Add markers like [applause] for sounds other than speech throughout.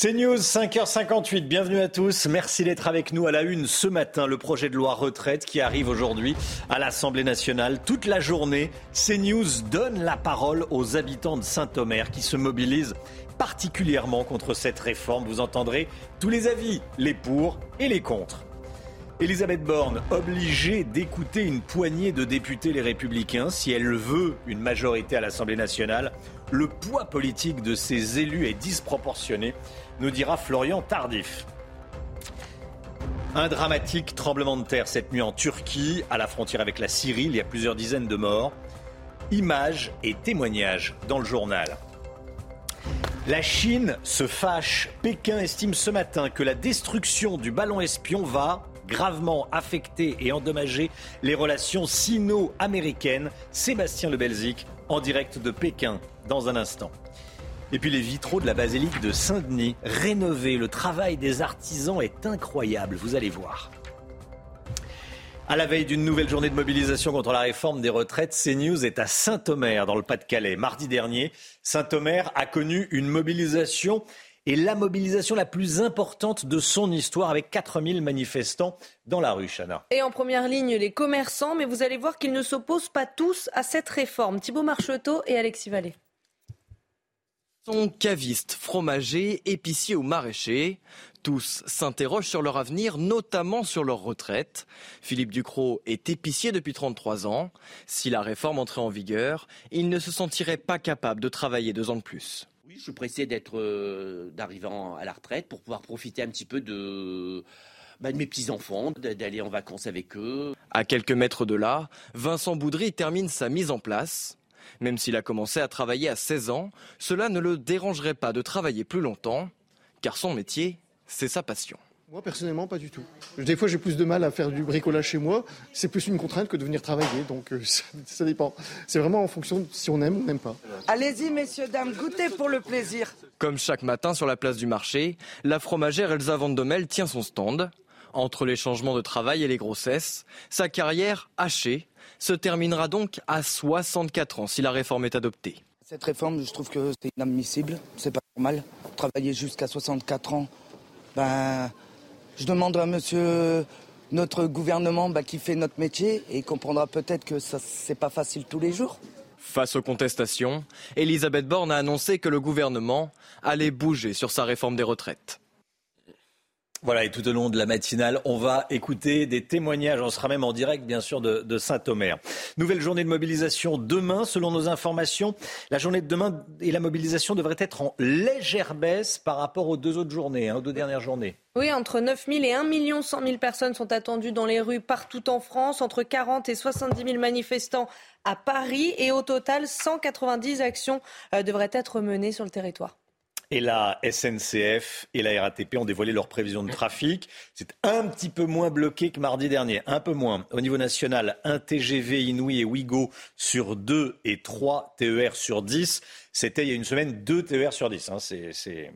C'est News, 5h58. Bienvenue à tous. Merci d'être avec nous à la une ce matin. Le projet de loi retraite qui arrive aujourd'hui à l'Assemblée nationale. Toute la journée, CNews donne la parole aux habitants de Saint-Omer qui se mobilisent particulièrement contre cette réforme. Vous entendrez tous les avis, les pour et les contre. Elisabeth Borne, obligée d'écouter une poignée de députés les républicains si elle veut une majorité à l'Assemblée nationale. Le poids politique de ces élus est disproportionné, nous dira Florian Tardif. Un dramatique tremblement de terre cette nuit en Turquie, à la frontière avec la Syrie. Il y a plusieurs dizaines de morts. Images et témoignages dans le journal. La Chine se fâche. Pékin estime ce matin que la destruction du ballon espion va gravement affecter et endommager les relations sino-américaines. Sébastien Lebelzik en direct de Pékin dans un instant. Et puis les vitraux de la basilique de Saint-Denis, rénovés. Le travail des artisans est incroyable, vous allez voir. À la veille d'une nouvelle journée de mobilisation contre la réforme des retraites, CNews est à Saint-Omer, dans le Pas-de-Calais. Mardi dernier, Saint-Omer a connu une mobilisation et la mobilisation la plus importante de son histoire avec 4000 manifestants dans la rue, Chana. Et en première ligne, les commerçants, mais vous allez voir qu'ils ne s'opposent pas tous à cette réforme. Thibault Marcheteau et Alexis Vallée. Sont cavistes, fromagers, épiciers ou maraîchers. Tous s'interrogent sur leur avenir, notamment sur leur retraite. Philippe Ducrot est épicier depuis 33 ans. Si la réforme entrait en vigueur, il ne se sentirait pas capable de travailler deux ans de plus. Oui, je suis pressé d'être, euh, d'arriver à la retraite pour pouvoir profiter un petit peu de, bah, de mes petits-enfants, d'aller en vacances avec eux. À quelques mètres de là, Vincent Boudry termine sa mise en place. Même s'il a commencé à travailler à 16 ans, cela ne le dérangerait pas de travailler plus longtemps, car son métier, c'est sa passion. Moi, personnellement, pas du tout. Des fois, j'ai plus de mal à faire du bricolage chez moi. C'est plus une contrainte que de venir travailler. Donc, euh, [laughs] ça, ça, dépend. C'est vraiment en fonction de si on aime ou n'aime pas. Allez-y, messieurs, dames, goûtez pour le plaisir. Comme chaque matin sur la place du marché, la fromagère Elsa Vandomel tient son stand. Entre les changements de travail et les grossesses, sa carrière hachée se terminera donc à 64 ans si la réforme est adoptée. Cette réforme, je trouve que c'est inadmissible. C'est pas normal. Travailler jusqu'à 64 ans, ben je demande à monsieur notre gouvernement bah, qui fait notre métier et comprendra peut-être que ça c'est pas facile tous les jours. Face aux contestations, Elisabeth Borne a annoncé que le gouvernement allait bouger sur sa réforme des retraites. Voilà, et tout au long de la matinale, on va écouter des témoignages. On sera même en direct, bien sûr, de, Saint-Omer. Nouvelle journée de mobilisation demain, selon nos informations. La journée de demain et la mobilisation devraient être en légère baisse par rapport aux deux autres journées, hein, aux deux dernières journées. Oui, entre 9 000 et 1 100 000 personnes sont attendues dans les rues partout en France, entre 40 et 70 000 manifestants à Paris, et au total, 190 actions euh, devraient être menées sur le territoire. Et la SNCF et la RATP ont dévoilé leurs prévisions de trafic. C'est un petit peu moins bloqué que mardi dernier, un peu moins. Au niveau national, un TGV Inouï et Ouigo sur 2 et 3 TER sur 10. C'était il y a une semaine 2 TER sur 10. Hein. C'est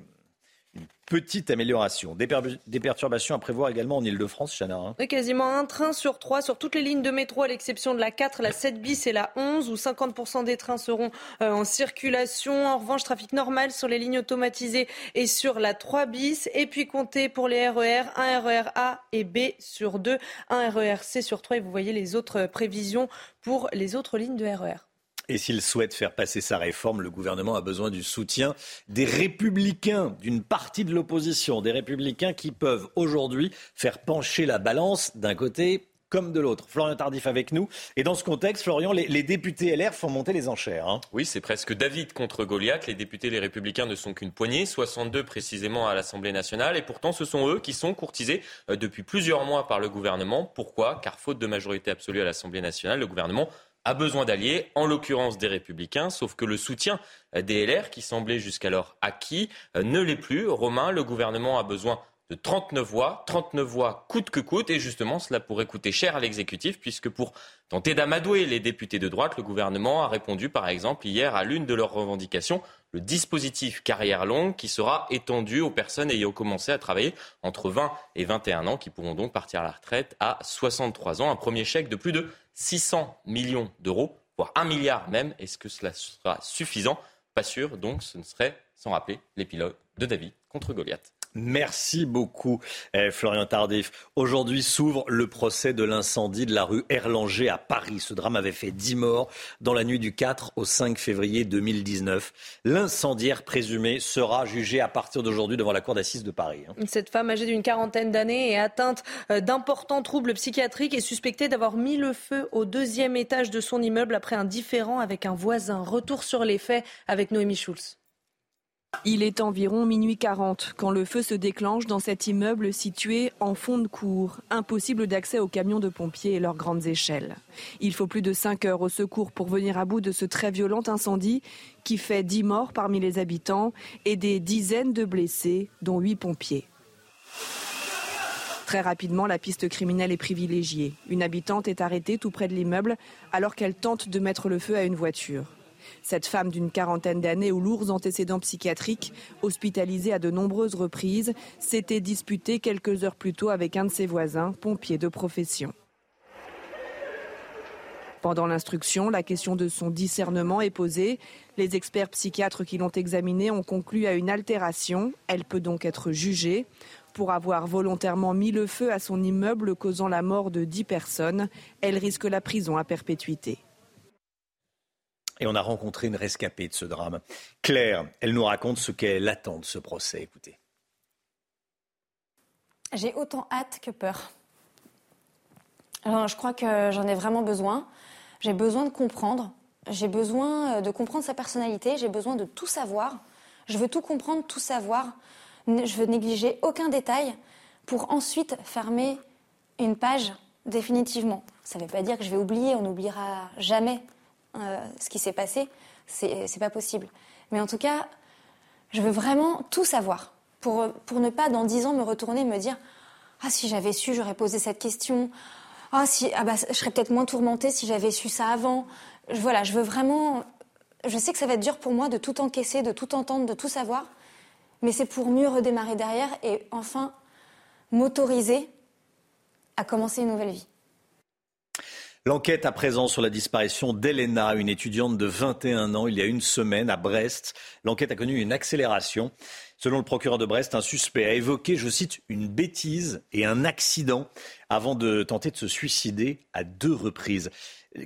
petite amélioration. Des, per des, perturbations à prévoir également en Ile-de-France, Chana. Hein. Quasiment un train sur trois sur toutes les lignes de métro, à l'exception de la 4, la 7 bis et la 11, où 50% des trains seront euh, en circulation. En revanche, trafic normal sur les lignes automatisées et sur la 3 bis. Et puis comptez pour les RER, un RER A et B sur 2, un RER C sur 3. Et vous voyez les autres prévisions pour les autres lignes de RER. Et s'il souhaite faire passer sa réforme, le gouvernement a besoin du soutien des républicains, d'une partie de l'opposition, des républicains qui peuvent aujourd'hui faire pencher la balance d'un côté comme de l'autre. Florian Tardif avec nous. Et dans ce contexte, Florian, les, députés LR font monter les enchères. Hein. Oui, c'est presque David contre Goliath. Les députés Les Républicains ne sont qu'une poignée, 62 précisément à l'Assemblée nationale. Et pourtant, ce sont eux qui sont courtisés depuis plusieurs mois par le gouvernement. Pourquoi? Car faute de majorité absolue à l'Assemblée nationale, le gouvernement a besoin d'alliés, en l'occurrence des républicains, sauf que le soutien des LR, qui semblait jusqu'alors acquis, ne l'est plus. Romain, le gouvernement a besoin de 39 voix, 39 voix coûte que coûte, et justement cela pourrait coûter cher à l'exécutif, puisque pour tenter d'amadouer les députés de droite, le gouvernement a répondu par exemple hier à l'une de leurs revendications, le dispositif carrière longue qui sera étendu aux personnes ayant commencé à travailler entre 20 et 21 ans, qui pourront donc partir à la retraite à 63 ans. Un premier chèque de plus de 600 millions d'euros, voire un milliard même. Est-ce que cela sera suffisant? Pas sûr, donc ce ne serait, sans rappeler, l'épilogue de David contre Goliath. Merci beaucoup, eh, Florian Tardif. Aujourd'hui s'ouvre le procès de l'incendie de la rue Erlanger à Paris. Ce drame avait fait 10 morts dans la nuit du 4 au 5 février 2019. L'incendiaire présumé sera jugé à partir d'aujourd'hui devant la cour d'assises de Paris. Hein. Cette femme âgée d'une quarantaine d'années est atteinte euh, d'importants troubles psychiatriques et suspectée d'avoir mis le feu au deuxième étage de son immeuble après un différend avec un voisin. Retour sur les faits avec Noémie Schulz. Il est environ minuit 40 quand le feu se déclenche dans cet immeuble situé en fond de cour. Impossible d'accès aux camions de pompiers et leurs grandes échelles. Il faut plus de 5 heures au secours pour venir à bout de ce très violent incendie qui fait 10 morts parmi les habitants et des dizaines de blessés, dont 8 pompiers. Très rapidement, la piste criminelle est privilégiée. Une habitante est arrêtée tout près de l'immeuble alors qu'elle tente de mettre le feu à une voiture. Cette femme d'une quarantaine d'années aux lourds antécédents psychiatriques, hospitalisée à de nombreuses reprises, s'était disputée quelques heures plus tôt avec un de ses voisins, pompier de profession. Pendant l'instruction, la question de son discernement est posée. Les experts psychiatres qui l'ont examinée ont conclu à une altération. Elle peut donc être jugée pour avoir volontairement mis le feu à son immeuble causant la mort de dix personnes. Elle risque la prison à perpétuité. Et on a rencontré une rescapée de ce drame. Claire, elle nous raconte ce qu'elle attend de ce procès. Écoutez. J'ai autant hâte que peur. je crois que j'en ai vraiment besoin. J'ai besoin de comprendre. J'ai besoin euh, de comprendre sa personnalité. J'ai besoin de tout savoir. Je veux tout comprendre, tout savoir. Je veux négliger aucun détail pour ensuite fermer une page définitivement. Ça ne veut pas dire que je vais oublier. On n'oubliera jamais. Euh, ce qui s'est passé, c'est pas possible. Mais en tout cas, je veux vraiment tout savoir pour, pour ne pas dans dix ans me retourner et me dire ah si j'avais su j'aurais posé cette question. Ah si ah bah, je serais peut-être moins tourmentée si j'avais su ça avant. Voilà je veux vraiment je sais que ça va être dur pour moi de tout encaisser de tout entendre de tout savoir mais c'est pour mieux redémarrer derrière et enfin m'autoriser à commencer une nouvelle vie L'enquête à présent sur la disparition d'Elena, une étudiante de 21 ans, il y a une semaine à Brest. L'enquête a connu une accélération. Selon le procureur de Brest, un suspect a évoqué, je cite, une bêtise et un accident avant de tenter de se suicider à deux reprises.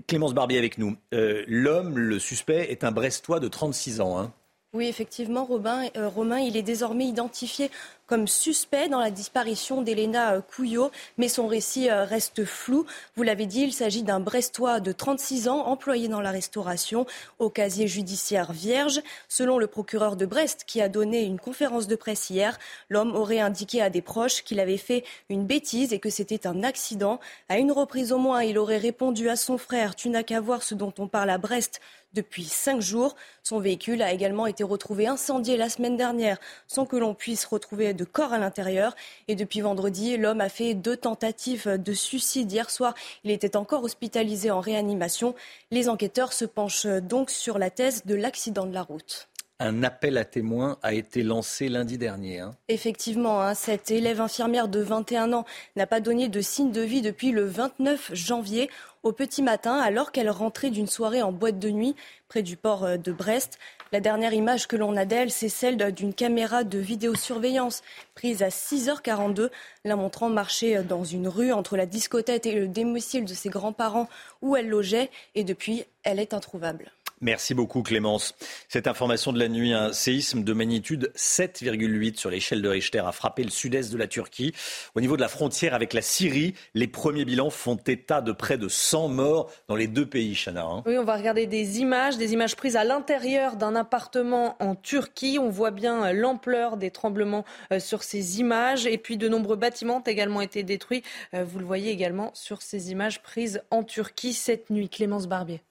Clémence Barbier avec nous. Euh, l'homme, le suspect, est un Brestois de 36 ans. Hein. Oui, effectivement, Robin, euh, Romain, il est désormais identifié comme suspect dans la disparition d'Elena euh, Couillot, mais son récit euh, reste flou. Vous l'avez dit, il s'agit d'un Brestois de 36 ans, employé dans la restauration, au casier judiciaire vierge. Selon le procureur de Brest, qui a donné une conférence de presse hier, l'homme aurait indiqué à des proches qu'il avait fait une bêtise et que c'était un accident. À une reprise au moins, il aurait répondu à son frère Tu n'as qu'à voir ce dont on parle à Brest depuis cinq jours. Son véhicule a également été retrouvé incendié la semaine dernière sans que l'on puisse retrouver de corps à l'intérieur. Et depuis vendredi, l'homme a fait deux tentatives de suicide. Hier soir, il était encore hospitalisé en réanimation. Les enquêteurs se penchent donc sur la thèse de l'accident de la route. Un appel à témoins a été lancé lundi dernier. Hein. Effectivement, hein, cette élève infirmière de 21 ans n'a pas donné de signe de vie depuis le 29 janvier au petit matin alors qu'elle rentrait d'une soirée en boîte de nuit près du port euh, de Brest. La dernière image que l'on a d'elle, c'est celle d'une caméra de vidéosurveillance prise à 6h42, la montrant marcher euh, dans une rue entre la discothèque et le domicile de ses grands-parents où elle logeait et depuis, elle est introuvable. Merci beaucoup Clémence. Cette information de la nuit, un séisme de magnitude 7,8 sur l'échelle de Richter a frappé le sud-est de la Turquie. Au niveau de la frontière avec la Syrie, les premiers bilans font état de près de 100 morts dans les deux pays, Chana. Hein. Oui, on va regarder des images, des images prises à l'intérieur d'un appartement en Turquie. On voit bien l'ampleur des tremblements euh, sur ces images. Et puis de nombreux bâtiments ont également été détruits. Euh, vous le voyez également sur ces images prises en Turquie cette nuit. Clémence Barbier.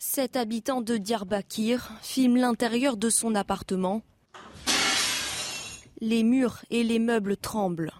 Cet habitant de Diyarbakir filme l'intérieur de son appartement. Les murs et les meubles tremblent.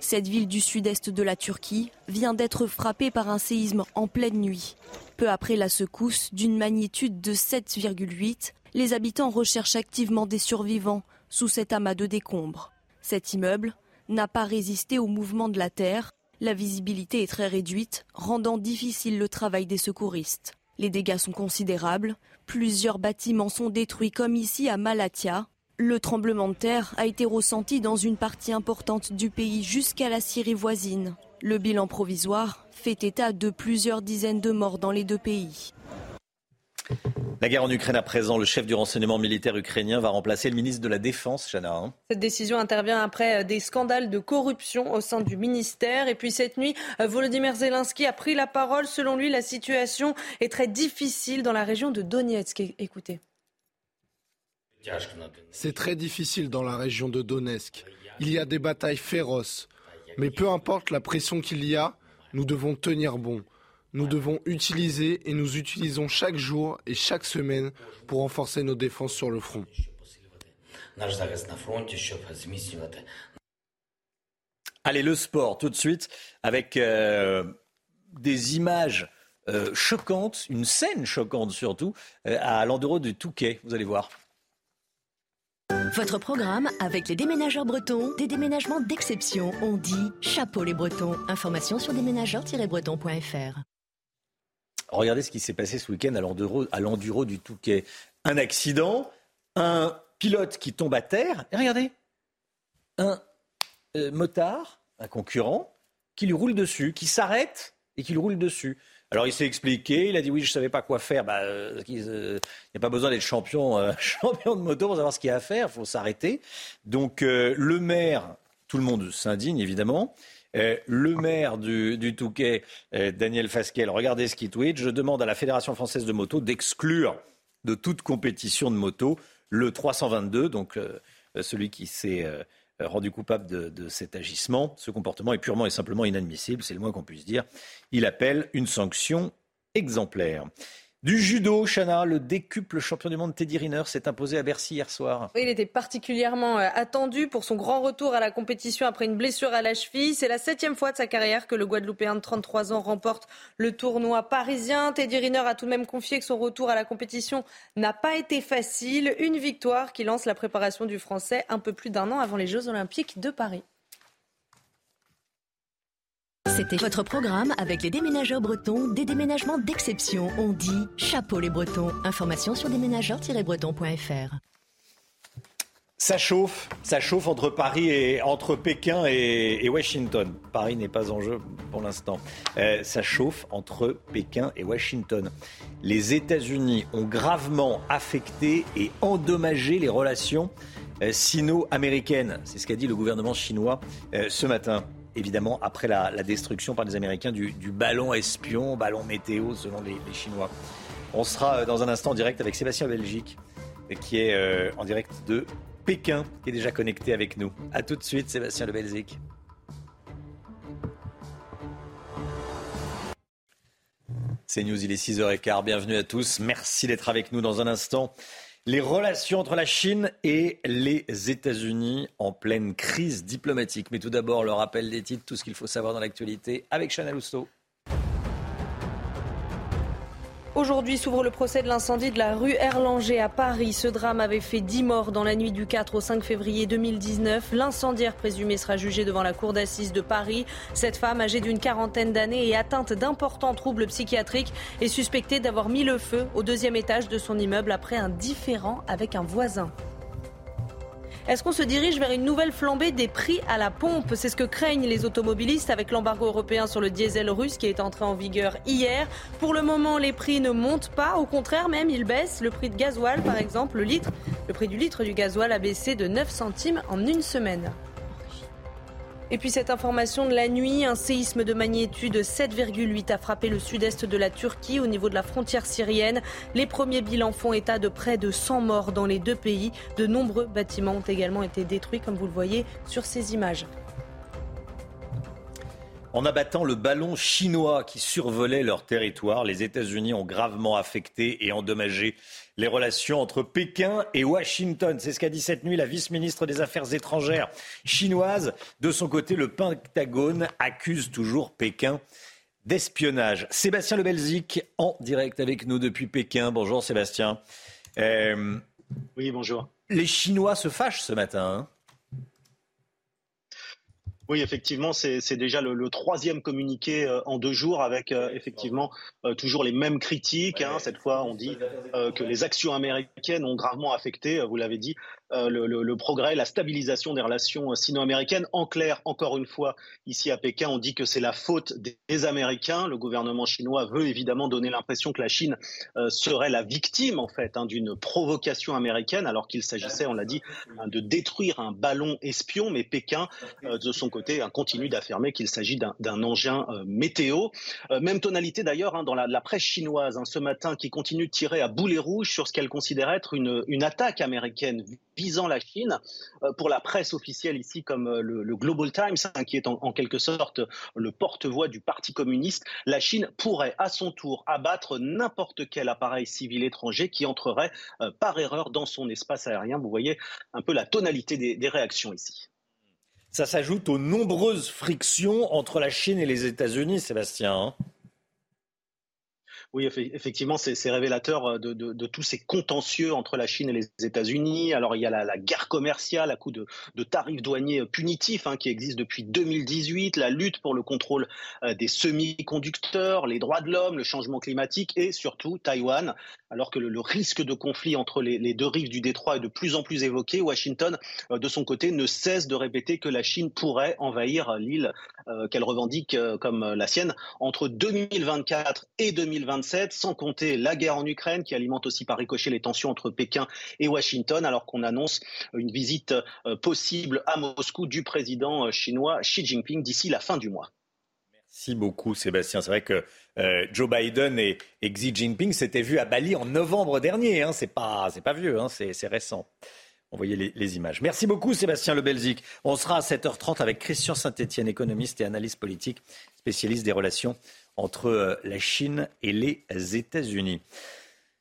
Cette ville du sud-est de la Turquie vient d'être frappée par un séisme en pleine nuit. Peu après la secousse d'une magnitude de 7,8, les habitants recherchent activement des survivants sous cet amas de décombres. Cet immeuble n'a pas résisté au mouvement de la terre. La visibilité est très réduite, rendant difficile le travail des secouristes. Les dégâts sont considérables. Plusieurs bâtiments sont détruits comme ici à Malatya. Le tremblement de terre a été ressenti dans une partie importante du pays jusqu'à la Syrie voisine. Le bilan provisoire fait état de plusieurs dizaines de morts dans les deux pays. La guerre en Ukraine à présent, le chef du renseignement militaire ukrainien va remplacer le ministre de la Défense, Chana. Hein. Cette décision intervient après euh, des scandales de corruption au sein du ministère. Et puis cette nuit, euh, Volodymyr Zelensky a pris la parole. Selon lui, la situation est très difficile dans la région de Donetsk. Écoutez. C'est très difficile dans la région de Donetsk. Il y a des batailles féroces. Mais peu importe la pression qu'il y a, nous devons tenir bon. Nous devons utiliser et nous utilisons chaque jour et chaque semaine pour renforcer nos défenses sur le front. Allez, le sport tout de suite avec euh, des images euh, choquantes, une scène choquante surtout, euh, à l'endroit du Touquet. Vous allez voir. Votre programme avec les déménageurs bretons, des déménagements d'exception. On dit chapeau les bretons. Information sur déménageurs-bretons.fr. Regardez ce qui s'est passé ce week-end à l'enduro du Touquet. Un accident, un pilote qui tombe à terre, et regardez, un euh, motard, un concurrent, qui lui roule dessus, qui s'arrête et qui lui roule dessus. Alors il s'est expliqué, il a dit oui, je ne savais pas quoi faire. Bah, euh, il n'y a pas besoin d'être champion, [laughs] champion de moto pour savoir ce qu'il y a à faire, il faut s'arrêter. Donc euh, le maire, tout le monde s'indigne évidemment. Euh, le maire du, Touquet, euh, Daniel Fasquel, regardez ce qui tweet. Je demande à la Fédération française de moto d'exclure de toute compétition de moto le 322, donc euh, celui qui s'est rendu coupable de, de, cet agissement. Ce comportement est purement et simplement inadmissible, c'est le moins qu'on puisse dire. Il appelle une sanction exemplaire. Du judo, Chana, le décuple champion du monde Teddy Riner s'est imposé à Bercy hier soir. il était particulièrement euh, attendu pour son grand retour à la compétition après une blessure à la cheville. C'est la septième fois de sa carrière que le Guadeloupéen de 33 ans remporte le tournoi parisien. Teddy Riner a tout de même confié que son retour à la compétition n'a pas été facile. Une victoire qui lance la préparation du Français un peu plus d'un an avant les Jeux Olympiques de Paris. C'était votre programme avec les déménageurs bretons, des déménagements d'exception. On dit chapeau les bretons. Information sur déménageurs-bretons.fr. Ça chauffe, ça chauffe entre Paris et entre Pékin et, Washington. Paris n'est pas en jeu pour l'instant. Euh, ça chauffe entre Pékin et Washington. Les États-Unis ont gravement affecté et endommagé les relations euh, sino-américaines. C'est ce qu'a dit le gouvernement chinois euh, ce matin évidemment après la, destruction par les Américains du, ballon espion, ballon météo selon les, Chinois. On sera euh, dans un instant en direct avec Sébastien Belgique, qui est euh, en direct de Pékin, qui est déjà connecté avec nous. A tout de suite, Sébastien Le Belgique. C'est News, il est 6h15. Bienvenue à tous. Merci d'être avec nous dans un instant les relations entre la Chine et les États-Unis en pleine crise diplomatique. Mais tout d'abord, le rappel des titres, tout ce qu'il faut savoir dans l'actualité avec Chanel Housteau. Aujourd'hui s'ouvre le procès de l'incendie de la rue Erlanger à Paris. Ce drame avait fait 10 morts dans la nuit du 4 au 5 février 2019. L'incendiaire présumé sera jugé devant la cour d'assises de Paris. Cette femme, âgée d'une quarantaine d'années et atteinte d'importants troubles psychiatriques, est suspectée d'avoir mis le feu au deuxième étage de son immeuble après un différend avec un voisin. Est-ce qu'on se dirige vers une nouvelle flambée des prix à la pompe? C'est ce que craignent les automobilistes avec l'embargo européen sur le diesel russe qui est entré en vigueur hier. Pour le moment, les prix ne montent pas. Au contraire, même, ils baissent. Le prix de gasoil, par exemple, le litre, le prix du litre du gasoil a baissé de 9 centimes en une semaine. Et puis cette information de la nuit, un séisme de magnitude 7,8 a frappé le sud-est de la Turquie au niveau de la frontière syrienne. Les premiers bilans font état de près de 100 morts dans les deux pays. De nombreux bâtiments ont également été détruits comme vous le voyez sur ces images en abattant le ballon chinois qui survolait leur territoire. Les États-Unis ont gravement affecté et endommagé les relations entre Pékin et Washington. C'est ce qu'a dit cette nuit la vice-ministre des Affaires étrangères chinoise. De son côté, le Pentagone accuse toujours Pékin d'espionnage. Sébastien Lebelzik en direct avec nous depuis Pékin. Bonjour Sébastien. Euh, oui, bonjour. Les Chinois se fâchent ce matin. Hein oui, effectivement, c'est déjà le, troisième communiqué euh, en deux jours avec euh, effectivement euh, toujours les mêmes critiques. Hein. Cette fois, on dit que les actions américaines ont gravement affecté, vous l'avez dit, euh, le, progrès, la stabilisation des relations sino-américaines. En clair, encore une fois, ici à Pékin, on dit que c'est la faute des, Américains. Le gouvernement chinois veut évidemment donner l'impression que la Chine euh, serait la victime, en fait, hein, d'une provocation américaine, alors qu'il s'agissait, on l'a dit, hein, de détruire un ballon espion. Mais Pékin, euh, de son côté, hein, continue d'affirmer qu'il s'agit d'un engin météo. même tonalité d'ailleurs dans la, presse chinoise ce matin, qui continue de tirer à boulet rouge sur ce qu'elle considère être une attaque américaine visant la Chine. Euh, pour la presse officielle ici, comme euh, le, Global Times, hein, qui est en, quelque sorte le porte-voix du Parti communiste, la Chine pourrait à son tour abattre n'importe quel appareil civil étranger qui entrerait euh, par erreur dans son espace aérien. Vous voyez un peu la tonalité des, réactions ici. Ça s'ajoute aux nombreuses frictions entre la Chine et les États-Unis, Sébastien. Hein. Oui, effectivement, c'est révélateur euh, de, tous ces contentieux entre la Chine et les États-Unis. Alors, il y a la, guerre commerciale à coup de, tarifs douaniers punitifs hein, qui existent depuis 2018, la lutte pour le contrôle euh, des semi-conducteurs, les droits de l'homme, le changement climatique et surtout Taïwan. Alors que le, risque de conflit entre les, deux rives du détroit est de plus en plus évoqué, Washington, euh, de son côté, ne cesse de répéter que la Chine pourrait envahir l'île qu'elle revendique comme la sienne entre 2024 et 2025 sans compter la guerre en Ukraine qui alimente aussi par ricochet les tensions entre Pékin et Washington, alors qu'on annonce une visite euh, possible à Moscou du président euh, chinois Xi Jinping d'ici la fin du mois. Merci beaucoup Sébastien. C'est vrai que euh, Joe Biden et, Xi Jinping s'étaient vus à Bali en novembre dernier. Hein. C'est pas, pas vieux, hein. c'est, récent. On voyait les, les, images. Merci beaucoup Sébastien Lebelzik. On sera à 7h30 avec Christian Saint-Etienne, économiste et analyste politique, spécialiste des relations entre euh, la Chine et les États-Unis.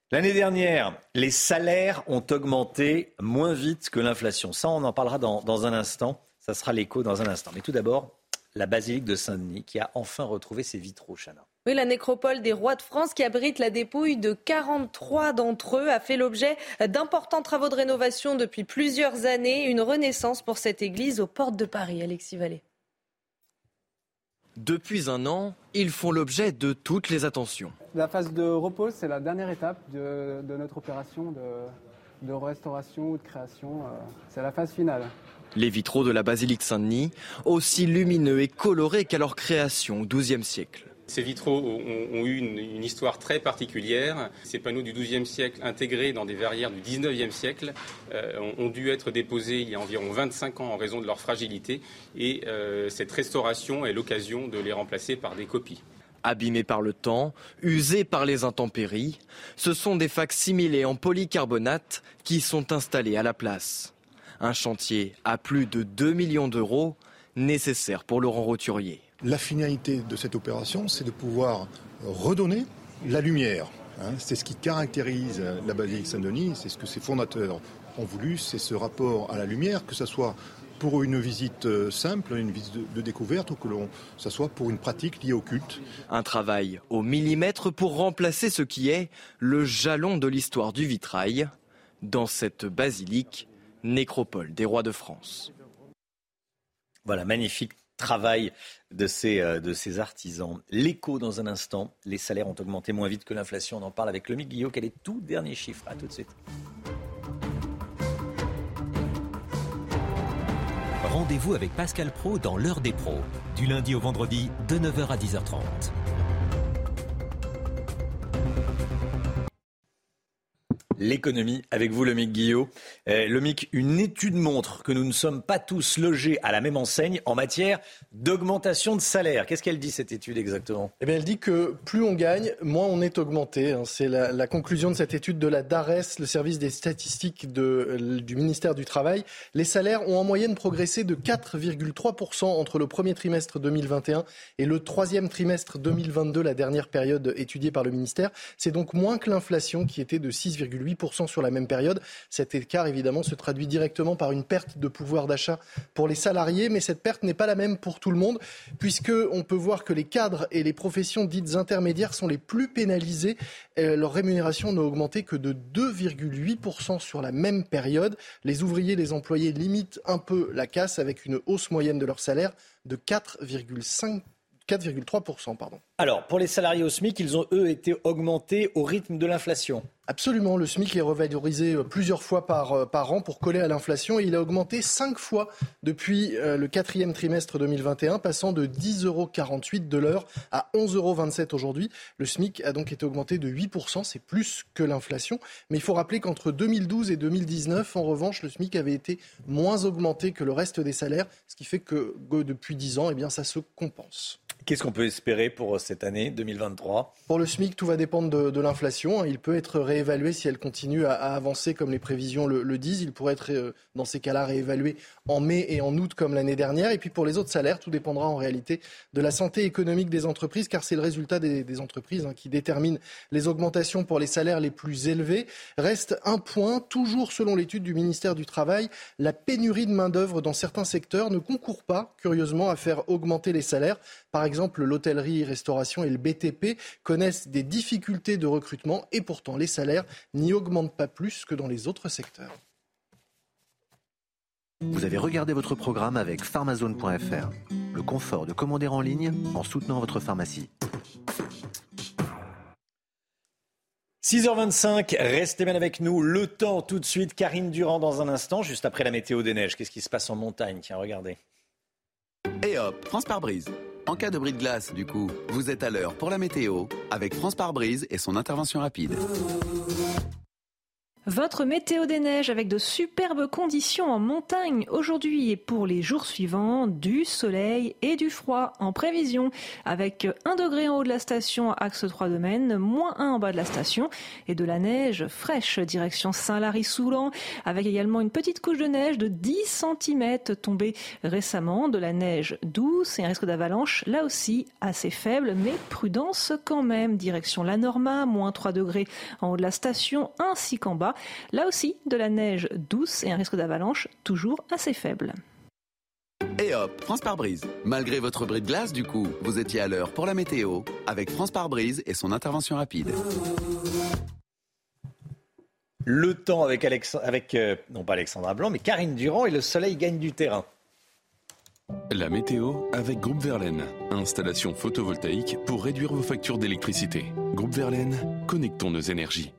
L'année dernière, les salaires ont augmenté moins vite que l'inflation. Ça, on en parlera dans, un instant. Ça sera l'écho dans un instant. Mais tout d'abord, la basilique de Saint-Denis qui a enfin retrouvé ses vitraux, Chana. Oui, la nécropole des rois de France qui abrite la dépouille de 43 d'entre eux a fait l'objet d'importants travaux de rénovation depuis plusieurs années. Une renaissance pour cette église aux portes de Paris, Alexis Vallée. Depuis un an, ils font l'objet de toutes les attentions. La phase de repos, c'est la dernière étape de, notre opération de, restauration ou de création. Euh, c'est la phase finale. Les vitraux de la basilique Saint-Denis, aussi lumineux et colorés qu'à leur création au XIIe siècle. Ces vitraux ont, eu une, histoire très particulière. Ces panneaux du XIIe siècle intégrés dans des verrières du XIXe siècle euh, ont, dû être déposés il y a environ 25 ans en raison de leur fragilité et euh, cette restauration est l'occasion de les remplacer par des copies. Abîmés par le temps, usés par les intempéries, ce sont des facsimilés en polycarbonate qui sont installés à la place. Un chantier à plus de 2 millions d'euros nécessaire pour Laurent Roturier. La finalité de cette opération, c'est de pouvoir redonner la lumière. Hein. c'est ce qui caractérise la basilique Saint-Denis, c'est ce que ses fondateurs ont voulu, c'est ce rapport à la lumière, que ce soit pour une visite euh, simple, une visite de, découverte, ou que ce soit pour une pratique liée au culte. Un travail au millimètre pour remplacer ce qui est le jalon de l'histoire du vitrail dans cette basilique, nécropole des rois de France. Voilà, magnifique travail de ces, euh, de ces artisans. L'écho dans un instant. Les salaires ont augmenté moins vite que l'inflation. On en parle avec Lomique Guillot. Quel est tout dernier chiffre À tout de suite. rendez-vous avec Pascal Pro dans l'heure des pros, du lundi au vendredi de 9h à 10h30. L'économie, avec vous, Lomic Guillot. Euh, Lomic, une étude montre que nous ne sommes pas tous logés à la même enseigne en matière d'augmentation de salaire. Qu'est-ce qu'elle dit, cette étude, exactement? Eh bien, Elle dit que plus on gagne, moins on est augmenté. Hein. C'est la, conclusion de cette étude de la DARES, le service des statistiques de, du ministère du Travail. Les salaires ont en moyenne progressé de 4,3% entre le premier trimestre 2021 et le troisième trimestre 2022, la dernière période étudiée par le ministère. C'est donc moins que l'inflation qui était de 6,8% sur la même période. Cet écart, évidemment, se traduit directement par une perte de pouvoir d'achat pour les salariés, mais cette perte n'est pas la même pour tout le monde, puisqu'on peut voir que les cadres et les professions dites intermédiaires sont les plus pénalisés. Euh, leur rémunération n'a augmenté que de 2,8% sur la même période. Les ouvriers, les employés limitent un peu la casse avec une hausse moyenne de leur salaire de 4,5 4,3%. Pardon. Alors, pour les salariés au SMIC, ils ont, eux, été augmentés au rythme de l'inflation. Absolument, le SMIC est revalorisé euh, plusieurs fois par, euh, par an pour coller à l'inflation et il a augmenté cinq fois depuis euh, le quatrième trimestre 2021, passant de 10,48 euros de l'heure à 11,27 euros aujourd'hui. Le SMIC a donc été augmenté de 8%, c'est plus que l'inflation. Mais il faut rappeler qu'entre 2012 et 2019, en revanche, le SMIC avait été moins augmenté que le reste des salaires, ce qui fait que depuis 10 ans, eh bien, ça se compense. Qu'est-ce qu'on peut espérer pour cette année 2023 Pour le SMIC, tout va dépendre de, l'inflation. Il peut être réévalué si elle continue à, avancer comme les prévisions le, disent. Il pourrait être, euh, dans ces cas-là, réévalué en mai et en août comme l'année dernière. Et puis pour les autres salaires, tout dépendra en réalité de la santé économique des entreprises, car c'est le résultat des, des entreprises hein, qui détermine les augmentations pour les salaires les plus élevés. Reste un point, toujours selon l'étude du ministère du Travail, la pénurie de main-d'œuvre dans certains secteurs ne concourt pas, curieusement, à faire augmenter les salaires. Par exemple, exemple, l'hôtellerie, restauration et le BTP connaissent des difficultés de recrutement et pourtant les salaires n'y augmentent pas plus que dans les autres secteurs. Vous avez regardé votre programme avec pharmazone.fr, le confort de commander en ligne en soutenant votre pharmacie. 6h25, restez bien avec nous. Le temps tout de suite, Karine Durand dans un instant, juste après la météo des neiges. Qu'est-ce qui se passe en montagne? Tiens, regardez. Et hop, France par brise. En cas de bris de glace, du coup, vous êtes à l'heure pour la météo avec France par brise et son intervention rapide. Votre météo des neiges avec de superbes conditions en montagne aujourd'hui et pour les jours suivants, du soleil et du froid en prévision avec 1 degré en haut de la station axe 3 domaines, moins 1 en bas de la station et de la neige fraîche direction Saint-Lary-Soulan avec également une petite couche de neige de 10 cm tombée récemment, de la neige douce et un risque d'avalanche là aussi assez faible mais prudence quand même direction la Norma, moins 3 degrés en haut de la station ainsi qu'en bas Là aussi, de la neige douce et un risque d'avalanche toujours assez faible. Et hop, France par brise. Malgré votre bris de glace, du coup, vous étiez à l'heure pour la météo avec France par brise et son intervention rapide. Le temps avec, avec euh, non pas Alexandra Blanc, mais Karine Durand et le soleil gagne du terrain. La météo avec Groupe Verlaine. Installation photovoltaïque pour réduire vos factures d'électricité. Groupe Verlaine, connectons nos énergies.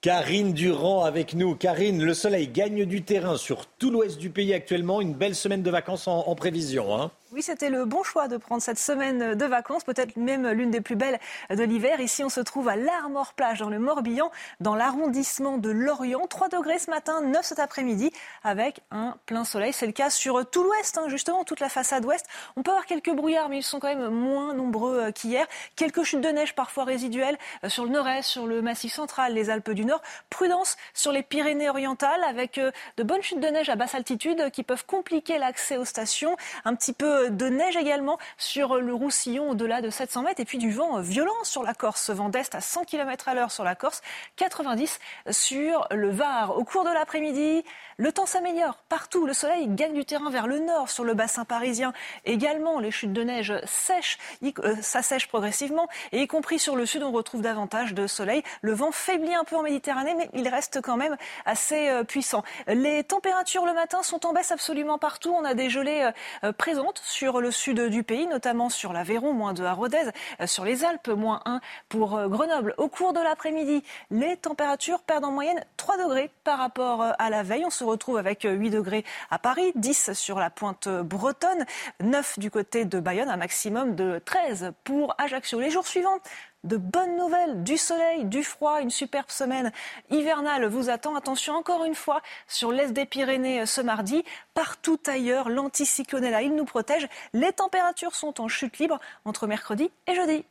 Karine Durand avec nous. Karine, le soleil gagne du terrain sur tout l'ouest du pays actuellement. Une belle semaine de vacances en, prévision. Hein. Oui, c'était le bon choix de prendre cette semaine de vacances, peut-être même l'une des plus belles de l'hiver. Ici, on se trouve à l'Armor Plage, dans le Morbihan, dans l'arrondissement de Lorient. 3 degrés ce matin, 9 cet après-midi, avec un plein soleil. C'est le cas sur tout l'ouest, hein, justement, toute la façade ouest. On peut avoir quelques brouillards, mais ils sont quand même moins nombreux euh, qu'hier. Quelques chutes de neige parfois résiduelles euh, sur le nord-est, sur le massif central, les Alpes du Nord. Prudence sur les Pyrénées-Orientales, avec euh, de bonnes chutes de neige à basse altitude qui peuvent compliquer l'accès aux stations. Un petit peu de neige également sur le Roussillon au-delà de 700 mètres et puis du vent violent sur la Corse, vent d'est à 100 km à l'heure sur la Corse, 90 sur le Var. Au cours de l'après-midi, le temps s'améliore partout. Le soleil gagne du terrain vers le nord sur le bassin parisien. Également, les chutes de neige sèchent, euh, s'assèchent progressivement et y compris sur le sud, on retrouve davantage de soleil. Le vent faiblit un peu en Méditerranée, mais il reste quand même assez euh, puissant. Les températures le matin sont en baisse absolument partout. On a des gelées euh, présentes sur le sud du pays, notamment sur l'Aveyron, moins 2 à Rodez, euh, sur les Alpes, moins 1 pour euh, Grenoble. Au cours de l'après-midi, les températures perdent en moyenne 3 degrés par rapport à la veille. On se retrouve avec 8 degrés à Paris, 10 sur la pointe bretonne, 9 du côté de Bayonne, un maximum de 13 pour Ajaccio. Les jours suivants, de bonnes nouvelles, du soleil, du froid, une superbe semaine hivernale vous attend. Attention encore une fois sur l'est des Pyrénées ce mardi. Partout ailleurs, l'anticyclone est là, il nous protège. Les températures sont en chute libre entre mercredi et jeudi.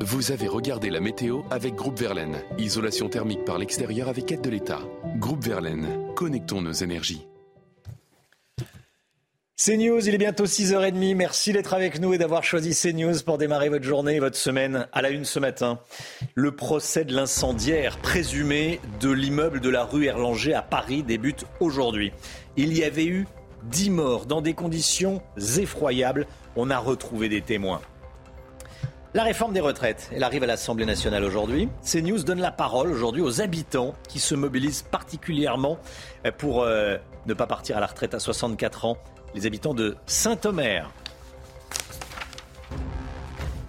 Vous avez regardé la météo avec Groupe Verlaine. Isolation thermique par l'extérieur avec aide de l'État. Groupe Verlaine, connectons nos énergies. CNews, il est bientôt 6h30. Merci d'être avec nous et d'avoir choisi CNews pour démarrer votre journée et votre semaine à la une ce matin. Le procès de l'incendiaire présumé de l'immeuble de la rue Erlanger à Paris débute aujourd'hui. Il y avait eu 10 morts dans des conditions effroyables. On a retrouvé des témoins. La réforme des retraites, elle arrive à l'Assemblée nationale aujourd'hui. CNews donne la parole aujourd'hui aux habitants qui se mobilisent particulièrement pour euh, ne pas partir à la retraite à 64 ans les habitants de Saint-Omer.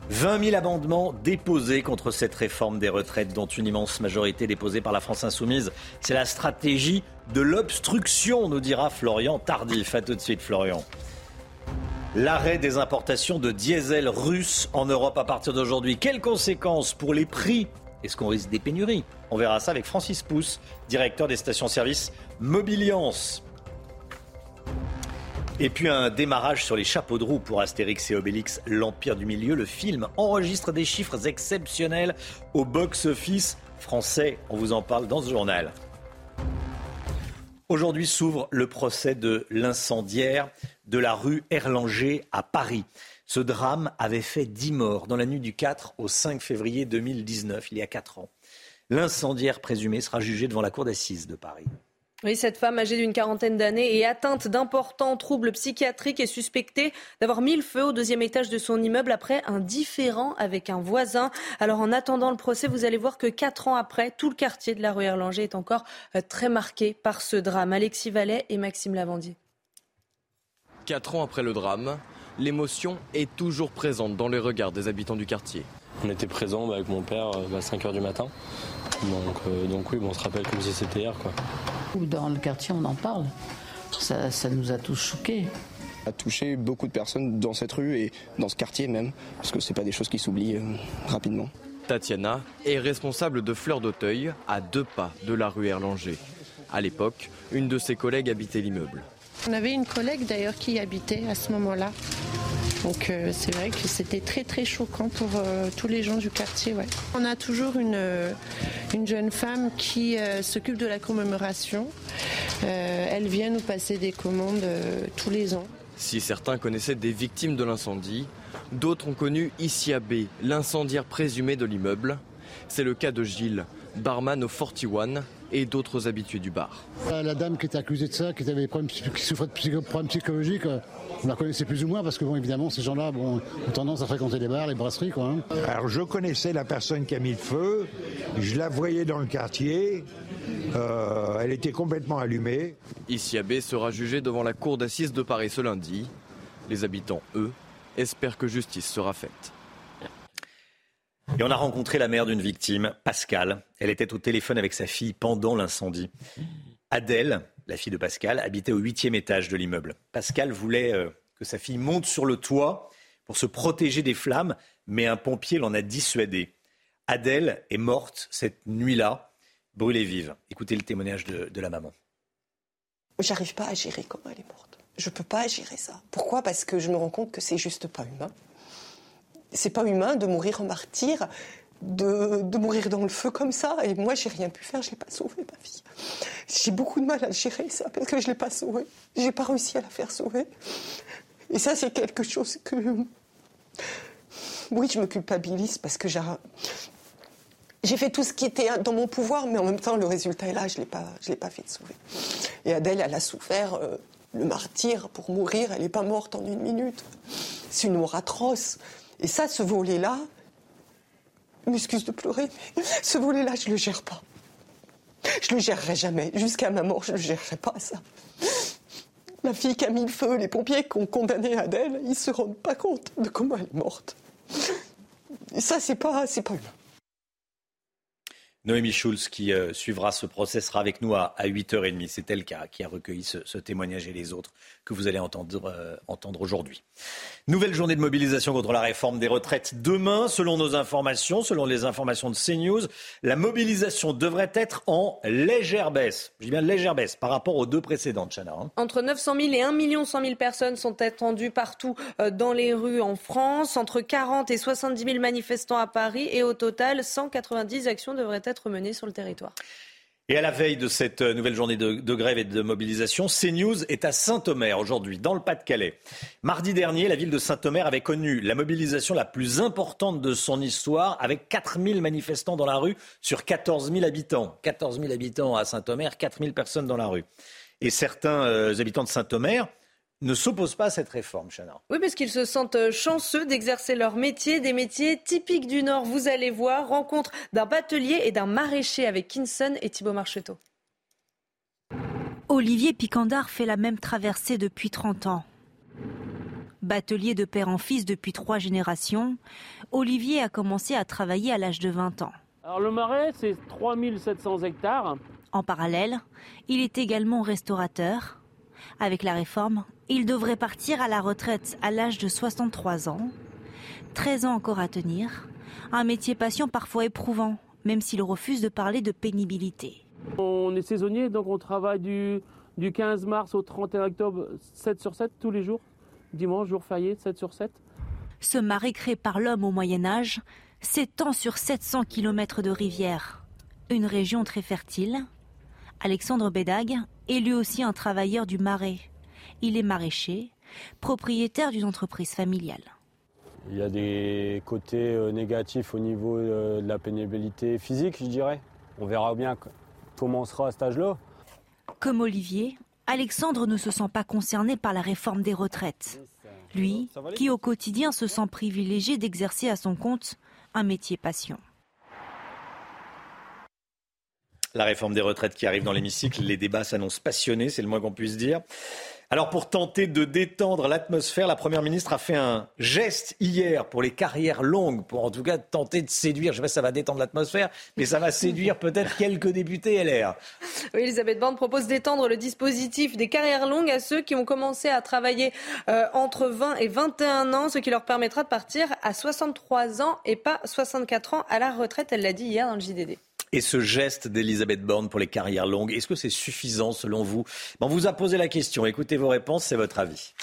20 000 amendements déposés contre cette réforme des retraites, dont une immense majorité déposée par la France insoumise. C'est la stratégie de l'obstruction, nous dira Florian Tardif. A tout de suite, Florian. L'arrêt des importations de diesel russe en Europe à partir d'aujourd'hui. Quelles conséquences pour les prix? Est-ce qu'on risque des pénuries? On verra ça avec Francis Pousse, directeur des stations-service Mobiliance. Et puis un démarrage sur les chapeaux de roue pour Astérix et Obélix, l'Empire du Milieu. Le film enregistre des chiffres exceptionnels au box-office français. On vous en parle dans ce journal. Aujourd'hui s'ouvre le procès de l'incendiaire de la rue Erlanger à Paris. Ce drame avait fait 10 morts dans la nuit du 4 au 5 février 2019, il y a 4 ans. L'incendiaire présumé sera jugé devant la cour d'assises de Paris. Oui, cette femme âgée d'une quarantaine d'années et atteinte d'importants troubles psychiatriques est suspectée d'avoir mis le feu au deuxième étage de son immeuble après un différend avec un voisin. Alors en attendant le procès, vous allez voir que quatre ans après, tout le quartier de la rue Erlanger est encore euh, très marqué par ce drame. Alexis Vallet et Maxime Lavandier. Quatre ans après le drame, l'émotion est toujours présente dans les regards des habitants du quartier. On était présents bah, avec mon père à 5h bah, du matin. Donc, euh, donc oui, bon, on se rappelle comme si c'était hier. Quoi. Dans le quartier, on en parle. Ça, ça nous a tous choqués a touché beaucoup de personnes dans cette rue et dans ce quartier même, parce que ce pas des choses qui s'oublient euh, rapidement. Tatiana est responsable de Fleurs d'Auteuil, à deux pas de la rue Erlanger. À l'époque, une de ses collègues habitait l'immeuble. On avait une collègue d'ailleurs qui y habitait à ce moment-là. Donc euh, c'est vrai que c'était très très choquant pour euh, tous les gens du quartier. On a toujours une, euh, une jeune femme qui s'occupe de la commémoration. elle vient nous passer des commandes tous les ans. Si certains connaissaient des victimes de l'incendie, d'autres ont connu Isia B, l'incendiaire présumé de l'immeuble. C'est le cas de Gilles, barman au 41 et d'autres habitués du bar. La dame qui était accusée de ça, qui, avait qui souffrait de problèmes psychologiques, on la connaissait plus ou moins parce que, bon, évidemment, ces gens-là ont tendance à fréquenter les bars, les brasseries. Quoi, hein. Alors, je connaissais la personne qui a mis le feu, je la voyais dans le quartier, euh, elle était complètement allumée. Ici B sera jugé devant la cour d'assises de Paris ce lundi. Les habitants, eux, espèrent que justice sera faite. Et on a rencontré la mère d'une victime, Pascal. Elle était au téléphone avec sa fille pendant l'incendie. Adèle, la fille de Pascal, habitait au huitième étage de l'immeuble. Pascal voulait euh, que sa fille monte sur le toit pour se protéger des flammes, mais un pompier l'en a dissuadé. Adèle est morte cette nuit-là, brûlée vive. Écoutez le témoignage de, de la maman. J'arrive pas à gérer comment elle est morte. Je peux pas gérer ça. Pourquoi? Parce que je me rends compte que c'est juste pas humain c'est pas humain de mourir en martyr, de, mourir dans le feu comme ça. Et moi, j'ai rien pu faire, je l'ai pas sauvée, ma fille. J'ai beaucoup de mal à gérer ça parce que je l'ai pas sauvée. J'ai pas réussi à la faire sauver. Et ça, c'est quelque chose que. Oui, je me culpabilise parce que j'ai. Fait tout ce qui était dans mon pouvoir, mais en même temps, le résultat est là, je ne l'ai pas fait de sauver. Et Adèle, elle a souffert euh, le martyr pour mourir, elle n'est pas morte en une minute. C'est une mort atroce. Et ça, ce volet-là, m'excuse de pleurer, ce volet-là, je ne le gère pas. Je ne le gérerai jamais. Jusqu'à ma mort, je ne le gérerai pas, ça. La fille qui a mis le feu, les pompiers qui ont condamné Adèle, ils se rendent pas compte de comment elle est morte. Et ça, c'est pas, c'est pas humain. Noémie Schulz, qui euh, suivra ce procès, sera avec nous à, 8h30. C'est elle qui a recueilli ce, témoignage et les autres que vous allez entendre, euh, entendre aujourd'hui. Nouvelle journée de mobilisation contre la réforme des retraites demain. Selon nos informations, selon les informations de CNews, la mobilisation devrait être en légère baisse. Je dis bien légère baisse par rapport aux deux précédentes, Chana. Hein. Entre 900 000 et 1 million 100 000 personnes sont attendues partout euh, dans les rues en France. Entre 40 et 70 000 manifestants à Paris. Et au total, 190 actions devraient être menée sur le territoire. Et à la veille de cette euh, nouvelle journée de, grève et de mobilisation, CNews est à Saint-Omer aujourd'hui, dans le Pas-de-Calais. Mardi dernier, la ville de Saint-Omer avait connu la mobilisation la plus importante de son histoire, avec 4000 manifestants dans la rue sur 14 000 habitants. 14 000 habitants à Saint-Omer, 4000 personnes dans la rue. Et certains euh, habitants de Saint-Omer ne s'opposent pas à cette réforme, Chana. Oui, parce qu'ils se sentent euh, chanceux d'exercer leur métier, des métiers typiques du Nord. Vous allez voir, rencontre d'un batelier et d'un maraîcher avec Kinson et Thibault Marcheteau. Olivier Picandard fait la même traversée depuis 30 ans. Batelier de père en fils depuis trois générations, Olivier a commencé à travailler à l'âge de 20 ans. Alors le marais, c'est 3700 hectares. En parallèle, il est également restaurateur. Avec la réforme, il devrait partir à la retraite à l'âge de 63 ans. 13 ans encore à tenir. Un métier patient parfois éprouvant, même s'il refuse de parler de pénibilité. On est saisonnier, donc on travaille du, du 15 mars au 31 octobre, 7 sur 7 tous les jours. Dimanche, jour férié, 7 sur 7. Ce marais créé par l'homme au Moyen Âge s'étend sur 700 km de rivière. Une région très fertile. Alexandre Bédag est lui aussi un travailleur du marais. Il est maraîcher, propriétaire d'une entreprise familiale. Il y a des côtés euh, négatifs au niveau euh, de la pénibilité physique, je dirais. On verra bien comment on sera à cet âge-là. Comme Olivier, Alexandre ne se sent pas concerné par la réforme des retraites. Lui, qui au quotidien se sent privilégié d'exercer à son compte un métier passion. La réforme des retraites qui arrive dans l'hémicycle, les débats s'annoncent passionnés, c'est le moins qu'on puisse dire. Alors pour tenter de détendre l'atmosphère, la Première ministre a fait un geste hier pour les carrières longues, pour en tout cas tenter de séduire, je ne sais pas si ça va détendre l'atmosphère, mais ça va séduire peut-être quelques députés LR. Oui, Elisabeth Borne propose d'étendre le dispositif des carrières longues à ceux qui ont commencé à travailler euh, entre 20 et 21 ans, ce qui leur permettra de partir à 63 ans et pas 64 ans à la retraite, elle l'a dit hier dans le JDD. Et ce geste d'Elisabeth Borne pour les carrières longues, est-ce que c'est suffisant selon vous? On vous a posé la question. Écoutez vos réponses, c'est votre avis.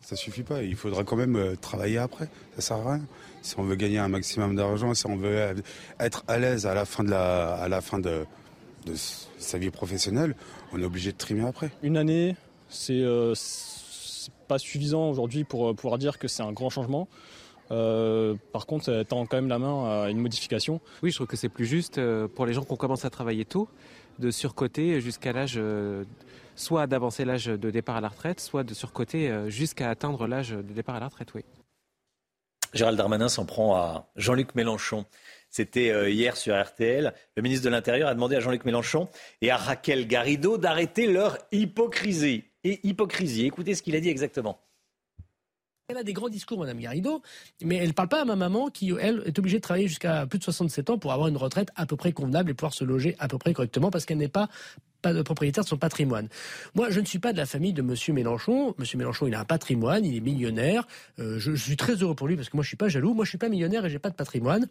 Ça suffit pas. Il faudra quand même euh, travailler après. Ça sert à rien. Si on veut gagner un maximum d'argent, si on veut être à l'aise à la fin de la, à la fin de, sa vie professionnelle, on est obligé de trimer après. Une année, c'est euh, pas suffisant aujourd'hui pour euh, pouvoir dire que c'est un grand changement. Euh, par contre, ça tend quand même la main à une modification. Oui, je trouve que c'est plus juste euh, pour les gens qui ont commencé à travailler tôt de surcoter jusqu'à l'âge, euh, soit d'avancer l'âge de départ à la retraite, soit de surcoter jusqu'à atteindre l'âge de départ à la retraite, oui. Gérald Darmanin s'en prend à Jean-Luc Mélenchon. C'était hier sur RTL. Le ministre de l'Intérieur a demandé à Jean-Luc Mélenchon et à Raquel Garrido d'arrêter leur hypocrisie. Et hypocrisie, écoutez ce qu'il a dit exactement. Elle a des grands discours, Madame Garrido, mais elle ne parle pas à ma maman qui, elle, est obligée de travailler jusqu'à plus de 67 ans pour avoir une retraite à peu près convenable et pouvoir se loger à peu près correctement parce qu'elle n'est pas, propriétaire de son patrimoine. Moi, je ne suis pas de la famille de Monsieur Mélenchon. Monsieur Mélenchon, il a un patrimoine, il est millionnaire. Euh, je, je, suis très heureux pour lui parce que moi, je suis pas jaloux. Moi, je suis pas millionnaire et j'ai pas de patrimoine.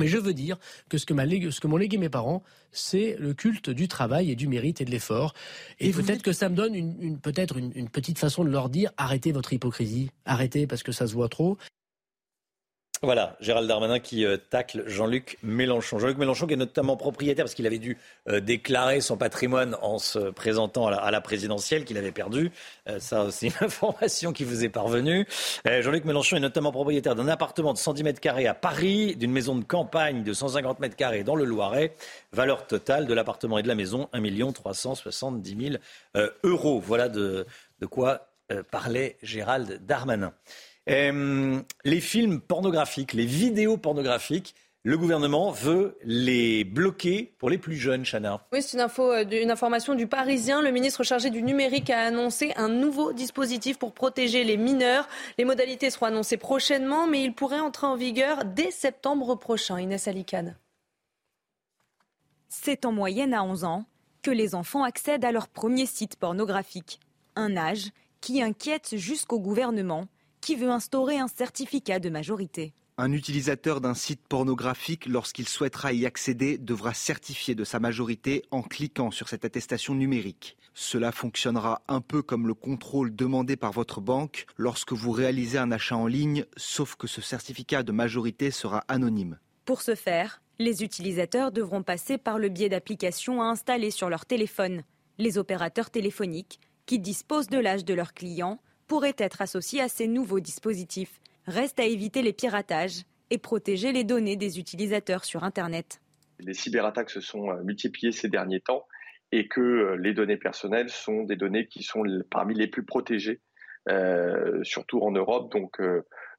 Mais je veux dire que ce que, m'ont légué mes parents, c'est le culte du travail et du mérite et de l'effort. Et, peut-être que ça me donne une, peut-être une, petite façon de leur dire arrêtez votre hypocrisie, arrêtez parce que ça se voit trop. Voilà, Gérald Darmanin qui euh, tacle Jean-Luc Mélenchon. Jean-Luc Mélenchon qui est notamment propriétaire parce qu'il avait dû euh, déclarer son patrimoine en se présentant à la, présidentielle qu'il avait perdu. Euh, ça, c'est une [laughs] information qui vous est parvenue. Jean-Luc Mélenchon est notamment propriétaire d'un appartement de 110 mètres carrés à Paris, d'une maison de campagne de 150 mètres carrés dans le Loiret. Valeur totale de l'appartement et de la maison 1 370 000 euros. Voilà de, de quoi parlait Gérald Darmanin. Euh, les films pornographiques, les vidéos pornographiques le gouvernement veut les bloquer pour les plus jeunes, Chana. Oui, c'est une, info, euh, une information du Parisien. Le ministre chargé du numérique a annoncé un nouveau dispositif pour protéger les mineurs. Les modalités seront annoncées prochainement, mais il pourrait entrer en vigueur dès septembre prochain. Inès Alicane. C'est en moyenne à 11 ans que les enfants accèdent à leur premier site pornographique. Un âge qui inquiète jusqu'au gouvernement, qui veut instaurer un certificat de majorité. Un utilisateur d'un site pornographique, lorsqu'il souhaitera y accéder, devra certifier de sa majorité en cliquant sur cette attestation numérique. Cela fonctionnera un peu comme le contrôle demandé par votre banque lorsque vous réalisez un achat en ligne, sauf que ce certificat de majorité sera anonyme. Pour ce faire, les utilisateurs devront passer par le biais d'applications à installer sur leur téléphone. Les opérateurs téléphoniques, qui disposent de l'âge de leurs clients, pourraient être associés à ces nouveaux dispositifs. Reste à éviter les piratages et protéger les données des utilisateurs sur Internet. Les cyberattaques se sont euh, multipliées ces derniers temps et que euh, les données personnelles sont des données qui sont parmi les plus protégées, euh, surtout en Europe. Donc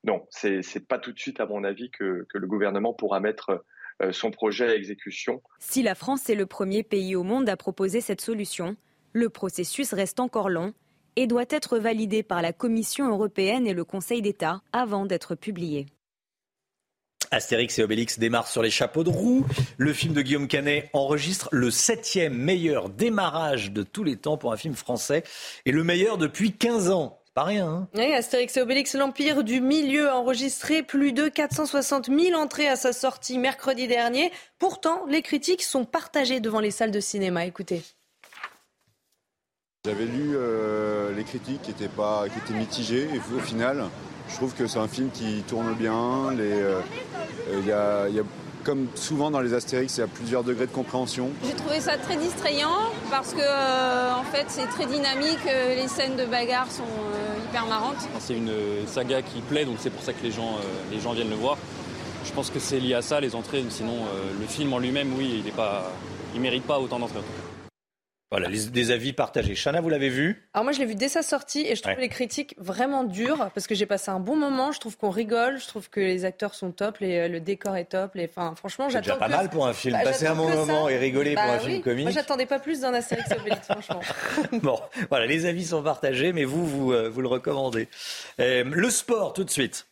non, c'est n'est pas tout de suite, à mon avis, que, que le gouvernement pourra mettre son projet à exécution. Si la France est le premier pays au monde à proposer cette solution, le processus reste encore long et doit être validé par la Commission européenne et le Conseil d'État avant d'être publié. Astérix et Obélix démarrent sur les chapeaux de roue. Le film de Guillaume Canet enregistre le septième meilleur démarrage de tous les temps pour un film français et le meilleur depuis 15 ans. Pas rien. Hein oui, Astérix et Obélix, l'Empire du Milieu, a enregistré plus de 460 000 entrées à sa sortie mercredi dernier. Pourtant, les critiques sont partagées devant les salles de cinéma. Écoutez. J'avais lu euh, les critiques qui étaient, pas, qui étaient mitigées et au final, je trouve que c'est un film qui tourne bien. Euh, il y, a, comme souvent dans les Astérix, il y a plusieurs degrés de compréhension. J'ai trouvé ça très distrayant parce que euh, en fait c'est très dynamique, les scènes de bagarre sont hyper marrantes. C'est une saga qui plaît, donc c'est pour ça que les gens, les gens viennent le voir. Je pense que c'est lié à ça, les entrées. Sinon, le film en lui-même, oui, il ne mérite pas autant d'entrées. Voilà, des avis partagés. Chana, vous l'avez vu Alors moi, je l'ai vu dès sa sortie et je trouve les critiques vraiment dures parce que j'ai passé un bon moment. Je trouve qu'on rigole, je trouve que les acteurs sont top, les, le décor est top. Les, enfin, franchement, j'attends. déjà pas mal pour un film. Bah, passer un bon moment et rigoler pour bah un film comique. Moi, j'attendais pas plus d'un Astérix Obélix, franchement. [laughs] bon, voilà, les avis sont partagés, mais vous, vous, euh, vous le recommandez. Euh, le sport, tout de suite.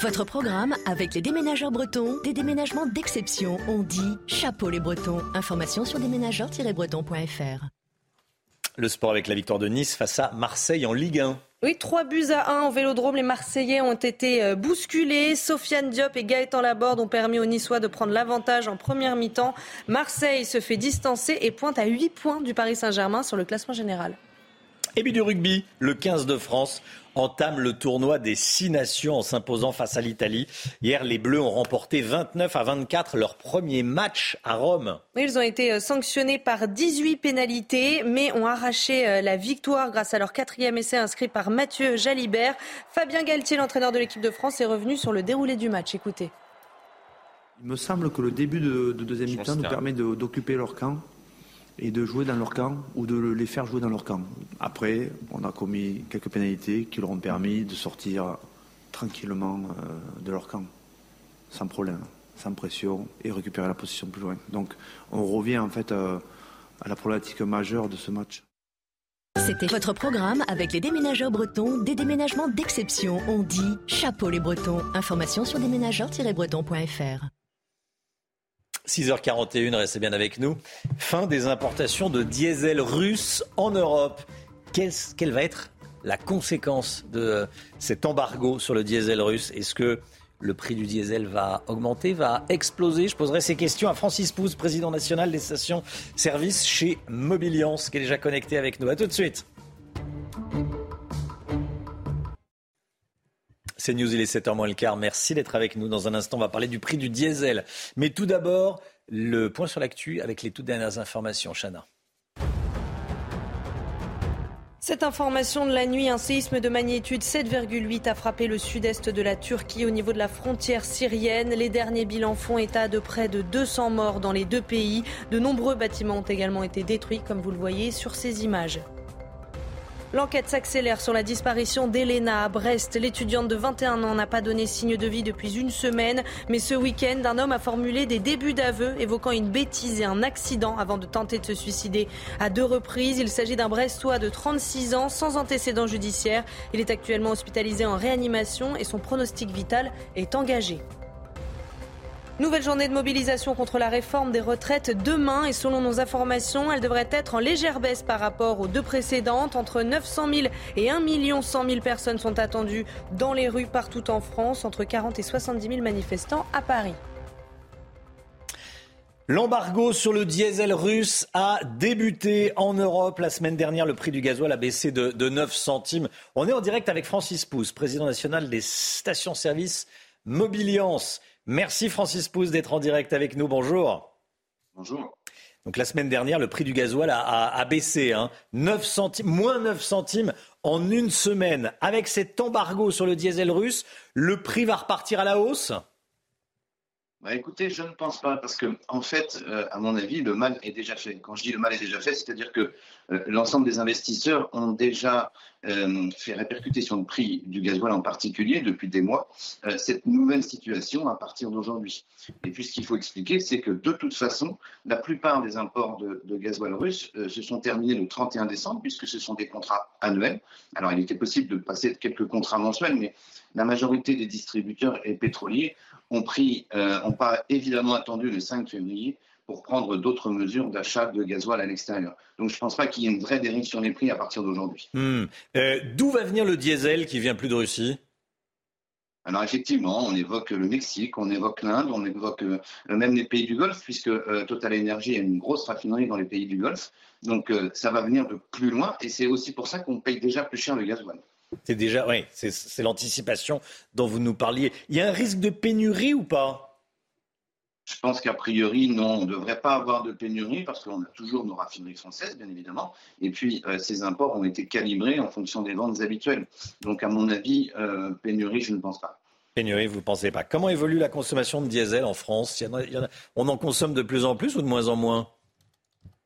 Votre programme avec les déménageurs bretons, des déménagements d'exception. On dit chapeau les bretons. Information sur déménageurs-bretons.fr. Le sport avec la victoire de Nice face à Marseille en Ligue 1. Oui, 3 buts à 1 au Vélodrome. Les Marseillais ont été euh, bousculés. Sofiane Diop et Gaëtan Laborde ont permis aux Niçois de prendre l'avantage en première mi-temps. Marseille se fait distancer et pointe à 8 points du Paris Saint-Germain sur le classement général. Et puis du rugby, le 15 de France entame le tournoi des six nations en s'imposant face à l'Italie. Hier, les Bleus ont remporté 29 à 24 leur premier match à Rome. Ils ont été euh, sanctionnés par 18 pénalités, mais ont arraché euh, la victoire grâce à leur quatrième essai inscrit par Mathieu Jalibert. Fabien Galtier, l'entraîneur de l'équipe de France, est revenu sur le déroulé du match. Écoutez. Il me semble que le début de, deuxième mi-temps nous permet d'occuper leur camp et de jouer dans leur camp ou de les faire jouer dans leur camp. Après, on a commis quelques pénalités qui leur ont permis de sortir tranquillement euh, de leur camp, sans problème, sans pression, et récupérer la position plus loin. Donc on revient en fait euh, à la problématique majeure de ce match. C'était votre programme avec les déménageurs bretons, des déménagements d'exception. On dit chapeau les bretons. Information sur déménageurs-bretons.fr. 6h41, restez bien avec nous. Fin des importations de diesel russe en Europe. quelle va être la conséquence de cet embargo sur le diesel russe? Est-ce que le prix du diesel va augmenter, va exploser? Je poserai ces questions à Francis Pousse, président national des stations service chez Mobiliance, qui est déjà connecté avec nous. A tout de suite. C'est News, il est 7h moins le quart. Merci d'être avec nous. Dans un instant, on va parler du prix du diesel. Mais tout d'abord, le point sur l'actu avec les toutes dernières informations. Chana. Cette information de la nuit, un séisme de magnitude 7,8 a frappé le sud-est de la Turquie au niveau de la frontière syrienne. Les derniers bilans font état de près de 200 morts dans les deux pays. De nombreux bâtiments ont également été détruits, comme vous le voyez sur ces images. L'enquête s'accélère sur la disparition d'Elena à Brest. L'étudiante de 21 ans n'a pas donné signe de vie depuis une semaine. Mais ce week-end, un homme a formulé des débuts d'aveu évoquant une bêtise et un accident avant de tenter de se suicider à deux reprises. Il s'agit d'un Brestois de 36 ans sans antécédent judiciaire. Il est actuellement hospitalisé en réanimation et son pronostic vital est engagé. Nouvelle journée de mobilisation contre la réforme des retraites demain et selon nos informations, elle devrait être en légère baisse par rapport aux deux précédentes. Entre 900 000 et 1 100 000 personnes sont attendues dans les rues partout en France, entre 40 et 70 000 manifestants à Paris. L'embargo sur le diesel russe a débuté en Europe. La semaine dernière, le prix du gasoil a baissé de, de 9 centimes. On est en direct avec Francis Pousse, président national des stations-service Mobiliance. Merci Francis Pousse d'être en direct avec nous. Bonjour. Bonjour. Donc la semaine dernière, le prix du gasoil a, baissé, 9 hein. centimes, moins 9 centimes en une semaine. Avec cet embargo sur le diesel russe, le prix va repartir à la hausse? Bah, écoutez, je ne pense pas, parce que en fait, euh, à mon avis, le mal est déjà fait. Quand je dis le mal est déjà fait, c'est-à-dire que euh, l'ensemble des investisseurs ont déjà euh, fait répercuter sur le prix du gasoil en particulier depuis des mois cette nouvelle situation à partir d'aujourd'hui. Et puis, ce qu'il faut expliquer, c'est que de toute façon, la plupart des imports de, de gasoil russe se sont terminés le 31 décembre, puisque ce sont des contrats annuels. Alors, il était possible de passer de quelques contrats mensuels, mais la majorité des distributeurs et pétroliers ont pris, euh, pas évidemment attendu le 5 février pour prendre d'autres mesures d'achat de gasoil à l'extérieur. Donc je ne pense pas qu'il y ait une vraie dérive sur les prix à partir d'aujourd'hui. Hmm. Euh, d'où va venir le diesel qui vient plus de Russie? Alors effectivement, on évoque le Mexique, on évoque l'Inde, on évoque euh, même les pays du Golfe, puisque Total Energy a une grosse raffinerie dans les pays du Golfe. Donc ça va venir de plus loin, et c'est aussi pour ça qu'on paye déjà plus cher le gasoil. C'est déjà, oui, c'est l'anticipation dont vous nous parliez. Il y a un risque de pénurie ou pas? Je pense qu'a priori, non, on ne devrait pas avoir de pénurie parce qu'on a toujours nos raffineries françaises, bien évidemment. Et puis, euh, ces imports ont été calibrés en fonction des ventes habituelles. Donc, à mon avis, euh, pénurie, je ne pense pas. Pénurie, vous ne pensez pas. Comment évolue la consommation de diesel en France? On en consomme de plus en plus ou de moins en moins?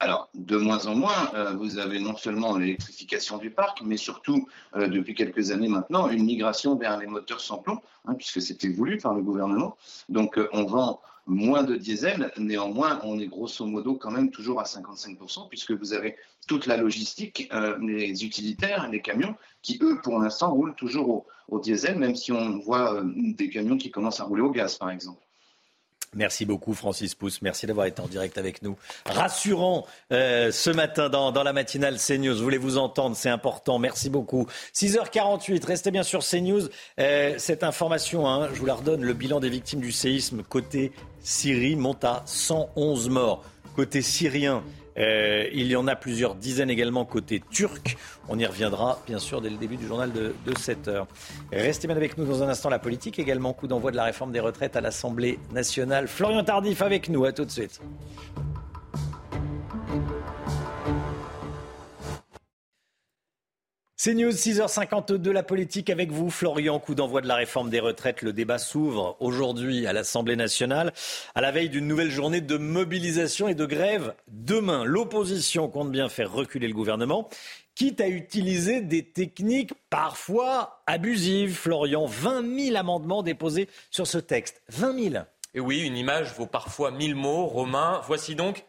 Alors, de moins en moins, euh, vous avez non seulement l'électrification du parc, mais surtout, euh, depuis quelques années maintenant, une migration vers les moteurs sans plomb, hein, puisque c'était voulu par le gouvernement. Donc, euh, on vend moins de diesel. Néanmoins, on est grosso modo quand même toujours à 55%, puisque vous avez toute la logistique, les utilitaires, les camions, qui, eux, pour l'instant, roulent toujours au diesel, même si on voit des camions qui commencent à rouler au gaz, par exemple. Merci beaucoup Francis Pousse, merci d'avoir été en direct avec nous. Rassurant euh, ce matin dans, la matinale CNews, je voulais vous entendre, c'est important, merci beaucoup. 6h48, restez bien sur CNews. Euh, cette information, hein, je vous la redonne, le bilan des victimes du séisme côté Syrie monte à 111 morts. Côté syrien, euh, il y en a plusieurs dizaines également côté turc. On y reviendra bien sûr dès le début du journal de, de 7 heures. Restez bien avec nous dans un instant. La politique également. Coup d'envoi de la réforme des retraites à l'Assemblée nationale. Florian Tardif avec nous. À tout de suite. C'est News 6h52, la politique avec vous, Florian. Coup d'envoi de la réforme des retraites. Le débat s'ouvre aujourd'hui à l'Assemblée nationale, à la veille d'une nouvelle journée de mobilisation et de grève demain. L'opposition compte bien faire reculer le gouvernement, quitte à utiliser des techniques parfois abusives. Florian, 20 000 amendements déposés sur ce texte. 20 000. Et oui, une image vaut parfois mille mots. Romain, voici donc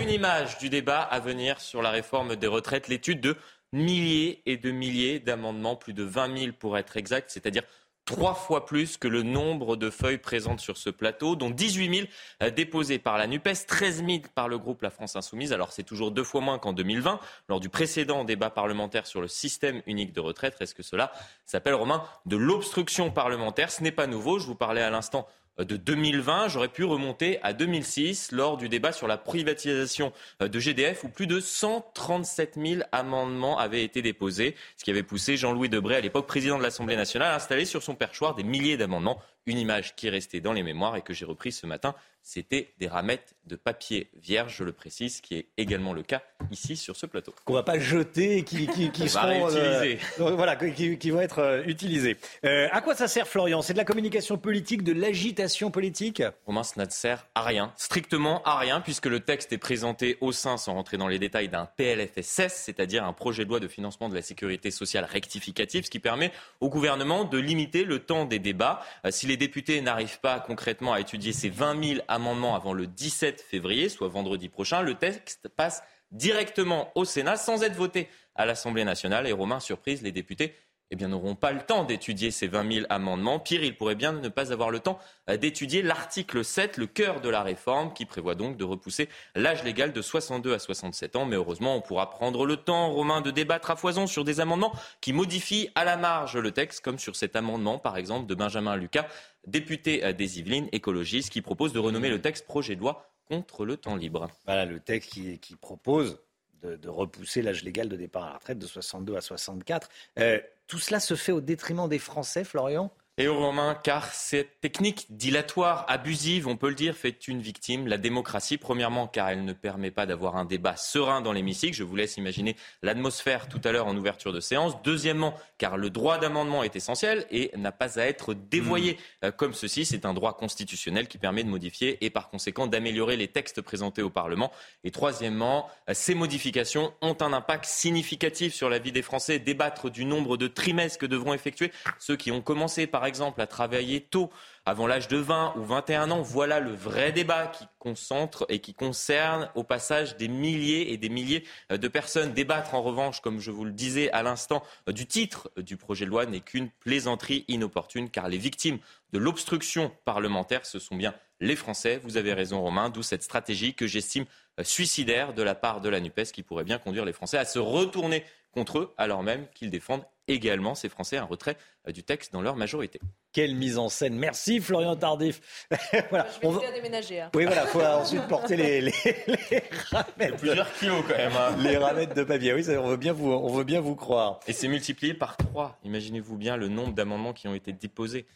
une image du débat à venir sur la réforme des retraites. L'étude de milliers et de milliers d'amendements, plus de 20 000 pour être exact, c'est-à-dire trois fois plus que le nombre de feuilles présentes sur ce plateau, dont 18 000 euh, déposées par la NUPES, 13 000 par le groupe La France Insoumise. Alors c'est toujours deux fois moins qu'en 2020, lors du précédent débat parlementaire sur le système unique de retraite. Est-ce que cela s'appelle, Romain, de l'obstruction parlementaire? Ce n'est pas nouveau. Je vous parlais à l'instant de 2020, j'aurais pu remonter à 2006 lors du débat sur la privatisation euh, de GDF où plus de 137 000 amendements avaient été déposés, ce qui avait poussé Jean-Louis Debré, à l'époque président de l'Assemblée nationale, à installer sur son perchoir des milliers d'amendements. Une image qui est restée dans les mémoires et que j'ai reprise ce matin c'était des ramettes de papier vierge, je le précise, qui est également le cas ici sur ce plateau. Qu'on va pas jeter et qui, qui, qui [laughs] seront euh, voilà, qui, qui, vont être euh, utilisés. Euh, à quoi ça sert, Florian? C'est de la communication politique, de l'agitation politique? Romain, ça ne sert à rien, strictement à rien, puisque le texte est présenté au sein, sans rentrer dans les détails, d'un PLFSS, c'est-à-dire un projet de loi de financement de la sécurité sociale rectificatif, ce qui permet au gouvernement de limiter le temps des débats. si les députés n'arrivent pas concrètement à étudier ces 20 000 amendement avant le 17 février, soit vendredi prochain, le texte passe directement au Sénat sans être voté à l'Assemblée nationale. Et Romain, surprise, les députés eh bien, n'auront pas le temps d'étudier ces 20 000 amendements. Pire, ils pourraient bien ne pas avoir le temps d'étudier l'article 7, le cœur de la réforme, qui prévoit donc de repousser l'âge légal de 62 à 67 ans. Mais heureusement, on pourra prendre le temps, Romain, de débattre à foison sur des amendements qui modifient à la marge le texte, comme sur cet amendement, par exemple, de Benjamin Lucas, député des Yvelines, écologiste, qui propose de renommer le texte projet de loi contre le temps libre. Voilà le texte qui, propose de, repousser l'âge légal de départ à la retraite de 62 à 64. Euh, tout cela se fait au détriment des Français, Florian? Et aux Romains, car cette technique dilatoire, abusive, on peut le dire, fait une victime, la démocratie. Premièrement, car elle ne permet pas d'avoir un débat serein dans l'hémicycle. Je vous laisse imaginer l'atmosphère tout à l'heure en ouverture de séance. Deuxièmement, car le droit d'amendement est essentiel et n'a pas à être dévoyé hmm. euh, comme ceci. C'est un droit constitutionnel qui permet de modifier et par conséquent d'améliorer les textes présentés au Parlement. Et troisièmement, euh, ces modifications ont un impact significatif sur la vie des Français. Débattre du nombre de trimestres que devront effectuer ceux qui ont commencé, par exemple, à travailler tôt, avant l'âge de 20 ou 21 ans. Voilà le vrai débat qui concentre et qui concerne au passage des milliers et des milliers de personnes. Débattre en revanche, comme je vous le disais à l'instant, du titre du projet de loi n'est qu'une plaisanterie inopportune car les victimes de l'obstruction parlementaire, ce sont bien les Français. Vous avez raison Romain, d'où cette stratégie que j'estime suicidaire de la part de la NUPES qui pourrait bien conduire les Français à se retourner contre eux alors même qu'ils défendent également ces Français un retrait euh, du texte dans leur majorité. Quelle mise en scène. Merci Florian Tardif. [laughs] voilà. Je vais on va... déménager. Hein. Oui, voilà, il faut ensuite porter les, les, [laughs] les ramettes. Plusieurs kilos quand même. Hein. Les ramettes de papier, oui, on, veut bien vous, on veut bien vous croire. Et c'est multiplié par trois. Imaginez-vous bien le nombre d'amendements qui ont été déposés.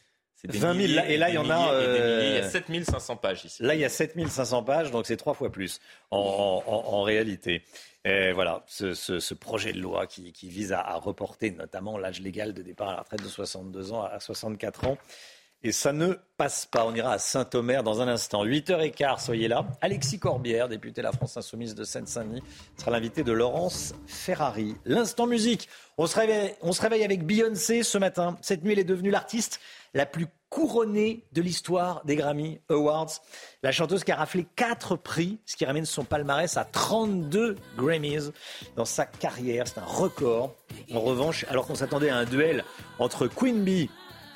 20 000, et là, il y en a. Euh... Il y a 7500 pages ici. Là, il y a 7500 pages, donc c'est trois fois plus en, en, en réalité. Et voilà, ce, projet de loi qui, vise à, reporter notamment l'âge légal de départ à la retraite de 62 ans à 64 ans. Et ça ne passe pas. On ira à Saint-Omer dans un instant. 8h15, soyez là. Alexis Corbière, député de la France Insoumise de Seine-Saint-Denis, sera l'invité de Laurence Ferrari. L'instant musique. On se réveille avec Beyoncé ce matin. Cette nuit, elle est devenue l'artiste la plus couronnée de l'histoire des Grammy Awards. La chanteuse qui a raflé 4 prix, ce qui ramène son palmarès à 32 Grammys dans sa carrière. C'est un record. En revanche, alors qu'on s'attendait à un duel entre Queen Bee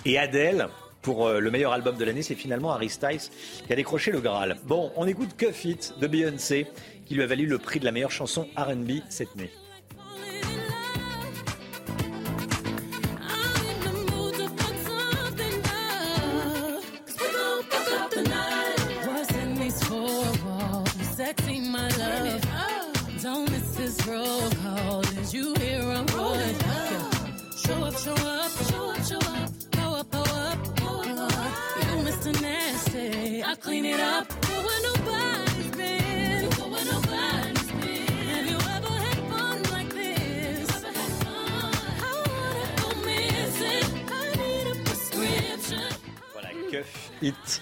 et Adele, pour euh, le meilleur album de l'année, c'est finalement Harry Styles qui a décroché le Graal. Bon, on écoute Cuff It de Beyoncé, qui lui a valu le prix de la meilleure chanson RB cette nuit. Clean it up. Where nobody's been. Go where nobody's been. Have you ever had fun like this? Ever had fun? I wanna go missing. I need a prescription. Voilà, Cuff It.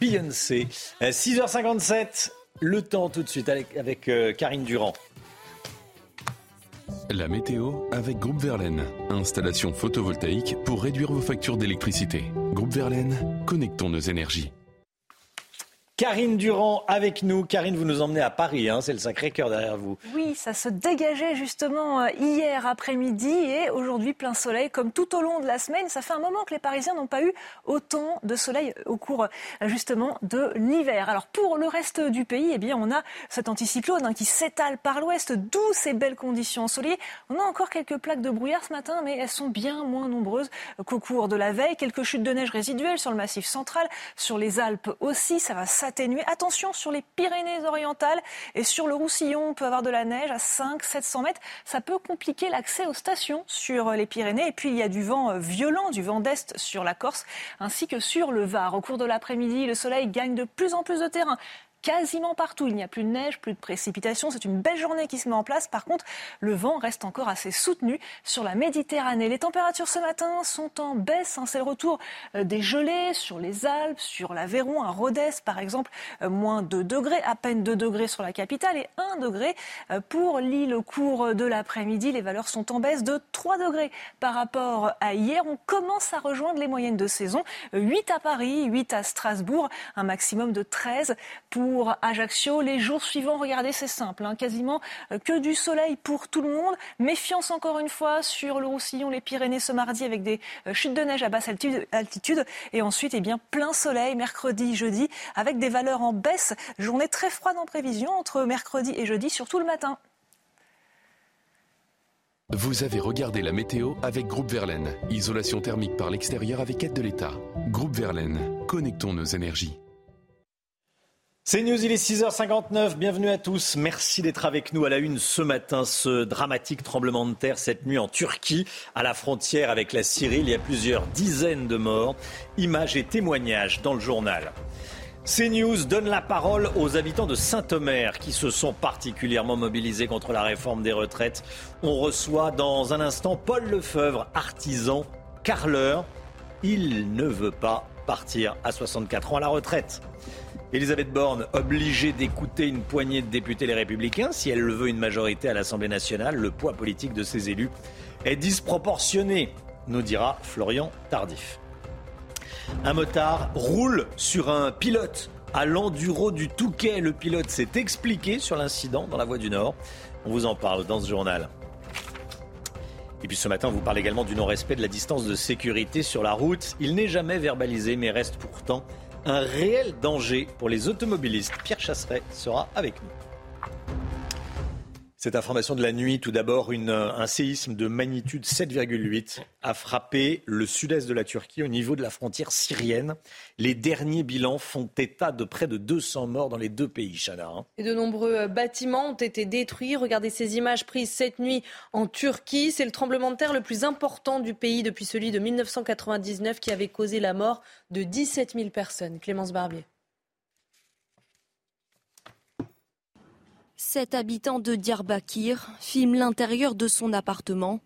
Beyoncé. 6h57, euh, le temps tout de suite avec, avec euh, Karine Durand. La météo avec Groupe Verlaine. Installation photovoltaïque pour réduire vos factures d'électricité. Groupe Verlaine, connectons nos énergies. Karine Durand avec nous. Karine, vous nous emmenez à Paris, hein, c'est le Sacré-Cœur derrière vous. Oui, ça se dégageait justement euh, hier après-midi et aujourd'hui plein soleil comme tout au long de la semaine. Ça fait un moment que les Parisiens n'ont pas eu autant de soleil au cours euh, justement de l'hiver. Alors pour le reste du pays, eh bien on a cet anticyclone hein, qui s'étale par l'ouest, d'où ces belles conditions ensoleillées. On a encore quelques plaques de brouillard ce matin, mais elles sont bien moins nombreuses qu'au cours de la veille. Quelques chutes de neige résiduelles sur le massif central, sur les Alpes aussi. Ça va Attention sur les Pyrénées-Orientales et sur le Roussillon, on peut avoir de la neige à 500-700 mètres. Ça peut compliquer l'accès aux stations sur les Pyrénées. Et puis il y a du vent euh, violent, du vent d'est sur la Corse, ainsi que sur le Var. Au cours de l'après-midi, le soleil gagne de plus en plus de terrain quasiment partout. Il n'y a plus de neige, plus de précipitations. C'est une belle journée qui se met en place. Par contre, le vent reste encore assez soutenu sur la Méditerranée. Les températures ce matin sont en baisse. Hein. C'est le retour euh, des gelées sur les Alpes, sur l'Aveyron, à Rhodes par exemple, euh, moins 2 degrés, à peine 2 degrés sur la capitale et 1 degré euh, pour l'île au cours de l'après-midi. Les valeurs sont en baisse de 3 degrés par rapport à hier. On commence à rejoindre les moyennes de saison. 8 à Paris, 8 à Strasbourg, un maximum de 13 pour pour Ajaccio. Les jours suivants, regardez, c'est simple, hein, quasiment euh, que du soleil pour tout le monde. Méfiance encore une fois sur le Roussillon, les Pyrénées ce mardi avec des euh, chutes de neige à basse altitude. Et ensuite, eh bien, plein soleil mercredi, jeudi, avec des valeurs en baisse. Journée très froide en prévision entre mercredi et jeudi, surtout le matin. Vous avez regardé la météo avec Groupe Verlaine. Isolation thermique par l'extérieur avec aide de l'État. Groupe Verlaine, connectons nos énergies. C'est News, il est 6h59. Bienvenue à tous. Merci d'être avec nous à la une ce matin. Ce dramatique tremblement de terre cette nuit en Turquie, à la frontière avec la Syrie. Il y a plusieurs dizaines de morts. Images et témoignages dans le journal. CNews donne la parole aux habitants de Saint-Omer qui se sont particulièrement mobilisés contre la réforme des retraites. On reçoit dans un instant Paul Lefebvre, artisan, carleur. Il ne veut pas partir à 64 ans à la retraite. Elisabeth Borne, obligée d'écouter une poignée de députés les républicains, si elle le veut une majorité à l'Assemblée nationale, le poids politique de ses élus est disproportionné, nous dira Florian Tardif. Un motard roule sur un pilote à l'enduro du Touquet. Le pilote s'est expliqué sur l'incident dans la Voie du Nord. On vous en parle dans ce journal. Et puis ce matin, on vous parle également du non-respect de la distance de sécurité sur la route. Il n'est jamais verbalisé, mais reste pourtant un réel danger pour les automobilistes. Pierre Chasseret sera avec nous. Cette information de la nuit, tout d'abord, un séisme de magnitude 7,8 a frappé le sud-est de la Turquie au niveau de la frontière syrienne. Les derniers bilans font état de près de 200 morts dans les deux pays, Chana. Hein. Et de nombreux euh, bâtiments ont été détruits. Regardez ces images prises cette nuit en Turquie. C'est le tremblement de terre le plus important du pays depuis celui de 1999 qui avait causé la mort de 17 000 personnes. Clémence Barbier. Cet habitant de Diyarbakir filme l'intérieur de son appartement.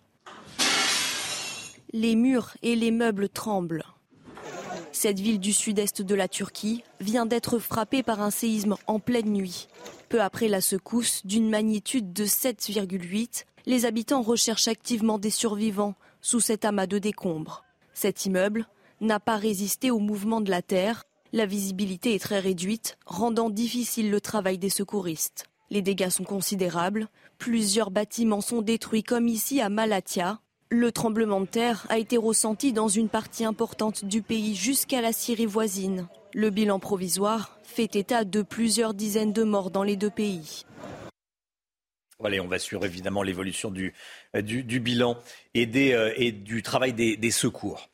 Les murs et les meubles tremblent. Cette ville du sud-est de la Turquie vient d'être frappée par un séisme en pleine nuit. Peu après la secousse d'une magnitude de 7,8, les habitants recherchent activement des survivants sous cet amas de décombres. Cet immeuble n'a pas résisté au mouvement de la terre. La visibilité est très réduite, rendant difficile le travail des secouristes. Les dégâts sont considérables. Plusieurs bâtiments sont détruits comme ici à Malatya. Le tremblement de terre a été ressenti dans une partie importante du pays jusqu'à la Syrie voisine. Le bilan provisoire fait état de plusieurs dizaines de morts dans les deux pays. On va suivre évidemment l'évolution du, du, bilan euh, et du travail des secours.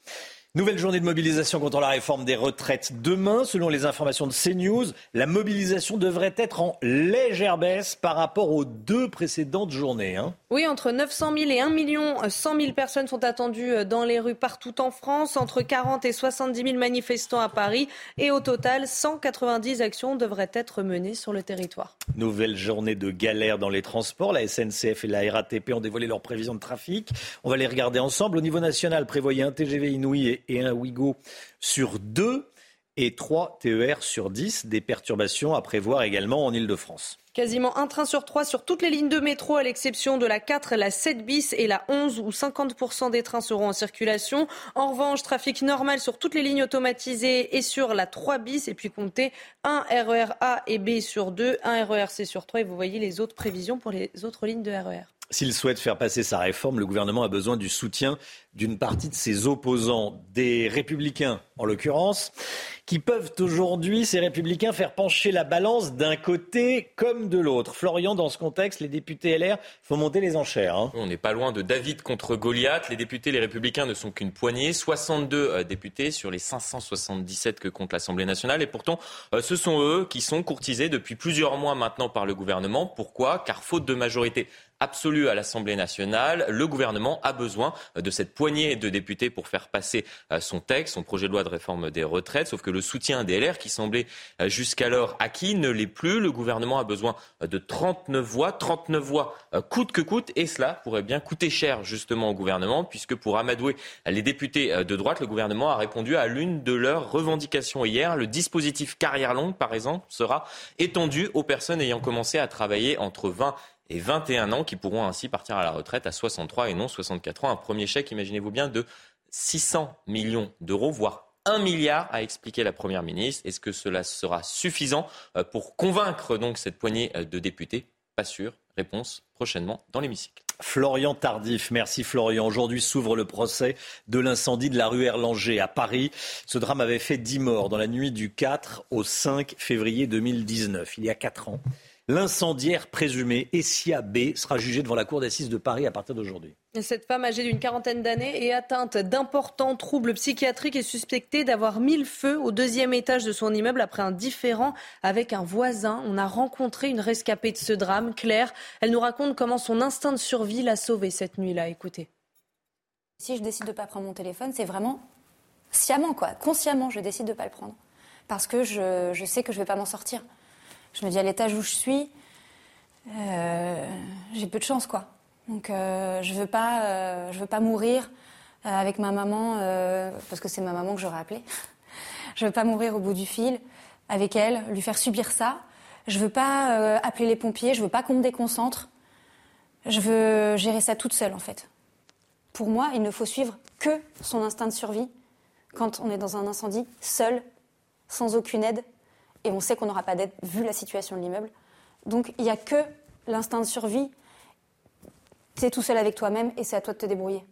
Nouvelle journée de mobilisation contre la réforme des retraites. Demain, selon les informations de CNews, la mobilisation devrait être en légère baisse par rapport aux deux précédentes journées. Hein. Oui, entre 900 000 et 1 million 100 000 personnes sont attendues euh, dans les rues partout en France, entre 40 et 70 000 manifestants à Paris et au total, 190 actions devraient être menées sur le territoire. Nouvelle journée de galère dans les transports. La SNCF et la RATP ont dévoilé leurs prévisions de trafic. On va les regarder ensemble. Au niveau national, prévoyez un TGV Inouï et un Ouigo sur deux et trois TER sur 10. Des perturbations à prévoir également en Ile-de-France. Quasiment un train sur trois sur toutes les lignes de métro, à l'exception de la 4, la 7 bis et la 11, où 50% des trains seront en circulation. En revanche, trafic normal sur toutes les lignes automatisées et sur la 3 bis. Et puis comptez un RER A et B sur 2, un RER C sur 3. Et vous voyez les autres prévisions pour les autres lignes de RER. S'il souhaite faire passer sa réforme, le gouvernement a besoin du soutien d'une partie de ses opposants, des républicains en l'occurrence. qui peuvent aujourd'hui, ces républicains, faire pencher la balance d'un côté comme de l'autre. Florian, dans ce contexte, les députés LR font monter les enchères. Hein. On n'est pas loin de David contre Goliath. Les députés, les républicains ne sont qu'une poignée. 62 euh, députés sur les 577 que compte l'Assemblée nationale. Et pourtant, euh, ce sont eux qui sont courtisés depuis plusieurs mois maintenant par le gouvernement. Pourquoi? Car faute de majorité absolue à l'Assemblée nationale. Le gouvernement a besoin de cette poignée de députés pour faire passer euh, son texte, son projet de loi de réforme des retraites. Sauf que le soutien des LR, qui semblait euh, jusqu'alors acquis, ne l'est plus. Le gouvernement a besoin euh, de 39 voix, 39 voix coûte que coûte, et cela pourrait bien coûter cher justement au gouvernement, puisque pour amadouer les députés de droite, le gouvernement a répondu à l'une de leurs revendications hier. Le dispositif carrière longue, par exemple, sera étendu aux personnes ayant commencé à travailler entre 20 et 21 ans qui pourront ainsi partir à la retraite à 63 et non 64 ans. Un premier chèque, imaginez-vous bien, de 600 millions d'euros, voire 1 milliard, a expliqué la Première ministre. Est-ce que cela sera suffisant euh, pour convaincre donc cette poignée euh, de députés? Pas sûr. Réponse prochainement dans l'hémicycle. Florian Tardif, merci Florian. Aujourd'hui s'ouvre le procès de l'incendie de la rue Erlanger à Paris. Ce drame avait fait 10 morts dans la nuit du 4 au 5 février 2019, il y a 4 ans. L'incendiaire présumé, Essia B, sera jugé devant la cour d'assises de Paris à partir d'aujourd'hui. Cette femme âgée d'une quarantaine d'années est atteinte d'importants troubles psychiatriques et suspectée d'avoir mis le feu au deuxième étage de son immeuble après un différend avec un voisin. On a rencontré une rescapée de ce drame, Claire. Elle nous raconte comment son instinct de survie l'a sauvée cette nuit-là. Écoutez. Si je décide de ne pas prendre mon téléphone, c'est vraiment sciemment, quoi. Consciemment, je décide de ne pas le prendre. Parce que je, je sais que je ne vais pas m'en sortir. Je me dis à l'étage où je suis, euh, j'ai peu de chance, quoi. Donc euh, je veux pas, euh, je veux pas mourir avec ma maman parce que c'est ma maman que j'aurais appelée. [laughs] je veux pas mourir au bout du fil avec elle, lui faire subir ça. Je veux pas appeler les pompiers, je veux pas qu'on me déconcentre. Je veux gérer ça toute seule, en fait. Pour moi, il ne faut suivre que son instinct de survie quand on est dans un incendie, seul, sans aucune aide, et on sait qu'on n'aura pas d'aide vu la situation de l'immeuble. Donc il n'y a que l'instinct de survie. Tu es tout seul avec toi-même et c'est à toi de te débrouiller.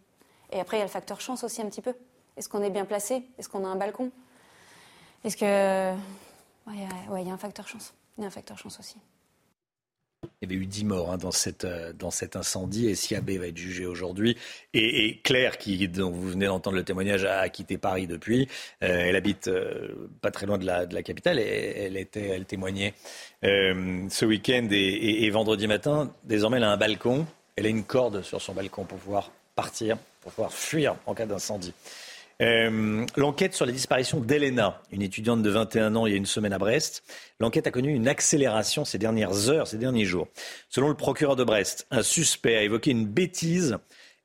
Et après, il y a le facteur chance aussi un petit peu. Est-ce qu'on est bien placé? Est-ce qu'on a un balcon? Est-ce que. Il y a un facteur chance. Il y a un facteur chance aussi. Il y avait eu 10 morts hein, euh, dans cet incendie et Siabé va être jugé aujourd'hui. Et, Claire, qui, dont vous venez d'entendre le témoignage, a, quitté Paris depuis. Euh, elle habite euh, pas très loin de la, capitale et elle, était, témoignait ce week-end et, vendredi matin. Désormais, elle a un balcon. Elle a une corde sur son balcon pour pouvoir partir, pour pouvoir fuir en cas d'incendie. Euh, l'enquête sur la disparition d'Elena, une étudiante de 21 ans il y a une semaine à Brest, l'enquête a connu une accélération ces dernières heures, ces derniers jours. Selon le procureur de Brest, un suspect a évoqué une bêtise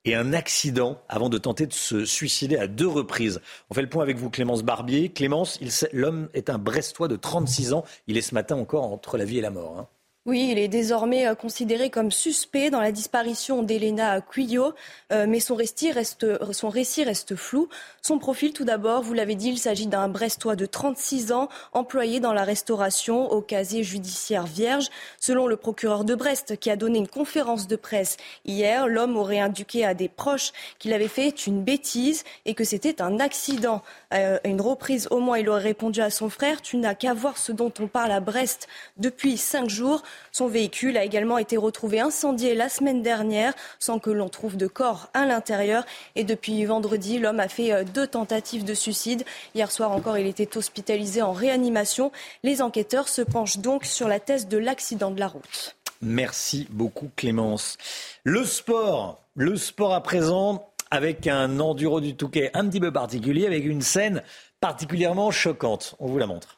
et un accident avant de tenter de se suicider à deux reprises. On fait le point avec vous, Clémence Barbier. Clémence, l'homme est un Brestois de 36 ans. Il est ce matin encore entre la vie et la mort. Hein. Oui, il est désormais euh, considéré comme suspect dans la disparition d'Elena Cuyo, euh, mais son récit, reste, son récit reste flou. Son profil, tout d'abord, vous l'avez dit, il s'agit d'un Brestois de 36 ans, employé dans la restauration au casier judiciaire vierge. Selon le procureur de Brest, qui a donné une conférence de presse hier, l'homme aurait indiqué à des proches qu'il avait fait une bêtise et que c'était un accident. Euh, une reprise, au moins, il aurait répondu à son frère, tu n'as qu'à voir ce dont on parle à Brest depuis cinq jours. Son véhicule a également été retrouvé incendié la semaine dernière sans que l'on trouve de corps à l'intérieur. Et depuis vendredi, l'homme a fait euh, deux tentatives de suicide. Hier soir encore, il était hospitalisé en réanimation. Les enquêteurs se penchent donc sur la thèse de l'accident de la route. Merci beaucoup Clémence. Le sport, le sport à présent avec un enduro du Touquet un petit peu particulier, avec une scène particulièrement choquante. On vous la montre.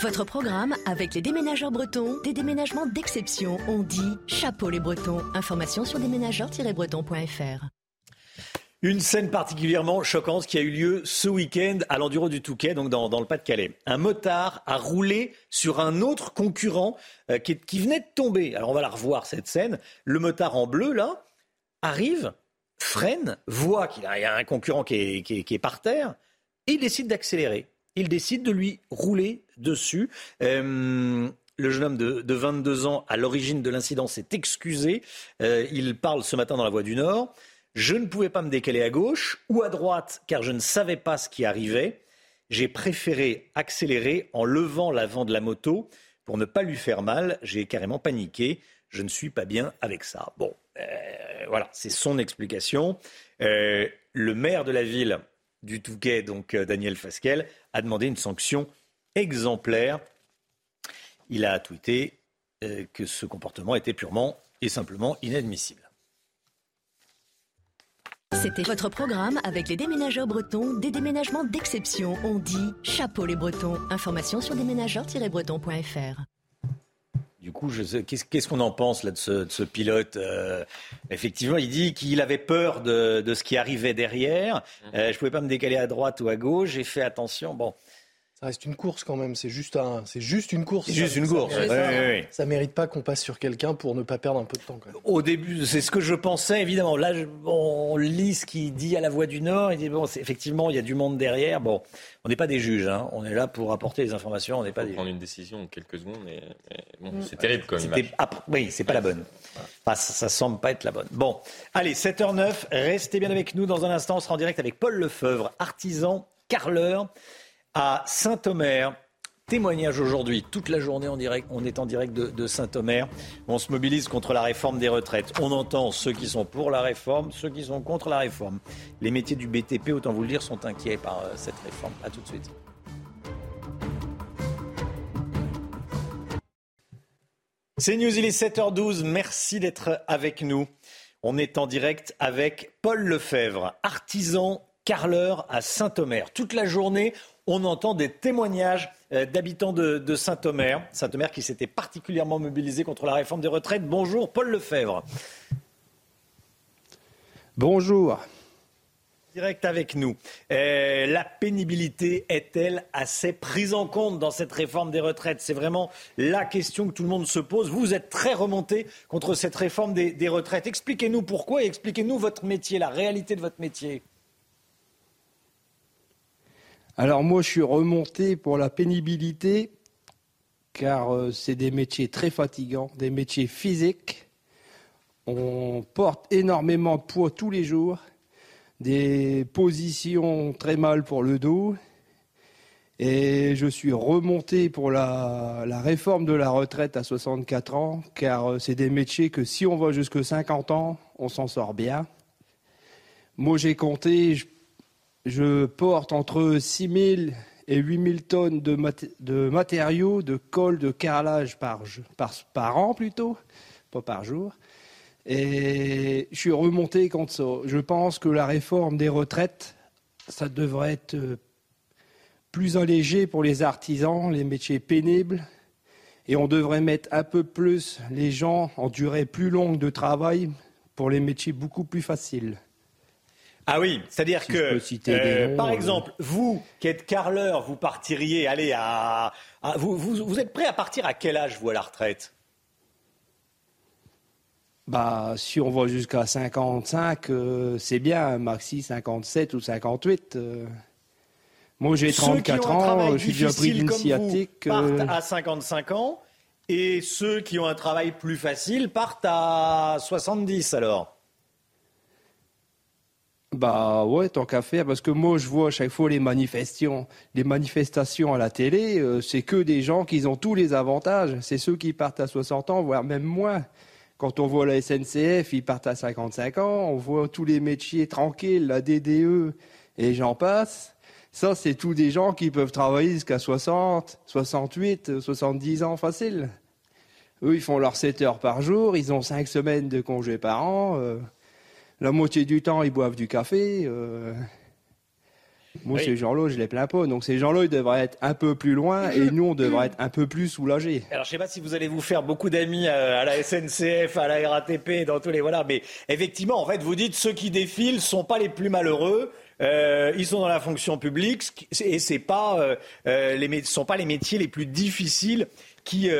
Votre programme avec les déménageurs bretons, des déménagements d'exception. On dit chapeau les bretons. Information sur déménageurs-bretons.fr. Une scène particulièrement choquante qui a eu lieu ce week-end à l'enduro du Touquet, donc dans, le Pas-de-Calais. Un motard a roulé sur un autre concurrent euh, qui, venait de tomber. Alors on va la revoir cette scène. Le motard en bleu là arrive, freine, voit qu'il y a un concurrent qui est par terre il décide d'accélérer il décide de lui rouler dessus. Euh, le jeune homme de, 22 ans, à l'origine de l'incident, s'est excusé. Euh, il parle ce matin dans la Voix du Nord. Je ne pouvais pas me décaler à gauche ou à droite car je ne savais pas ce qui arrivait. J'ai préféré accélérer en levant l'avant de la moto pour ne pas lui faire mal. J'ai carrément paniqué. Je ne suis pas bien avec ça. Bon, euh, voilà, c'est son explication. Le maire de la ville du Touquet, donc Daniel Fasquelle, a demandé une sanction exemplaire. Il a tweeté que ce comportement était purement et simplement inadmissible. C'était votre programme avec les déménageurs bretons, des déménagements d'exception. On dit chapeau les bretons. Information sur déménageurs-bretons.fr. Du coup, qu'est-ce qu'on en pense là de ce, pilote euh, Effectivement, il dit qu'il avait peur de, de, ce qui arrivait derrière. Mmh. Euh, je ne pouvais pas me décaler à droite ou à gauche. J'ai fait attention. Bon, ça reste une course quand même. C'est juste, un, c'est juste une course. C'est juste une course. Ça, mérite pas qu'on passe sur quelqu'un pour ne pas perdre un peu de temps. Au début, c'est ce que je pensais, évidemment. Là, on lit ce qu'il dit à la Voix du Nord. Il dit bon, effectivement, il y a du monde derrière. Bon, on n'est pas des juges. Hein. On est là pour apporter les informations. On n'est pas des... prendre une décision en quelques secondes. Mais, bon, mm. c'est terrible comme image. oui, c'est pas la bonne. ça, ça semble pas être la bonne. Bon, allez, 7h09. Restez bien avec nous. Dans un instant, on sera en direct avec Paul Lefebvre, artisan, carleur à Saint-Omer. Témoignage aujourd'hui, toute la journée en direct, on est en direct de, Saint-Omer. On se mobilise contre la réforme des retraites. On entend ceux qui sont pour la réforme, ceux qui sont contre la réforme. Les métiers du BTP, autant vous le dire, sont inquiets par euh, cette réforme. A tout de suite. C'est News, il est 7h12. Merci d'être avec nous. On est en direct avec Paul Lefebvre, artisan carleur à Saint-Omer. Toute la journée, on entend des témoignages euh, d'habitants de, Saint-Omer. Saint-Omer qui s'était particulièrement mobilisé contre la réforme des retraites. Bonjour Paul Lefebvre. Bonjour. Direct avec nous. Euh, la pénibilité est-elle assez prise en compte dans cette réforme des retraites? C'est vraiment la question que tout le monde se pose. Vous êtes très remonté contre cette réforme des retraites. Expliquez-nous pourquoi et expliquez-nous votre métier, la réalité de votre métier. Alors moi, je suis remonté pour la pénibilité, car euh, c'est des métiers très fatigants, des métiers physiques. On porte énormément de poids tous les jours, des positions très mal pour le dos. Et je suis remonté pour la, réforme de la retraite à 64 ans, car euh, c'est des métiers que si on va jusque 50 ans, on s'en sort bien. Moi, j'ai compté, porte entre 6 000 et 8 000 tonnes de, matériaux, de colle, de carrelage par, par, an plutôt, pas par jour. Et je suis remonté contre ça. Je pense que la réforme des retraites, ça devrait être euh, plus allégé pour les artisans, les métiers pénibles. Et on devrait mettre un peu plus les gens en durée plus longue de travail pour les métiers beaucoup plus faciles. Ah oui, c'est-à-dire que, euh, par euh, exemple, vous qui êtes carleur, vous partiriez, allez, à, vous, vous, êtes prêt à partir à quel âge, vous, à la retraite? Bah, si on va jusqu'à 55, euh, c'est bien, maxi 57 ou 58. Moi, j'ai 34 ans, je suis déjà pris d'une sciatique. partent à 55 ans, et ceux qui ont un travail plus facile partent à 70 alors bah ouais, tant qu'à faire, parce que moi je vois à chaque fois les manifestations, les manifestations à la télé, euh, c'est que des gens qui ont tous les avantages. C'est ceux qui partent à 60 ans, voire même moins. Quand on voit la SNCF, ils partent à 55 ans. On voit tous les métiers tranquilles, la DDE et j'en passe. Ça, c'est tous des gens qui peuvent travailler jusqu'à 60, 68, 70 ans facile. Eux, ils font leurs 7 heures par jour, ils ont 5 semaines de congés par an. Euh, la moitié du temps, ils boivent du café. Euh. Moi, ces gens-là, je les plains pas. Donc, ces gens-là, ils devraient être un peu plus loin et nous, on devrait être un peu plus soulagés. Alors, je sais pas si vous allez vous faire beaucoup d'amis euh, à la SNCF, à la RATP, dans tous les. Voilà. Mais effectivement, en fait, vous dites ceux qui défilent sont pas les plus malheureux. Euh, ils sont dans la fonction publique et c'est pas les sont pas les métiers les plus difficiles qui,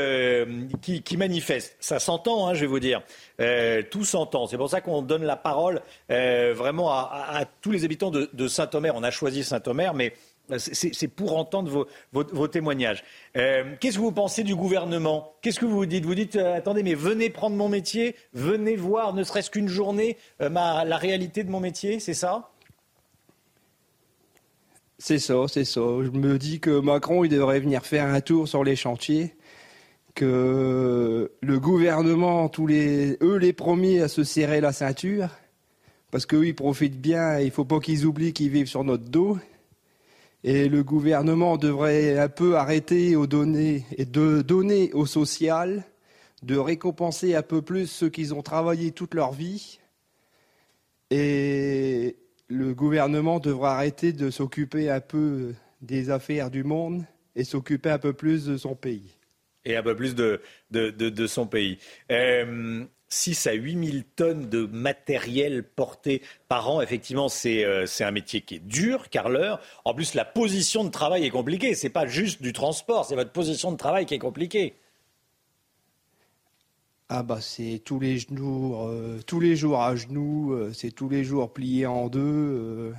qui, qui manifestent. Ça s'entend, hein, je vais vous dire. Euh, tout s'entend. C'est pour ça qu'on donne la parole euh, vraiment à, tous les habitants de, Saint-Omer. On a choisi Saint-Omer, mais C'est pour entendre vos, témoignages. Euh, qu'est-ce que vous pensez du gouvernement? Qu'est-ce que vous dites? Vous dites, attendez, mais venez prendre mon métier, venez voir, ne serait-ce qu'une journée, euh, la réalité de mon métier, c'est ça? C'est ça, c'est ça. Je me dis que Macron, il devrait venir faire un tour sur les chantiers, que le gouvernement, tous les, eux les premiers à se serrer la ceinture, parce qu'eux, ils profitent bien, il ne faut pas qu'ils oublient qu'ils vivent sur notre dos. Et le gouvernement devrait un peu arrêter et de donner au social, de récompenser un peu plus ceux qui ont travaillé toute leur vie. Et le gouvernement devrait arrêter de s'occuper un peu des affaires du monde et s'occuper un peu plus de son pays. Et un peu plus de, de, son pays. Euh, 6 à 8 000 tonnes de matériel porté par an. Effectivement, euh, c'est un métier qui est dur, car l'heure, en plus, la position de travail est compliquée. Ce n'est pas juste du transport, c'est votre position de travail qui est compliquée. Ah bah c'est tous les jours, euh, tous les jours à genoux, euh, c'est tous les jours plié en deux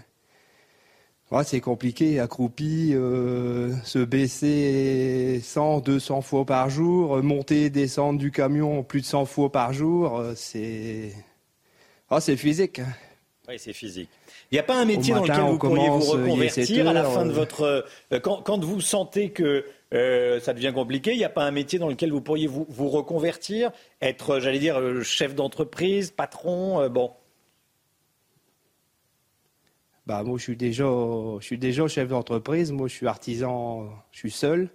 c'est compliqué, accroupi, euh, se baisser 100, 200 fois par jour, monter, descendre du camion plus de 100 fois par jour, euh, c'est ah, c'est physique. Oui, c'est physique. Il n'y a pas un métier dans lequel vous pourriez vous reconvertir à la fin de votre... Euh, quand, vous sentez que ça devient compliqué, il n'y a pas un métier dans lequel vous pourriez vous, vous reconvertir, être, j'allais dire, chef d'entreprise, patron, bon bah, moi, je suis déjà, je suis déjà chef d'entreprise. Moi, je suis artisan, je suis seul.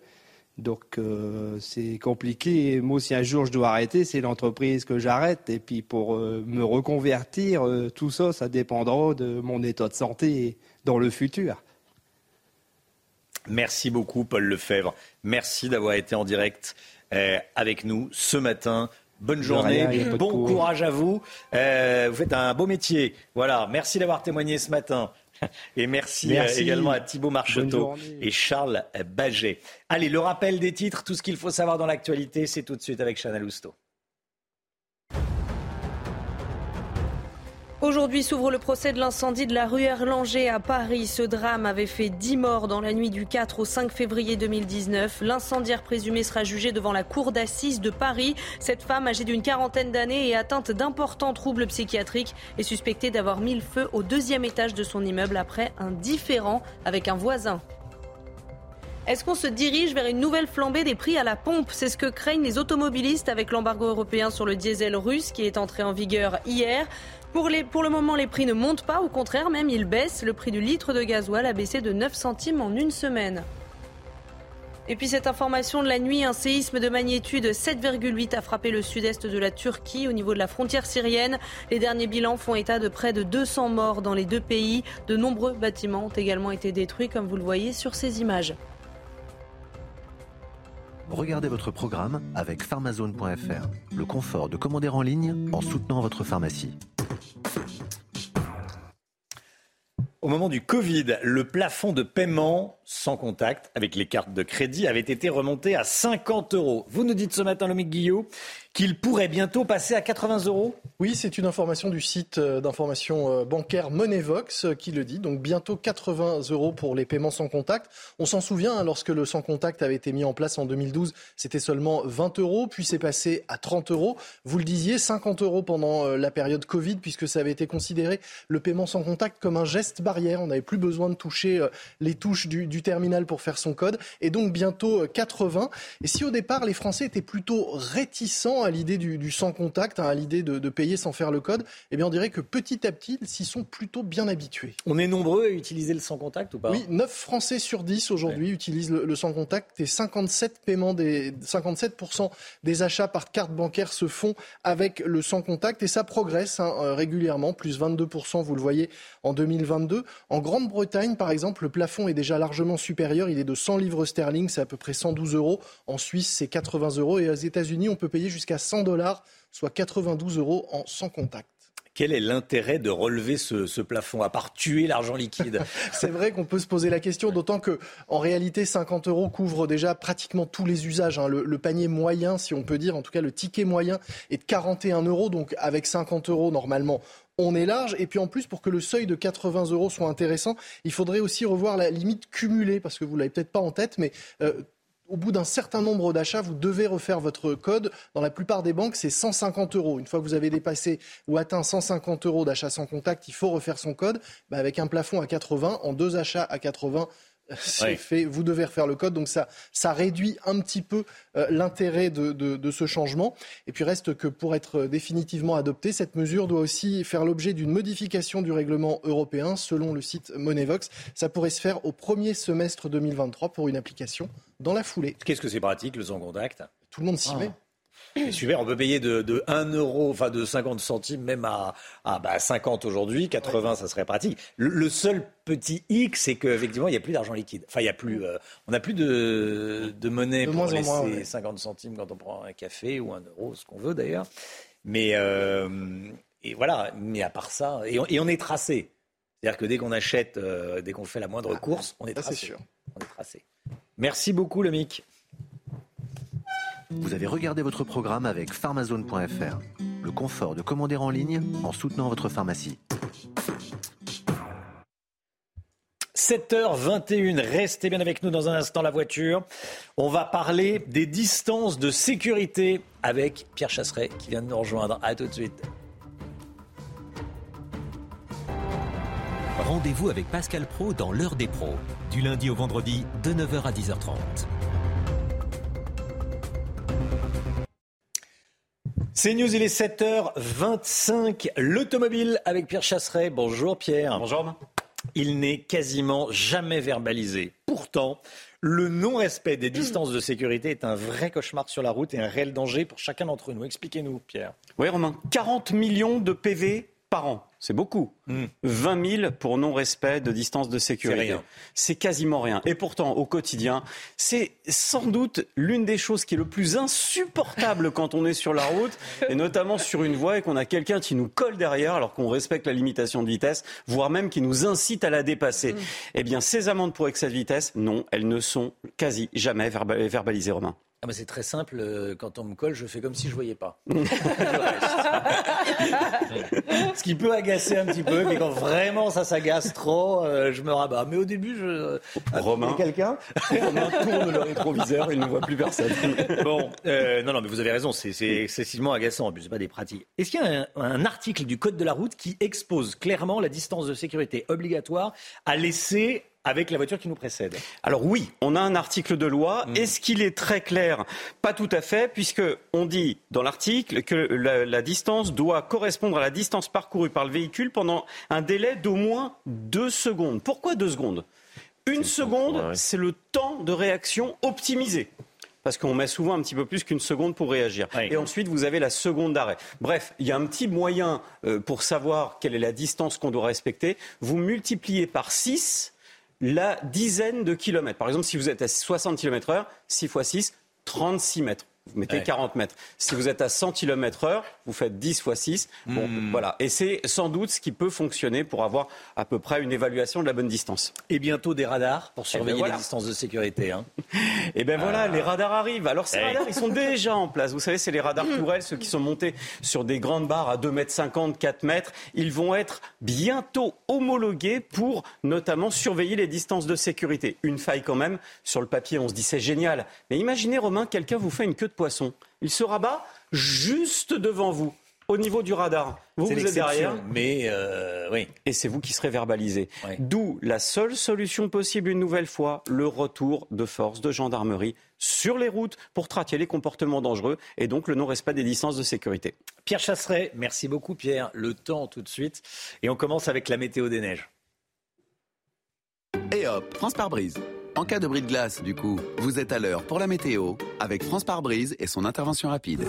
Donc, euh, c'est compliqué. Moi, si un jour je dois arrêter, c'est l'entreprise que j'arrête. Et puis, pour euh, me reconvertir, euh, tout ça, ça dépendra de mon état de santé dans le futur. Merci beaucoup, Paul Lefebvre. Merci d'avoir été en direct avec nous ce matin. Bonne journée, bon courage à vous. vous faites un beau métier. Voilà, merci d'avoir témoigné ce matin. Et merci, euh, également à Thibault Marcheteau et Charles Baget. Allez, le rappel des titres, tout ce qu'il faut savoir dans l'actualité, c'est tout de suite avec Chanel Housteau. Aujourd'hui s'ouvre le procès de l'incendie de la rue Erlanger à Paris. Ce drame avait fait 10 morts dans la nuit du 4 au 5 février 2019. L'incendiaire présumé sera jugé devant la cour d'assises de Paris. Cette femme, âgée d'une quarantaine d'années et atteinte d'importants troubles psychiatriques, est suspectée d'avoir mis le feu au deuxième étage de son immeuble après un différend avec un voisin. Est-ce qu'on se dirige vers une nouvelle flambée des prix à la pompe? C'est ce que craignent les automobilistes avec l'embargo européen sur le diesel russe qui est entré en vigueur hier. Pour, le moment, les prix ne montent pas, au contraire, même ils baissent. Le prix du litre de gasoil a baissé de 9 centimes en une semaine. Et puis cette information de la nuit, un séisme de magnitude 7,8 a frappé le sud-est de la Turquie au niveau de la frontière syrienne. Les derniers bilans font état de près de 200 morts dans les deux pays. De nombreux bâtiments ont également été détruits comme vous le voyez sur ces images. Regardez votre programme avec pharmazone.fr. Le confort de commander en ligne en soutenant votre pharmacie. Au moment du Covid, le plafond de paiement sans contact avec les cartes de crédit avait été remonté à 50 euros. Vous nous dites ce matin, Lomique Guillot, qu'il pourrait bientôt passer à 80 euros? Oui, c'est une information du site euh, d'information euh, bancaire Moneyvox euh, qui le dit. Donc bientôt 80 euros pour les paiements sans contact. On s'en souvient, hein, lorsque le sans contact avait été mis en place en 2012, c'était seulement 20 euros, puis c'est passé à 30 euros. Vous le disiez, 50 euros pendant la période Covid, puisque ça avait été considéré le paiement sans contact comme un geste barrière. On n'avait plus besoin de toucher les touches du, terminal pour faire son code. Et donc bientôt 80. Et si au départ les Français étaient plutôt réticents à l'idée du, sans contact, hein, à l'idée de, payer sans faire le code, eh bien on dirait que petit à petit, ils s'y sont plutôt bien habitués. On est nombreux à utiliser le sans contact ou pas? Oui, 9 Français sur 10 aujourd'hui utilisent le, sans contact et 57 paiements des 57% des achats par carte bancaire se font avec le sans contact et ça progresse hein, euh, régulièrement, plus 22% vous le voyez en 2022. En Grande-Bretagne par exemple, le plafond est déjà largement supérieur, il est de 100 livres sterling, c'est à peu près 112 euros. En Suisse, c'est 80 euros et aux États-Unis, on peut payer jusqu'à 100 dollars, soit 92 euros en sans contact. Quel est l'intérêt de relever ce, plafond, à part tuer l'argent liquide? [laughs] C'est vrai qu'on peut se poser la question, d'autant que en réalité, 50 euros couvre déjà pratiquement tous les usages. Hein. Le, panier moyen, si on peut dire, en tout cas le ticket moyen, est de 41 euros. Donc avec 50 euros, normalement, on est large. Et puis en plus, pour que le seuil de 80 euros soit intéressant, il faudrait aussi revoir la limite cumulée, parce que vous l'avez peut-être pas en tête, mais euh, au bout d'un certain nombre d'achats, vous devez refaire votre code. Dans la plupart des banques, c'est 150 euros. Une fois que vous avez dépassé ou atteint 150 euros d'achat sans contact, il faut refaire son code. Bah, avec un plafond à 80, en deux achats à 80, c'est fait, vous devez refaire le code. Donc ça, ça réduit un petit peu euh, l'intérêt de, de, ce changement. Et puis reste que pour être définitivement adoptée, cette mesure doit aussi faire l'objet d'une modification du règlement européen. Selon le site Moneyvox, ça pourrait se faire au premier semestre 2023 pour une application dans la foulée. Qu'est-ce que c'est pratique, le sans contact Tout le monde s'y ah. met. Super, on peut payer de, de 1 euro, enfin de 50 centimes, même à, à bah 50 aujourd'hui, 80 ça serait pratique. Le, seul petit hic, c'est qu'effectivement, il n'y a plus d'argent liquide. Enfin, il y a plus, euh, on n'a plus de, de monnaie pour laisser 50 centimes quand on prend un café ou un euro, ce qu'on veut d'ailleurs. Mais euh, et voilà, mais à part ça, et on, et on est tracé. C'est-à-dire que dès qu'on achète, euh, dès qu'on fait la moindre ah, course, on est tracé. Sûr. On est tracé. Merci beaucoup, le Mic. Vous avez regardé votre programme avec pharmazone.fr. Le confort de commander en ligne en soutenant votre pharmacie. 7h21, restez bien avec nous dans un instant la voiture. On va parler des distances de sécurité avec Pierre Chasseret qui vient de nous rejoindre. A tout de suite. Rendez-vous avec Pascal Pro dans l'heure des pros, du lundi au vendredi de 9h à 10h30. C'est News, il est 7h25. L'automobile avec Pierre Chasseret. Bonjour Pierre. Bonjour. Il n'est quasiment jamais verbalisé. Pourtant, le non-respect des distances de sécurité est un vrai cauchemar sur la route et un réel danger pour chacun d'entre nous. Expliquez-nous, Pierre. Oui, Romain. 40 millions de PV par an. C'est beaucoup. 20 hmm. 000 pour non-respect de distance de sécurité. C'est quasiment rien. Et pourtant, au quotidien, c'est sans doute l'une des choses qui est le plus insupportable quand on est sur la route, et notamment sur une voie et qu'on a quelqu'un qui nous colle derrière alors qu'on respecte la limitation de vitesse, voire même qui nous incite à la dépasser. Hmm. Eh bien, ces amendes pour excès de vitesse, non, elles ne sont quasi jamais verbalisées, Romain. Ah bah, c'est très simple, euh, quand on me colle, je fais comme si je voyais pas. [laughs] [laughs] Ce qui peut agacer un petit peu, mais quand vraiment ça s'agace trop, euh, je me rabats. Mais au début, je. Euh, Romain. Quelqu'un [laughs] Romain tourne le rétroviseur, il ne voit plus personne. bon, non, non, mais vous avez raison, c'est excessivement agaçant. En plus, c'est pas des pratiques. Est-ce qu'il y a un, article du Code de la route qui expose clairement la distance de sécurité obligatoire à laisser avec la voiture qui nous précède. Alors oui, on a un article de loi. Mm. Est-ce qu'il est très clair? Pas tout à fait, puisque on dit dans l'article que la, distance doit correspondre à la distance parcourue par le véhicule pendant un délai d'au moins deux secondes. Pourquoi deux secondes? Une seconde, c'est le temps de réaction optimisé parce qu'on met souvent un petit peu plus qu'une seconde pour réagir. Et ensuite, vous avez la seconde d'arrêt. Bref, il y a un petit moyen euh, pour savoir quelle est la distance qu'on doit respecter. Vous multipliez par 6 la dizaine de kilomètres. Par exemple, si vous êtes à 60 km heure, 6 x 6, 36 mètres vous mettez 40 mètres. Si vous êtes à 100 km heure, vous faites 10 fois 6. Bon, hmm. voilà. Et c'est sans doute ce qui peut fonctionner pour avoir à peu près une évaluation de la bonne distance. Et bientôt des radars pour eh ben surveiller les distances de sécurité. Hein. Et eh bien voilà, ah. les radars arrivent. Alors ces eh. radars, ils sont déjà en place. Vous savez, c'est les radars tourelles, ceux qui sont montés sur des grandes barres à 2 mètres 50, 4 mètres. Ils vont être bientôt homologués pour notamment surveiller les distances de sécurité. Une faille quand même. Sur le papier, on se dit c'est génial. Mais imaginez, Romain, quelqu'un vous fait une queue de poisson. Il se rabat juste devant vous au niveau du radar. Vous, vous êtes derrière. Mais euh, oui. Et c'est vous qui serez verbalisé. D'où la seule solution possible, une nouvelle fois, le retour de forces de gendarmerie sur les routes pour traquer les comportements dangereux et donc le non-respect des distances de sécurité. Pierre Chasseret, merci beaucoup Pierre. Le temps tout de suite. Et on commence avec la météo des neiges. Et hop, France par brise. En cas de bris de glace, du coup, vous êtes à l'heure pour la météo avec France par brise et son intervention rapide.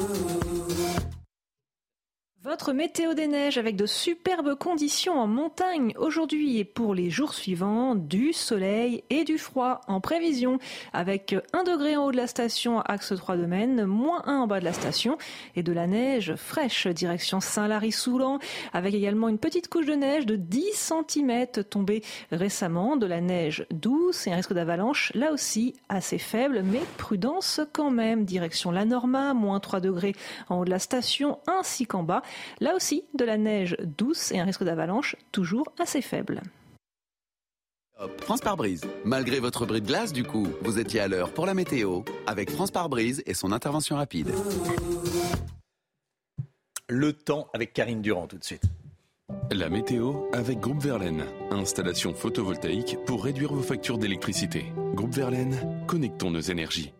Votre météo des neiges avec de superbes conditions en montagne aujourd'hui et pour les jours suivants, du soleil et du froid en prévision. Avec 1 degré en haut de la station axe 3 de Maine, moins 1 en bas de la station et de la neige fraîche direction Saint-Lary-Soulan. Avec également une petite couche de neige de 10 cm tombée récemment, de la neige douce et un risque d'avalanche là aussi assez faible mais prudence quand même. Direction la Norma, moins 3 degrés en haut de la station ainsi qu'en bas. Là aussi, de la neige douce et un risque d'avalanche toujours assez faible. France par brise. Malgré votre bris de glace, du coup, vous étiez à l'heure pour la météo avec France par brise et son intervention rapide. Le temps avec Karine Durand tout de suite. La météo avec Groupe Verlaine. Installation photovoltaïque pour réduire vos factures d'électricité. Groupe Verlaine, connectons nos énergies.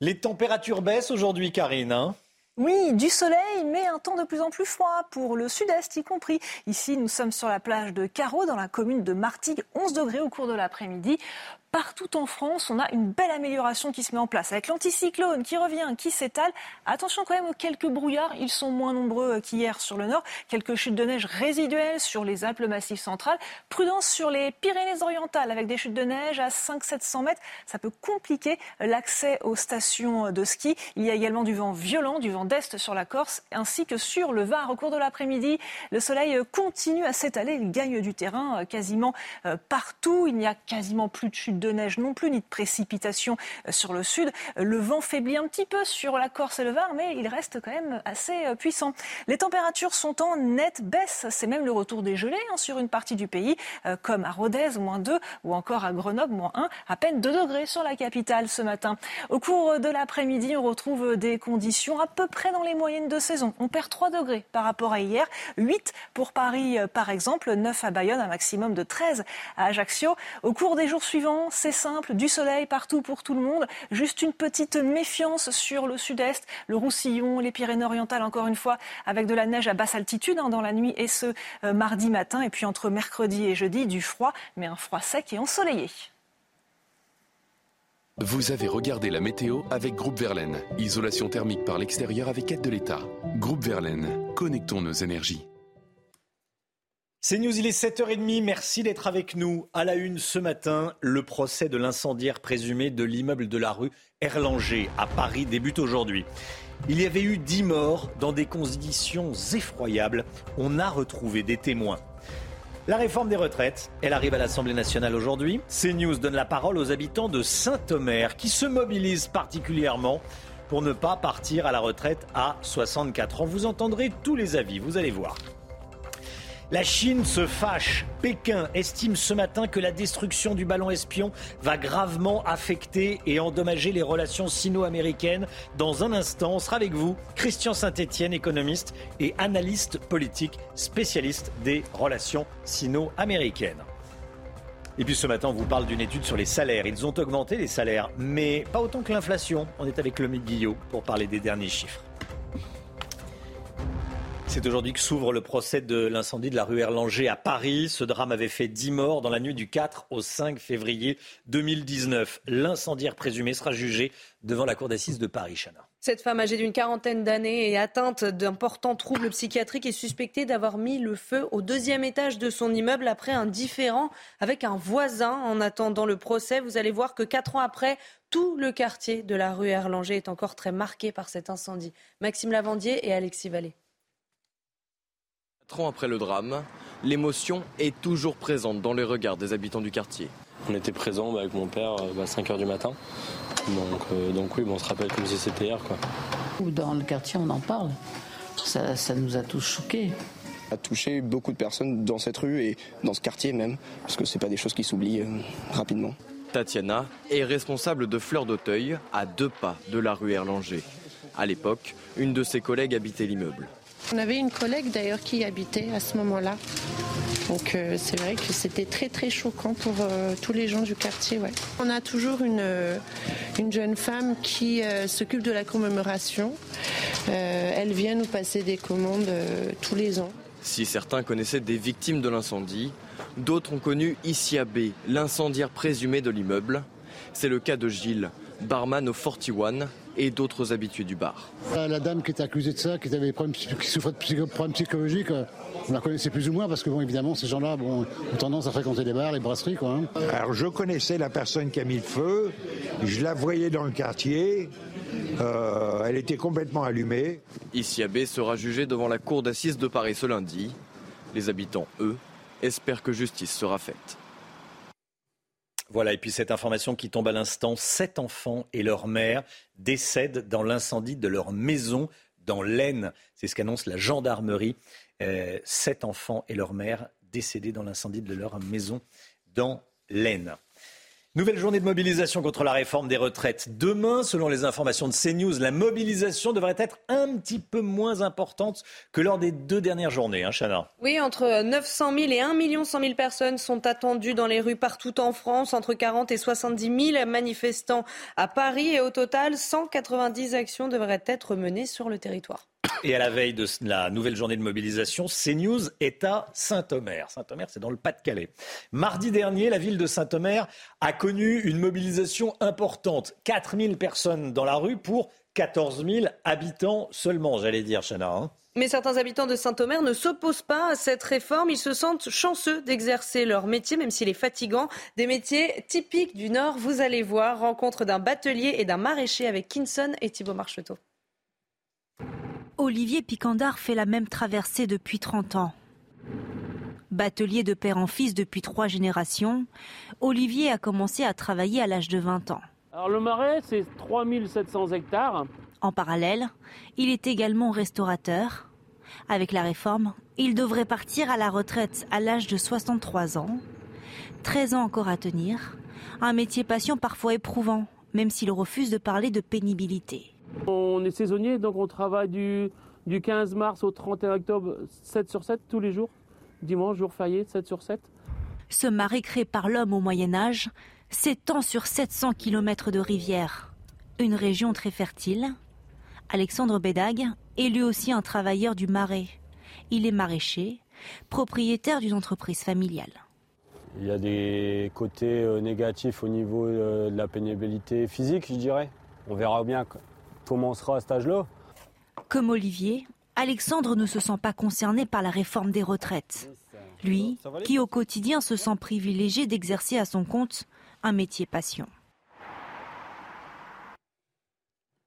Les températures baissent aujourd'hui, Karine. Hein? Oui, du soleil, mais un temps de plus en plus froid pour le sud-est y compris. Ici, nous sommes sur la plage de Carreau, dans la commune de Martigues, 11 degrés au cours de l'après-midi partout en France, on a une belle amélioration qui se met en place. Avec l'anticyclone qui revient, qui s'étale. Attention quand même aux quelques brouillards. Ils sont moins nombreux qu'hier sur le nord. Quelques chutes de neige résiduelles sur les Alpes massif central. Prudence sur les Pyrénées-Orientales avec des chutes de neige à 500-700 mètres. Ça peut compliquer l'accès aux stations de ski. Il y a également du vent violent, du vent d'est sur la Corse, ainsi que sur le Var. Au cours de l'après-midi, le soleil continue à s'étaler. Il gagne du terrain quasiment euh, partout. Il n'y a quasiment plus de chutes de neige non plus, ni de précipitations euh, sur le sud. Le vent faiblit un petit peu sur la Corse et le Var, mais il reste quand même assez euh, puissant. Les températures sont en nette baisse. C'est même le retour des gelées hein, sur une partie du pays, euh, comme à Rodez, moins 2, ou encore à Grenoble, moins 1, à peine 2 degrés sur la capitale ce matin. Au cours de l'après-midi, on retrouve des conditions à peu près dans les moyennes de saison. On perd 3 degrés par rapport à hier, 8 pour Paris par exemple, 9 à Bayonne, un maximum de 13 à Ajaccio. Au cours des jours suivants, c'est simple, du soleil partout pour tout le monde. Juste une petite méfiance sur le sud-est, le Roussillon, les Pyrénées-Orientales, encore une fois, avec de la neige à basse altitude hein, dans la nuit et ce euh, mardi matin. Et puis entre mercredi et jeudi, du froid, mais un froid sec et ensoleillé. Vous avez regardé la météo avec Groupe Verlaine. Isolation thermique par l'extérieur avec aide de l'État. Groupe Verlaine, connectons nos énergies. C'est News, il est 7h30. Merci d'être avec nous. À la une ce matin, le procès de l'incendiaire présumé de l'immeuble de la rue Erlanger à Paris débute aujourd'hui. Il y avait eu 10 morts dans des conditions effroyables. On a retrouvé des témoins. La réforme des retraites, elle arrive à l'Assemblée nationale aujourd'hui. CNews donne la parole aux habitants de Saint-Omer qui se mobilisent particulièrement pour ne pas partir à la retraite à 64 ans. Vous entendrez tous les avis, vous allez voir. La Chine se fâche. Pékin estime ce matin que la destruction du ballon espion va gravement affecter et endommager les relations sino-américaines. Dans un instant, on sera avec vous, Christian Saint-Etienne, économiste et analyste politique, spécialiste des relations sino-américaines. Et puis ce matin, on vous parle d'une étude sur les salaires. Ils ont augmenté les salaires, mais pas autant que l'inflation. On est avec Lomique Guillot pour parler des derniers chiffres. C'est aujourd'hui que s'ouvre le procès de l'incendie de la rue Erlanger à Paris. Ce drame avait fait 10 morts dans la nuit du 4 au 5 février 2019. L'incendiaire présumé sera jugé devant la cour d'assises de Paris, Chana. Cette femme âgée d'une quarantaine d'années et atteinte d'importants troubles psychiatriques est suspectée d'avoir mis le feu au deuxième étage de son immeuble après un différend avec un voisin. En attendant le procès, vous allez voir que quatre ans après, tout le quartier de la rue Erlanger est encore très marqué par cet incendie. Maxime Lavandier et Alexis Vallée. Quatre ans après le drame, l'émotion est toujours présente dans les regards des habitants du quartier. On était présents bah, avec mon père à 5h du matin. Donc, euh, donc oui, on se rappelle comme si c'était hier. Quoi. Dans le quartier, on en parle. Ça, ça nous a tous choqués. Ça a touché beaucoup de personnes dans cette rue et dans ce quartier même, parce que ce pas des choses qui s'oublient euh, rapidement. Tatiana est responsable de Fleurs d'Auteuil, à deux pas de la rue Erlanger. À l'époque, une de ses collègues habitait l'immeuble. On avait une collègue d'ailleurs qui habitait à ce moment-là. Donc euh, c'est vrai que c'était très très choquant pour euh, tous les gens du quartier. On a toujours une, euh, une jeune femme qui s'occupe de la commémoration. elle vient nous passer des commandes tous les ans. Si certains connaissaient des victimes de l'incendie, d'autres ont connu Issia B, l'incendiaire présumé de l'immeuble. C'est le cas de Gilles, barman au 41 et d'autres habitués du bar. La dame qui était accusée de ça, qui, avait qui souffrait de problèmes psychologiques, euh, on la connaissait plus ou moins parce que, bon, évidemment, ces gens-là bon, ont tendance à fréquenter les bars, les brasseries. Quoi, hein. Alors, je connaissais la personne qui a mis le feu, je la voyais dans le quartier, euh, elle était complètement allumée. Ici Abbé sera jugé devant la cour d'assises de Paris ce lundi. Les habitants, eux, espèrent que justice sera faite. Voilà, et puis cette information qui tombe à l'instant, sept enfants et leur mère décèdent dans l'incendie de leur maison dans l'Aisne. C'est ce qu'annonce la gendarmerie. Euh, sept enfants et leur mère décédés dans l'incendie de leur maison dans l'Aisne. Nouvelle journée de mobilisation contre la réforme des retraites. Demain, selon les informations de CNews, la mobilisation devrait être un petit peu moins importante que lors des deux dernières journées, hein, Chana Oui, entre 900 000 et 1 100 000 personnes sont attendues dans les rues partout en France, entre 40 et 70 000 manifestants à Paris et au total, 190 actions devraient être menées sur le territoire. Et à la veille de la nouvelle journée de mobilisation, CNews est à Saint-Omer. Saint-Omer, c'est dans le Pas-de-Calais. Mardi dernier, la ville de Saint-Omer a connu une mobilisation importante. 4000 personnes dans la rue pour 14 000 habitants seulement, j'allais dire, Chana. Hein. mais certains habitants de Saint-Omer ne s'opposent pas à cette réforme. Ils se sentent chanceux d'exercer leur métier, même s'il est fatigant. Des métiers typiques du Nord, vous allez voir. Rencontre d'un batelier et d'un maraîcher avec Kinson et Thibault Marcheteau. Olivier Picandard fait la même traversée depuis 30 ans. Batelier de père en fils depuis trois générations, Olivier a commencé à travailler à l'âge de 20 ans. Alors le marais, c'est 3700 hectares. En parallèle, il est également restaurateur. Avec la réforme, il devrait partir à la retraite à l'âge de 63 ans. 13 ans encore à tenir. Un métier passion parfois éprouvant, même s'il refuse de parler de pénibilité. On est saisonnier, donc on travaille du, 15 mars au 31 octobre, 7 sur 7 tous les jours. Dimanche, jour férié, 7 sur 7. Ce marais créé par l'homme au Moyen Âge s'étend sur 700 km de rivière. Une région très fertile. Alexandre Bédag est lui aussi un travailleur du marais. Il est maraîcher, propriétaire d'une entreprise familiale. Il y a des côtés euh, négatifs au niveau euh, de la pénibilité physique, je dirais. On verra bien comment on sera à cet âge-là. Comme Olivier, Alexandre ne se sent pas concerné par la réforme des retraites. Lui, qui au quotidien se sent privilégié d'exercer à son compte un métier passion.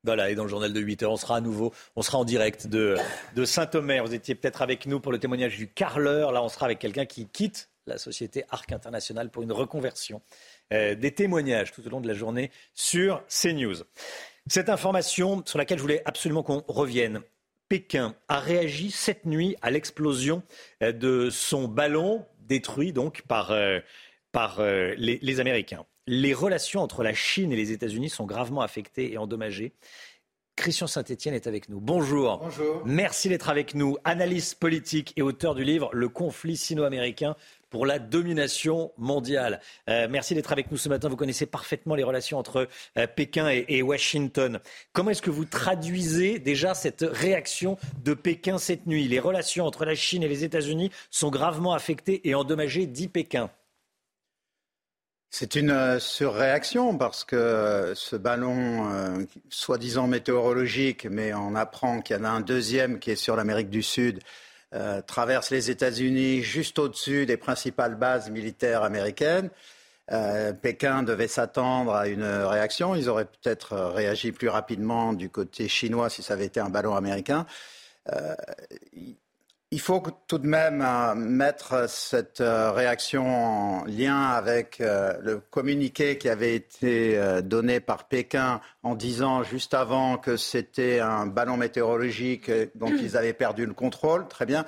Voilà, et dans le journal de 8 heures, on sera à nouveau, on sera en direct de, de Saint-Omer. Vous étiez peut-être avec nous pour le témoignage du carleur. Là, on sera avec quelqu'un qui quitte la société Arc International pour une reconversion. Euh, des témoignages tout au long de la journée sur CNews. Cette information sur laquelle je voulais absolument qu'on revienne. Pékin a réagi cette nuit à l'explosion euh, de son ballon détruit donc par, euh, par euh, les, les Américains. Les relations entre la Chine et les États-Unis sont gravement affectées et endommagées. Christian Saint-Etienne est avec nous. Bonjour. Bonjour. Merci d'être avec nous. Analyste politique et auteur du livre Le conflit sino-américain pour la domination mondiale. Euh, merci d'être avec nous ce matin. Vous connaissez parfaitement les relations entre euh, Pékin et, Washington. Comment est-ce que vous traduisez déjà cette réaction de Pékin cette nuit? Les relations entre la Chine et les États-Unis sont gravement affectées et endommagées, dit Pékin. C'est une euh, surréaction parce que ce ballon, soi-disant météorologique, mais on apprend qu'il y en a un deuxième qui est sur l'Amérique du Sud, euh, traverse les États-Unis juste au-dessus des principales bases militaires américaines. Euh, Pékin devait s'attendre à une réaction. Ils auraient peut-être réagi plus rapidement du côté chinois si ça avait été un ballon américain. Euh, il faut tout de même euh, mettre cette euh, réaction en lien avec euh, le communiqué qui avait été donné par Pékin en disant juste avant que c'était un ballon météorologique dont ils avaient perdu le contrôle. Très bien.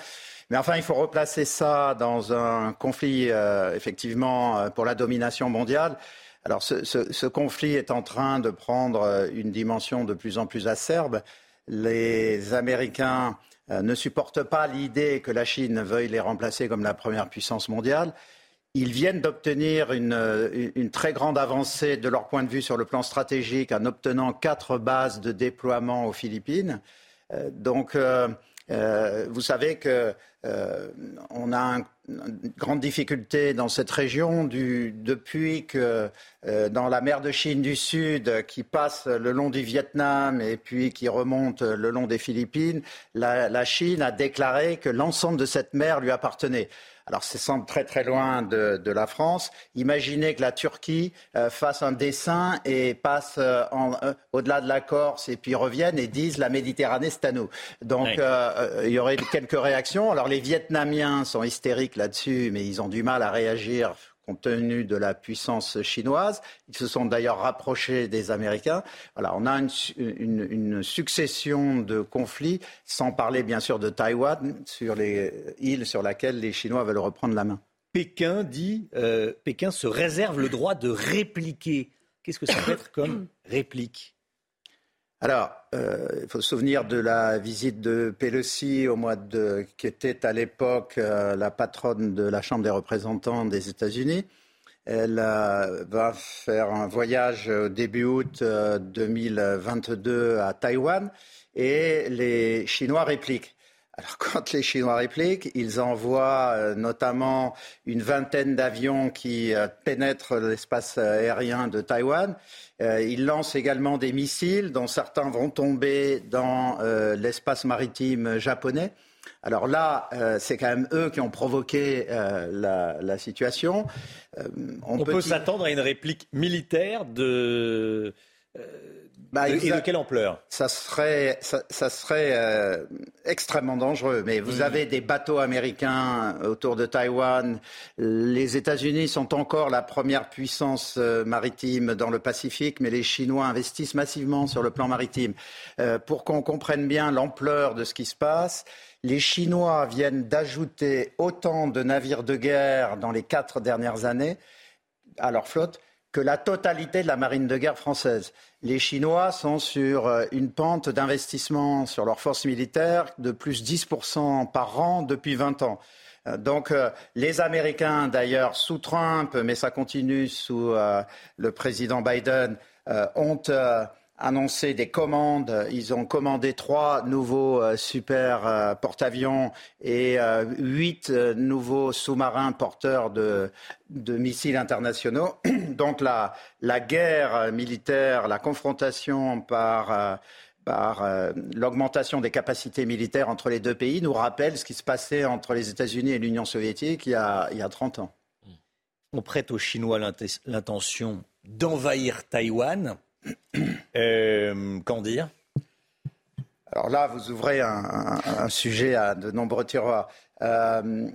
Mais enfin, il faut replacer ça dans un conflit, effectivement, pour la domination mondiale. Alors, ce, conflit est en train de prendre une dimension de plus en plus acerbe. Les Américains ne supportent pas l'idée que la Chine veuille les remplacer comme la première puissance mondiale. Ils viennent d'obtenir euh, une, très grande avancée de leur point de vue sur le plan stratégique en obtenant quatre bases de déploiement aux Philippines. Euh, donc Euh, vous savez que euh, a un, une grande difficulté dans cette région depuis que euh, dans la mer de Chine du Sud, qui passe le long du Vietnam et puis qui remonte le long des Philippines, la Chine a déclaré que l'ensemble de cette mer lui appartenait. Alors, ça semble très très loin de, de la France. Imaginez que la Turquie euh, fasse un dessin et passe euh, en- euh, au-delà de la Corse et puis revienne et dise la Méditerranée c'est à nous. Donc, euh, il y aurait quelques réactions. Alors, les Vietnamiens sont hystériques là-dessus, mais ils ont du mal à réagir compte tenu de la puissance chinoise. Ils se sont d'ailleurs rapprochés des Américains. Voilà, on a une, su- une- une succession de conflits, sans parler bien sûr de Taïwan, sur les îles sur lesquelles les Chinois veulent reprendre la main. Pékin dit, euh, Pékin se réserve le droit de répliquer. Qu'est-ce que ça peut être comme réplique? Alors, euh, il faut se souvenir de la visite de Pelosi au mois de, qui était à l'époque euh, la patronne de la Chambre des représentants des États-Unis. Elle euh, va faire un voyage au début août euh, 2022 à Taïwan et les Chinois répliquent. Alors, quand les Chinois répliquent, ils envoient euh, notamment une vingtaine d'avions qui euh, pénètrent l'espace aérien de Taïwan. Euh, ils lancent également des missiles dont certains vont tomber dans euh, l'espace maritime japonais. Alors là, euh, c'est quand même eux qui ont provoqué euh, la, la situation. Euh, On, peut, s'attendre à une réplique militaire de. Euh, Bah, et de quelle ampleur Ça serait, ça, ça serait euh, extrêmement dangereux. Mais vous Mm. avez des bateaux américains autour de Taïwan. Les États-Unis sont encore la première puissance euh, maritime dans le Pacifique, mais les Chinois investissent massivement sur le plan maritime. Euh, pour qu'on comprenne bien l'ampleur de ce qui se passe, les Chinois viennent d'ajouter autant de navires de guerre dans les quatre dernières années à leur flotte que la totalité de la marine de guerre française. Les Chinois sont sur euh, une pente d'investissement sur leurs forces militaires de plus 10% par an depuis 20 ans. Euh, Donc euh, les Américains, d'ailleurs, sous Trump, mais ça continue sous le président Biden, ont annoncé des commandes. Ils ont commandé trois nouveaux euh, super euh, porte-avions et euh, huit nouveaux sous-marins porteurs de, missiles internationaux. [clears throat] Donc la, guerre militaire, la confrontation par, l'augmentation des capacités militaires entre les deux pays nous rappelle ce qui se passait entre les États-Unis et l'Union soviétique il y a, il y a 30 ans. On prête aux Chinois l'inten- l'intention d'envahir Taïwan. [coughs] Euh, Qu'en dire? Alors là, vous ouvrez un, sujet à de nombreux tiroirs. Euh,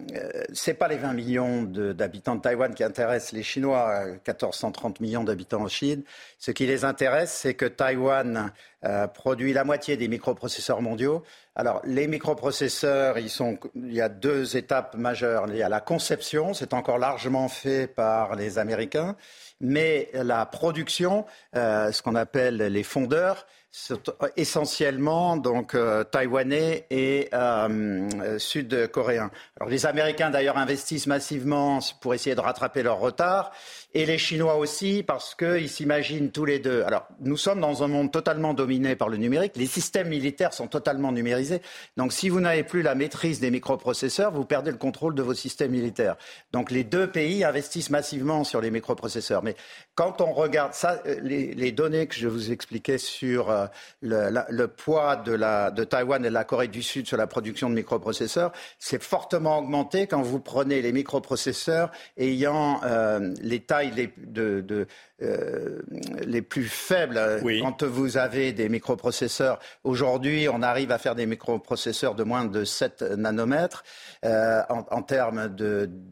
c'est pas les 20 millions d'habitants de, Taïwan qui intéressent les Chinois, euh, 1430 millions d'habitants en Chine. Ce qui les intéresse, c'est que Taïwan euh, produit la moitié des microprocesseurs mondiaux. Alors, les microprocesseurs, il y a deux étapes majeures. Il y a la conception, c'est encore largement fait par les Américains, mais la production, euh, ce qu'on appelle les fondeurs, sont essentiellement donc euh, taïwanais et euh, sud-coréens. Alors les Américains d'ailleurs investissent massivement pour essayer de rattraper leur retard et les Chinois aussi parce qu'ils s'imaginent tous les deux. Alors nous sommes dans un monde totalement dominé par le numérique. Les systèmes militaires sont totalement numérisés. Donc si vous n'avez plus la maîtrise des microprocesseurs, vous perdez le contrôle de vos systèmes militaires. Donc les deux pays investissent massivement sur les microprocesseurs. Mais quand on regarde ça, euh, les, données que je vous expliquais sur euh, le poids de, la, de Taïwan et de la Corée du Sud sur la production de microprocesseurs, c'est fortement augmenté quand vous prenez les microprocesseurs ayant euh, les tailles les, de, de, euh, les plus faibles. Quand vous avez des microprocesseurs, aujourd'hui, on arrive à faire des microprocesseurs de moins de 7 nanomètres euh, en, en termes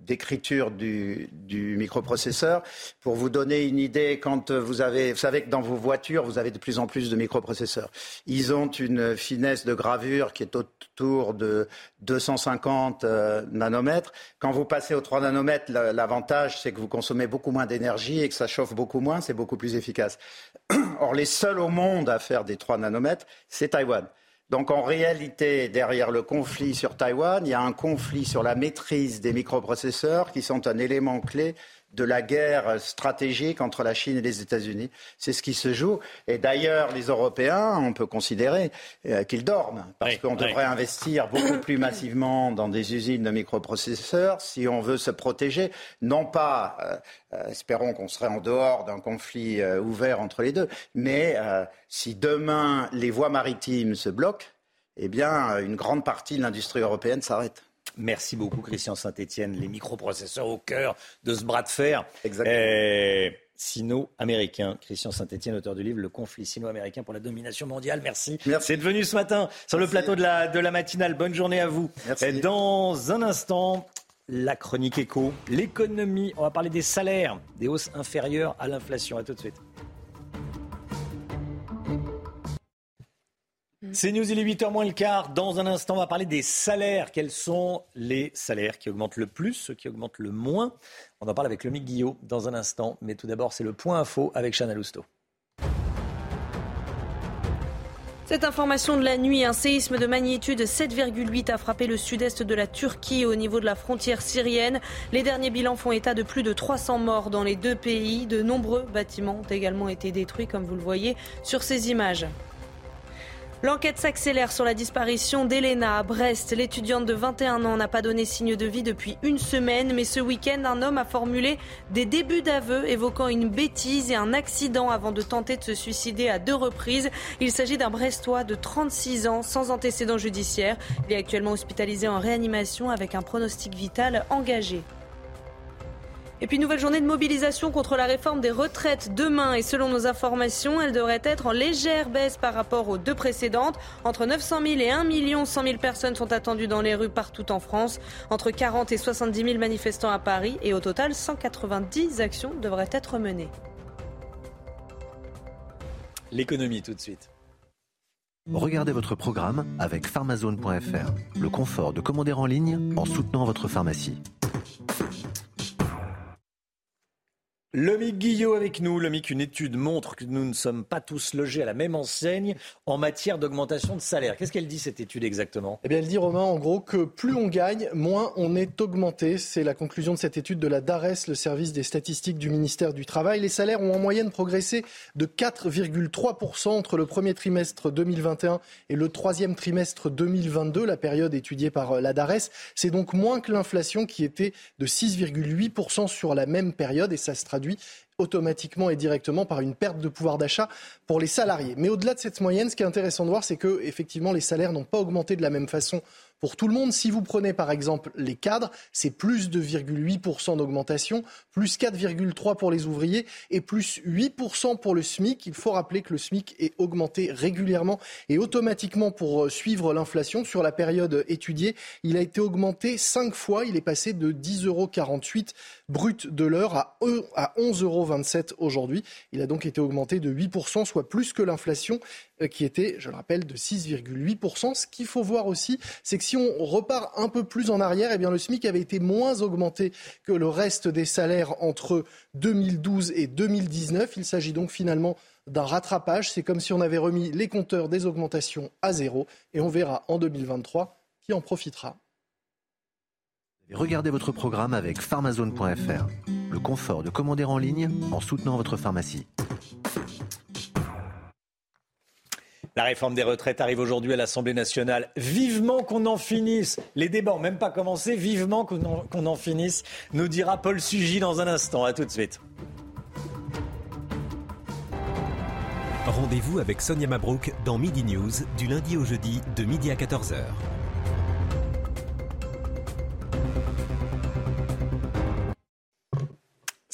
d'écriture du, du microprocesseur. Pour vous donner une idée, quand vous avez, vous savez que dans vos voitures, vous avez de plus en plus de microprocesseurs. Ils ont une finesse de gravure qui est autour de 250 euh, nanomètres. Quand vous passez aux 3 nanomètres, la- l'avantage, c'est que vous consommez beaucoup moins d'énergie et que ça chauffe beaucoup moins, c'est beaucoup plus efficace. [clears throat] Or, les seuls au monde à faire des 3 nanomètres, c'est Taïwan. Donc en réalité, derrière le conflit sur Taïwan, il y a un conflit sur la maîtrise des microprocesseurs qui sont un élément clé de la guerre stratégique entre la Chine et les États-Unis. C'est ce qui se joue. Et d'ailleurs, les Européens, on peut considérer euh, qu'ils dorment, parce qu'on devrait investir beaucoup plus massivement dans des usines de microprocesseurs si on veut se protéger, non pas, euh, euh, espérons qu'on serait en dehors d'un conflit ouvert entre les deux, mais si demain les voies maritimes se bloquent, eh bien, une grande partie de l'industrie européenne s'arrête. Merci beaucoup, Christian Saint-Etienne. Les microprocesseurs au cœur de ce bras de fer. Exactement. Sino-américain. Christian Saint-Etienne, auteur du livre Le conflit sino-américain pour la domination mondiale. Merci. Merci. C'est devenu ce matin sur le plateau de la, de la matinale. Bonne journée à vous. Merci. Dans un instant, la chronique éco, l'économie. On va parler des salaires, des hausses inférieures à l'inflation. À tout de suite. C'est News, il est 8h moins le quart. Dans un instant, on va parler des salaires. Quels sont les salaires qui augmentent le plus, ceux qui augmentent le moins? On en parle avec Lomique Guillot dans un instant. Mais tout d'abord, c'est le point info avec Chana Lousteau. Cette information de la nuit, un séisme de magnitude 7,8 a frappé le sud-est de la Turquie au niveau de la frontière syrienne. Les derniers bilans font état de plus de 300 morts dans les deux pays. De nombreux bâtiments ont également été détruits, comme vous le voyez sur ces images. L'enquête s'accélère sur la disparition d'Elena à Brest. L'étudiante de 21 ans n'a pas donné signe de vie depuis une semaine, mais ce week-end, un homme a formulé des débuts d'aveu évoquant une bêtise et un accident avant de tenter de se suicider à deux reprises. Il s'agit d'un Brestois de 36 ans sans antécédent judiciaire. Il est actuellement hospitalisé en réanimation avec un pronostic vital engagé. Et puis nouvelle journée de mobilisation contre la réforme des retraites demain et selon nos informations, elle devrait être en légère baisse par rapport aux deux précédentes. Entre 900 000 et 1 million 100 000 personnes sont attendues dans les rues partout en France. Entre 40 et 70 000 manifestants à Paris et au total 190 actions devraient être menées. L'économie tout de suite. Regardez votre programme avec pharmazone.fr. Le confort de commander en ligne en soutenant votre pharmacie. Lomique Guillot avec nous. Lomique, une étude montre que nous ne sommes pas tous logés à la même enseigne en matière d'augmentation de salaire. Qu'est-ce qu'elle dit cette étude exactement? Eh bien, elle dit, Romain, en gros, que plus on gagne, moins on est augmenté. C'est la conclusion de cette étude de la DARES, le service des statistiques du ministère du Travail. Les salaires ont en moyenne progressé de 4,3% entre le premier trimestre 2021 et le troisième trimestre 2022, la période étudiée par la DARES. C'est donc moins que l'inflation qui était de 6,8% sur la même période et ça se traduit automatiquement et directement par une perte de pouvoir d'achat pour les salariés. Mais au-delà de cette moyenne, ce qui est intéressant de voir, c'est que effectivement les salaires n'ont pas augmenté de la même façon pour tout le monde. Si vous prenez par exemple les cadres, c'est plus de 2,8% d'augmentation, plus 4,3% pour les ouvriers et plus 8% pour le SMIC. Il faut rappeler que le SMIC est augmenté régulièrement et automatiquement pour euh, suivre l'inflation sur la période étudiée. Il a été augmenté 5 fois. Il est passé de 10,48 euros brut de l'heure à 11,27 euros aujourd'hui. Il a donc été augmenté de 8%, soit plus que l'inflation euh, qui était, je le rappelle, de 6,8%. Ce qu'il faut voir aussi, c'est que si on repart un peu plus en arrière, eh bien le SMIC avait été moins augmenté que le reste des salaires entre 2012 et 2019. Il s'agit donc finalement d'un rattrapage. C'est comme si on avait remis les compteurs des augmentations à zéro et on verra en 2023 qui en profitera. Regardez votre programme avec pharmazone.fr. Le confort de commander en ligne en soutenant votre pharmacie. La réforme des retraites arrive aujourd'hui à l'Assemblée nationale. Vivement qu'on en finisse. Les débats n'ont même pas commencé. Vivement qu'on en, en, finisse, nous dira Paul Sugy dans un instant. À tout de suite. Rendez-vous avec Sonia Mabrouk dans Midi News du lundi au jeudi de midi à 14h.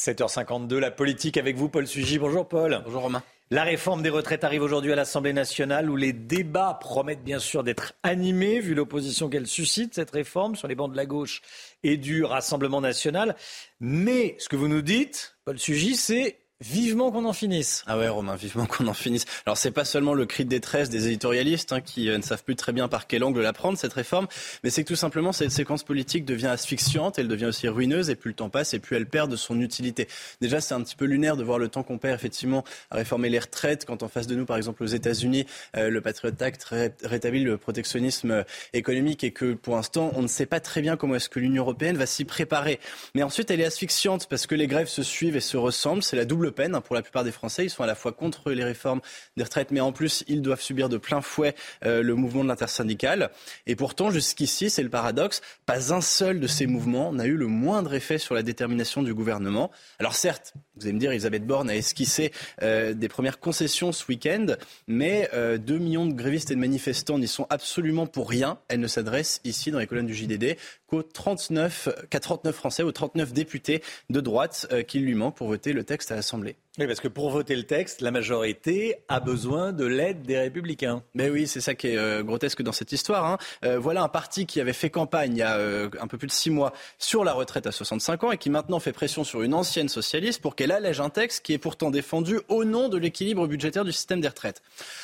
7h52, la politique avec vous, Paul Sugy. Bonjour Paul. Bonjour Romain. La réforme des retraites arrive aujourd'hui à l'Assemblée nationale où les débats promettent bien sûr d'être animés vu l'opposition qu'elle suscite, cette réforme, sur les bancs de la gauche et du Rassemblement national. Mais ce que vous nous dites, Paul Sugy, c'est Vivement qu'on en finisse. Ah ouais, Romain, vivement qu'on en finisse. Alors c'est pas seulement le cri de détresse des éditorialistes hein, qui euh, ne savent plus très bien par quel angle la prendre cette réforme, mais c'est que tout simplement cette séquence politique devient asphyxiante, elle devient aussi ruineuse et plus le temps passe et plus elle perd de son utilité. Déjà, c'est un petit peu lunaire de voir le temps qu'on perd effectivement à réformer les retraites quand en face de nous, par exemple aux États-Unis, euh, le Patriot Act rétablit le protectionnisme euh, économique et que pour l'instant, on ne sait pas très bien comment est-ce que l'Union européenne va s'y préparer. Mais ensuite, elle est asphyxiante parce que les grèves se suivent et se ressemblent. C'est la double hein, pour la plupart des Français. Ils sont à la fois contre les réformes des retraites, mais en plus, ils doivent subir de plein fouet euh, le mouvement de l'intersyndical. Et pourtant, jusqu'ici, c'est le paradoxe, pas un seul de ces mouvements n'a eu le moindre effet sur la détermination du gouvernement. Alors certes, vous allez me dire, Elisabeth Borne a esquissé euh, des premières concessions ce week-end, mais euh, 2 millions de grévistes et de manifestants n'y sont absolument pour rien. Elle ne s'adresse ici, dans les colonnes du JDD, qu'aux 39, qu'à 39 Français, aux 39 députés de droite euh, qui lui manquent pour voter le texte à l'Assemblée. Oui, parce que pour voter le texte, la majorité a besoin de l'aide des républicains. Mais oui, c'est ça qui est euh, grotesque dans cette histoire. Hein. Euh, voilà un parti qui avait fait campagne il y a euh, un peu plus de six mois sur la retraite à 65 ans et qui maintenant fait pression sur une ancienne socialiste pour qu'elle allège un texte qui est pourtant défendu au nom de l'équilibre budgétaire du système des retraites.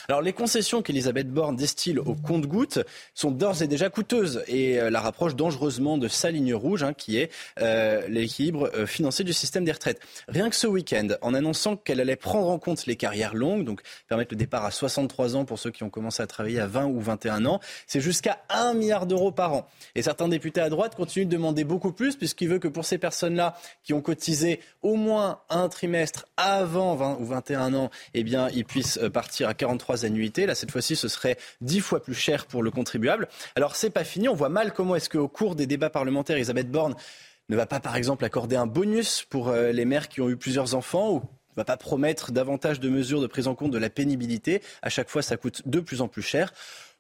Alors les concessions qu'Elisabeth Borne distille au compte-gouttes sont d'ores et déjà coûteuses et la rapproche dangereusement de sa ligne rouge hein, qui est l'équilibre financier du système des retraites. Rien que ce week-end, en annonçant qu'elle allait prendre en compte les carrières longues, donc permettre le départ à 63 ans pour ceux qui ont commencé à travailler à 20 ou 21 ans. C'est jusqu'à 1 milliard d'euros par an. Et certains députés à droite continuent de demander beaucoup plus, puisqu'ils veulent que pour ces personnes-là qui ont cotisé au moins un trimestre avant 20 ou 21 ans, eh bien, ils puissent euh, partir à 43 annuités. Là, cette fois-ci, ce serait 10 fois plus cher pour le contribuable. Alors, c'est pas fini. On voit mal comment est-ce qu'au cours des débats parlementaires, Elisabeth Borne ne va pas, par exemple, accorder un bonus pour euh, les mères qui ont eu plusieurs enfants ou ne va pas promettre davantage de mesures de prise en compte de la pénibilité. À chaque fois, ça coûte de plus en plus cher.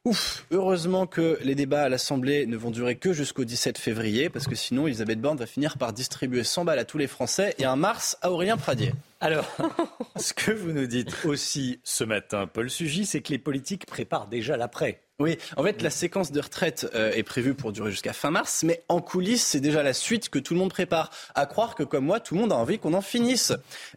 Ouf, heureusement que les débats à l'Assemblée ne vont durer que jusqu'au 17 février, parce que sinon Elisabeth Borne va finir par distribuer 100 balles à tous les Français et un mars à Aurélien Pradier. Alors, [laughs] ce que vous nous dites aussi ce matin, Paul Sugy, c'est que les politiques préparent déjà l'après. Oui, en fait, la séquence de retraite euh, est prévue pour durer jusqu'à fin mars, mais en coulisses, c'est déjà la suite que tout le monde prépare. À croire que, comme moi, tout le monde a envie qu'on en finisse.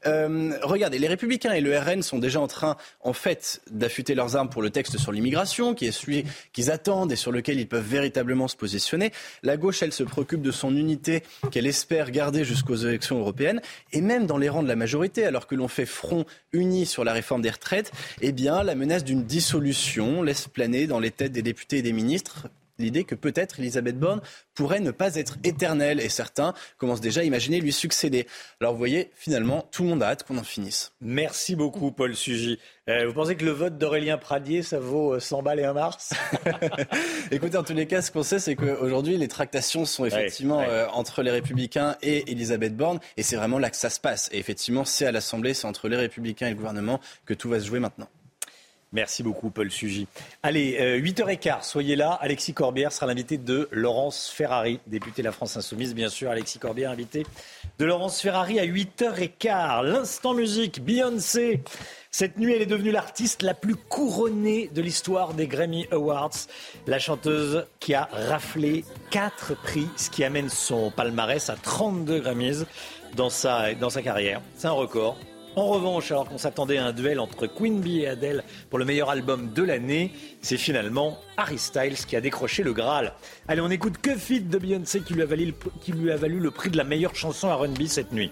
Euh, regardez, les Républicains et le RN sont déjà en train, en fait, d'affûter leurs armes pour le texte sur l'immigration, qui est celui qu'ils attendent et sur lequel ils peuvent véritablement se positionner. La gauche, elle, se préoccupe de son unité qu'elle espère garder jusqu'aux élections européennes, et même dans les rangs de la majorité, alors que l'on fait front uni sur la réforme des retraites, eh bien, la menace d'une dissolution laisse planer dans les tête des députés et des ministres l'idée que peut-être Elisabeth Borne pourrait ne pas être éternelle et certains commencent déjà à imaginer lui succéder. Alors vous voyez, finalement, tout le monde a hâte qu'on en finisse. Merci beaucoup, Paul Sugy. Euh, vous pensez que le vote d'Aurélien Pradier, ça vaut 100 euh, balles et un mars? [laughs] [laughs] Écoutez, en tous les cas, ce qu'on sait, c'est qu'aujourd'hui, les tractations sont effectivement euh, entre les Républicains et Elisabeth Borne, et c'est vraiment là que ça se passe. Et effectivement, c'est à l'Assemblée, c'est entre les Républicains et le gouvernement que tout va se jouer maintenant. Merci beaucoup, Paul Sugy. Allez, 8h15, soyez là. Alexis Corbière sera l'invité de Laurence Ferrari, député de la France Insoumise, bien sûr. Alexis Corbière, invité de Laurence Ferrari à 8h15. L'instant musique, Beyoncé. Cette nuit, elle est devenue l'artiste la plus couronnée de l'histoire des Grammy Awards. La chanteuse qui a raflé 4 prix, ce qui amène son palmarès à 32 Grammys dans sa, dans sa carrière. C'est un record. En revanche, alors qu'on s'attendait à un duel entre Queen Bee et Adele pour le meilleur album de l'année, c'est finalement Harry Styles qui a décroché le Graal. Allez, on écoute Que Fit de Beyoncé qui lui, a valu le, prix de la meilleure chanson à R&B cette nuit.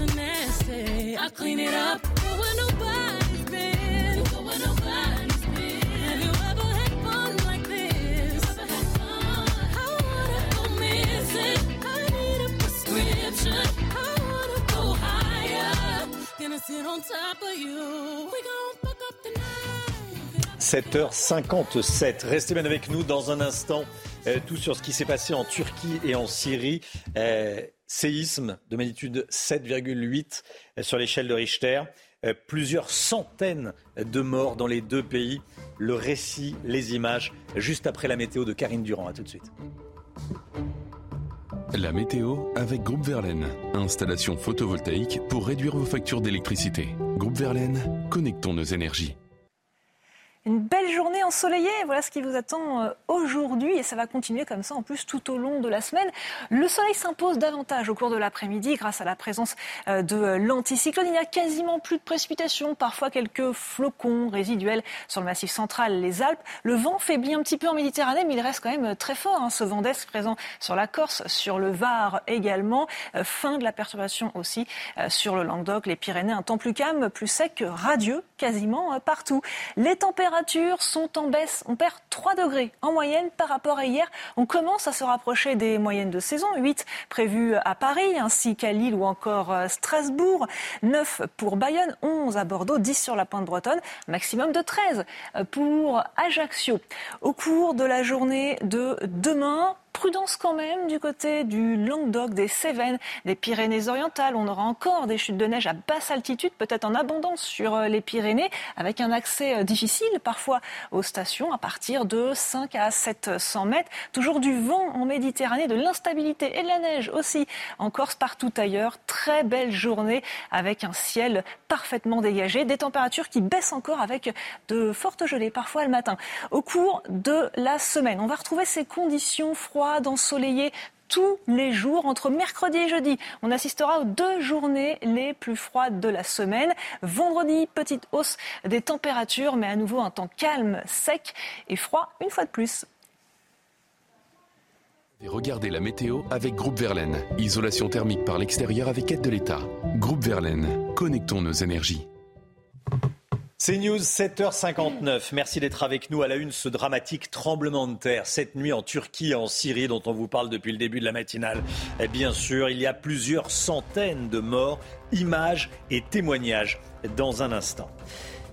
I clean it up. Go where nobody's been. Go where nobody's been. Have you ever had fun like this? Ever had fun? I wanna go missing. I need a prescription. I wanna go higher. Gonna sit on top of you. We gon' fuck up the night. 7h57. Restez bien avec nous dans un instant. Euh, tout sur ce qui s'est passé en Turquie et en Syrie. Euh, séisme de magnitude 7,8 sur l'échelle de Richter. Euh, plusieurs centaines de morts dans les deux pays. Le récit, les images, juste après la météo de Karine Durand. A tout de suite. La météo avec Groupe Verlaine. Installation photovoltaïque pour réduire vos factures d'électricité. Groupe Verlaine, connectons nos énergies. Une belle journée ensoleillée, voilà ce qui vous attend euh, aujourd'hui et ça va continuer comme ça en plus tout au long de la semaine. Le soleil s'impose davantage au cours de l'après-midi grâce à la présence euh, de l'anticyclone. Il n'y a quasiment plus de précipitations, parfois quelques flocons résiduels sur le massif central, les Alpes. Le vent faiblit un petit peu en Méditerranée, mais il reste quand même très fort. Hein, ce vent d'est présent sur la Corse, sur le Var également. Euh, fin de la perturbation aussi sur le Languedoc, les Pyrénées. Un temps plus calme, plus sec, radieux quasiment partout. Les températures températures sont en baisse. On perd 3 degrés en moyenne par rapport à hier. On commence à se rapprocher des moyennes de saison. 8 prévues à Paris, ainsi qu'à Lille ou encore euh, Strasbourg. 9 pour Bayonne, 11 à Bordeaux, 10 sur la pointe bretonne, maximum de 13 pour Ajaccio. Au cours de la journée de demain, prudence quand même du côté du Languedoc, des Cévennes, des Pyrénées-Orientales. On aura encore des chutes de neige à basse altitude, peut-être en abondance sur euh, les Pyrénées, avec un accès euh, difficile parfois aux stations à partir de 5 à 700 mètres. Toujours du vent en Méditerranée, de l'instabilité et de la neige aussi en Corse, partout ailleurs. Très belle journée avec un ciel parfaitement dégagé, des températures qui baissent encore avec de fortes gelées parfois le matin. Au cours de la semaine, on va retrouver ces conditions froides ensoleillé tous les jours entre mercredi et jeudi. On assistera aux deux journées les plus froides de la semaine. Vendredi, petite hausse des températures, mais à nouveau un temps calme, sec et froid une fois de plus. regardez la météo avec Groupe Verlaine. Isolation thermique par l'extérieur avec aide de l'État. Groupe Verlaine, connectons nos énergies. C'est News 7h59. Merci d'être avec nous à la une ce dramatique tremblement de terre cette nuit en Turquie et en Syrie dont on vous parle depuis le début de la matinale. Bien sûr, il y a plusieurs centaines de morts, images et témoignages dans un instant.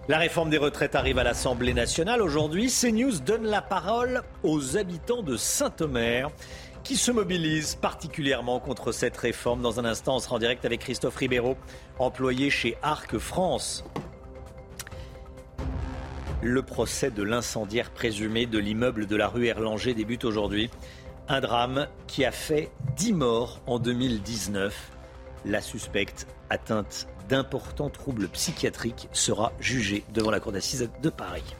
La réforme des retraites arrive à l'Assemblée nationale. Aujourd'hui, CNews donne la parole aux habitants de Saint-Omer qui se mobilisent particulièrement contre cette réforme. Dans un instant, on sera en direct avec Christophe Ribeiro, employé chez Arc France. Le procès de l'incendiaire présumé de l'immeuble de la rue Erlanger débute aujourd'hui. Un drame qui a fait 10 morts en 2019. La suspecte, atteinte d'importants troubles psychiatriques, sera jugée devant la cour d'assises de Paris.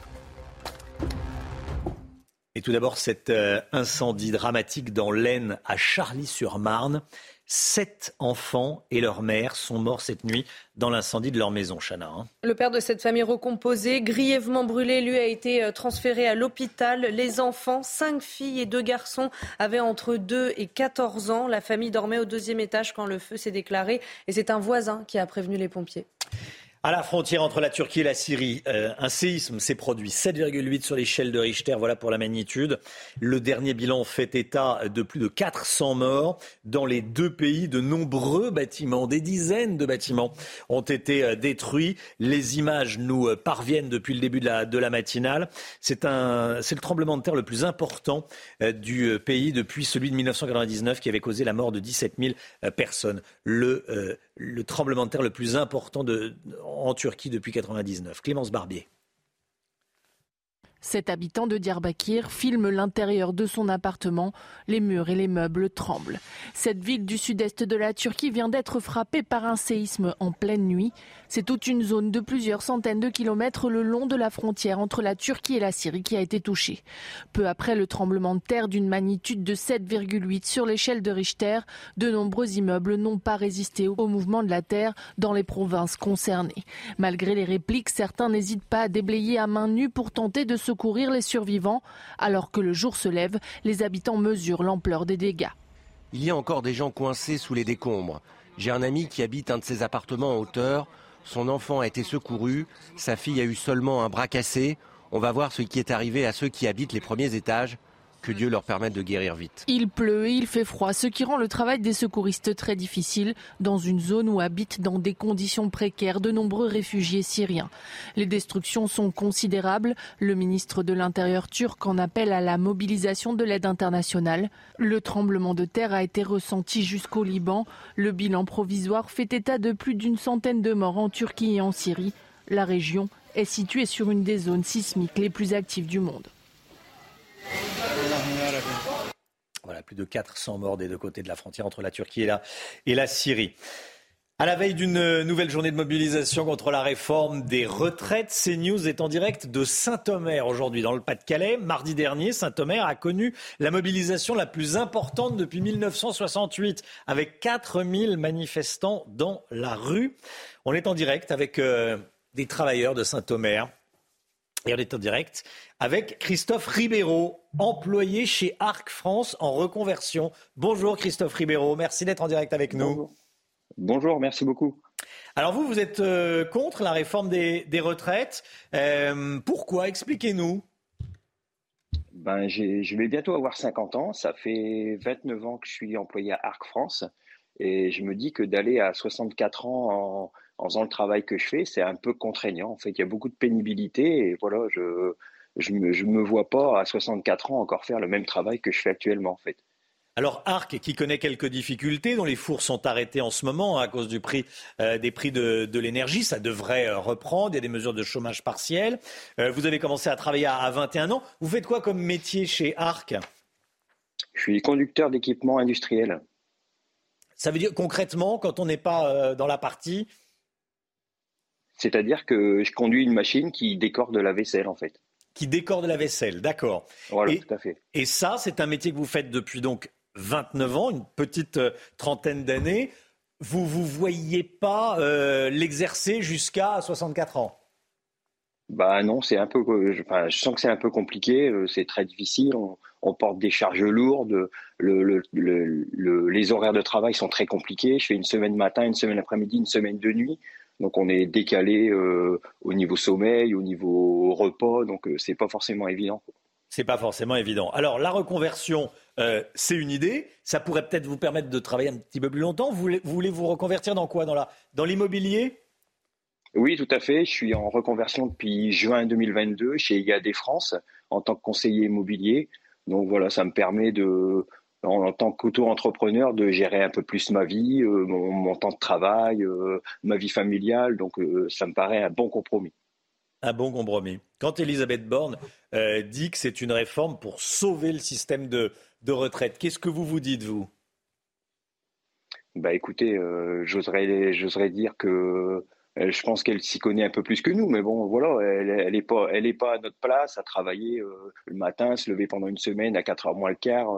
Et tout d'abord, cet euh, incendie dramatique dans l'Aisne à Charlie-sur-Marne. Sept enfants et leur mère sont morts cette nuit dans l'incendie de leur maison, Chana. Hein. Le père de cette famille recomposée, grièvement brûlé, lui a été euh, transféré à l'hôpital. Les enfants, cinq filles et deux garçons, avaient entre 2 et 14 ans. La famille dormait au deuxième étage quand le feu s'est déclaré et c'est un voisin qui a prévenu les pompiers. À la frontière entre la Turquie et la Syrie, euh, un séisme s'est produit, 7,8 sur l'échelle de Richter, voilà pour la magnitude. Le dernier bilan fait état de plus de 400 morts dans les deux pays. De nombreux bâtiments, des dizaines de bâtiments ont été euh, détruits. Les images nous euh, parviennent depuis le début de la, matinale. C'est le tremblement de terre le plus important du pays depuis celui de 1999 qui avait causé la mort de 17 000 personnes. Le tremblement de terre le plus important en Turquie depuis 1999. Clémence Barbier. Cet habitant de Diyarbakir filme l'intérieur de son appartement. Les murs et les meubles tremblent. Cette ville du sud-est de la Turquie vient d'être frappée par un séisme en pleine nuit. C'est toute une zone de plusieurs centaines de kilomètres le long de la frontière entre la Turquie et la Syrie qui a été touchée. Peu après le tremblement de terre d'une magnitude de 7,8 sur l'échelle de Richter, de nombreux immeubles n'ont pas résisté au mouvement de la terre dans les provinces concernées. Malgré les répliques, certains n'hésitent pas à déblayer à main nue pour tenter de les survivants. Alors que le jour se lève, les habitants mesurent l'ampleur des dégâts. Il y a encore des gens coincés sous les décombres. J'ai un ami qui habite un de ces appartements en hauteur. Son enfant a été secouru, sa fille a eu seulement un bras cassé. On va voir ce qui est arrivé à ceux qui habitent les premiers étages. Que Dieu leur permette de guérir vite. Il pleut et il fait froid, ce qui rend le travail des secouristes très difficile dans une zone où habitent dans des conditions précaires de nombreux réfugiés syriens. Les destructions sont considérables. Le ministre de l'Intérieur turc en appelle à la mobilisation de l'aide internationale. Le tremblement de terre a été ressenti jusqu'au Liban. Le bilan provisoire fait état de plus d'une centaine de morts en Turquie et en Syrie. La région est située sur une des zones sismiques les plus actives du monde. Voilà, plus de 400 morts des deux côtés de la frontière entre la Turquie et la, Syrie. À la veille d'une nouvelle journée de mobilisation contre la réforme des retraites, CNews est en direct de Saint-Omer aujourd'hui dans le Pas-de-Calais. Mardi dernier, Saint-Omer a connu la mobilisation la plus importante depuis 1968 avec 4000 manifestants dans la rue. On est en direct avec euh, des travailleurs de Saint-Omer et on est en direct avec Christophe Ribeiro, employé chez Arc France en reconversion. Bonjour Christophe Ribeiro, merci d'être en direct avec nous. Bonjour, merci beaucoup. Alors vous, vous êtes euh, contre la réforme des, retraites. Euh, pourquoi? Expliquez-nous. Ben, je vais bientôt avoir 50 ans. Ça fait 29 ans que je suis employé à Arc France. Et je me dis que d'aller à 64 ans en, faisant le travail que je fais, c'est un peu contraignant. En fait, il y a beaucoup de pénibilité. Et voilà, je ne me, me vois pas à 64 ans encore faire le même travail que je fais actuellement, en fait. Alors Arc, qui connaît quelques difficultés, dont les fours sont arrêtés en ce moment à cause du prix, euh, des prix de, l'énergie, ça devrait euh, reprendre. Il y a des mesures de chômage partiel. Euh, vous avez commencé à travailler à, 21 ans. Vous faites quoi comme métier chez Arc? Je suis conducteur d'équipement industriel. Ça veut dire concrètement, quand on n'est pas dans la partie C'est-à-dire que je conduis une machine qui décore de la vaisselle, en fait qui décore de la vaisselle, d'accord. Voilà, tout à fait. Et ça, c'est un métier que vous faites depuis donc 29 ans, une petite euh, trentaine d'années, vous ne vous voyez pas euh, l'exercer jusqu'à 64 ans? Bah non, c'est un peu. Je, je sens que c'est un peu compliqué. Euh, c'est très difficile. On, porte des charges lourdes. Le, les horaires de travail sont très compliqués. Je fais une semaine matin, une semaine après-midi, une semaine de nuit. Donc on est décalé au niveau sommeil, au niveau repas. Donc c'est pas forcément évident. C'est pas forcément évident. Alors la reconversion, euh, c'est une idée. Ça pourrait peut-être vous permettre de travailler un petit peu plus longtemps. Vous voulez vous, reconvertir dans quoi? Dans l'immobilier? Oui, tout à fait. Je suis en reconversion depuis juin 2022 chez IAD France en tant que conseiller immobilier. Donc voilà, ça me permet de, en, tant qu'auto-entrepreneur, de gérer un peu plus ma vie, euh, mon, temps de travail, euh, ma vie familiale. Donc ça me paraît un bon compromis un bon compromis. Quand Elisabeth Borne euh, dit que c'est une réforme pour sauver le système de, retraite, qu'est-ce que vous vous dites, vous? Bah écoutez, euh, j'oserais, dire que euh, je pense qu'elle s'y connaît un peu plus que nous, mais bon, voilà, elle n'est pas, elle est pas à notre place à travailler le matin, se lever pendant une semaine à 4 heures moins le quart.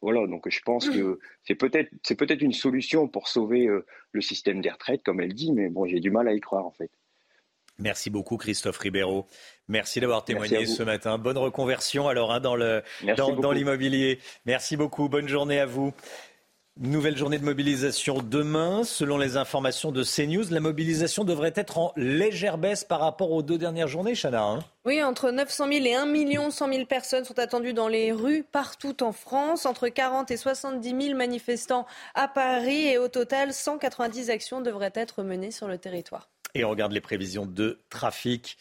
Voilà, donc je pense que c'est peut-être, c'est peut-être une solution pour sauver le système des retraites, comme elle dit, mais bon, j'ai du mal à y croire en fait. Merci beaucoup Christophe Ribeiro. Merci d'avoir témoigné ce matin. Bonne reconversion alors hein, dans l'immobilier. Merci beaucoup. Bonne journée à vous. Nouvelle journée de mobilisation demain. Selon les informations de CNews, la mobilisation devrait être en légère baisse par rapport aux deux dernières journées, Chana. Hein. oui, entre 900 000 et 1 100 000 personnes sont attendues dans les rues partout en France. Entre 40 et 70 000 manifestants à Paris. Et au total, 190 actions devraient être menées sur le territoire. Et on regarde les prévisions de trafic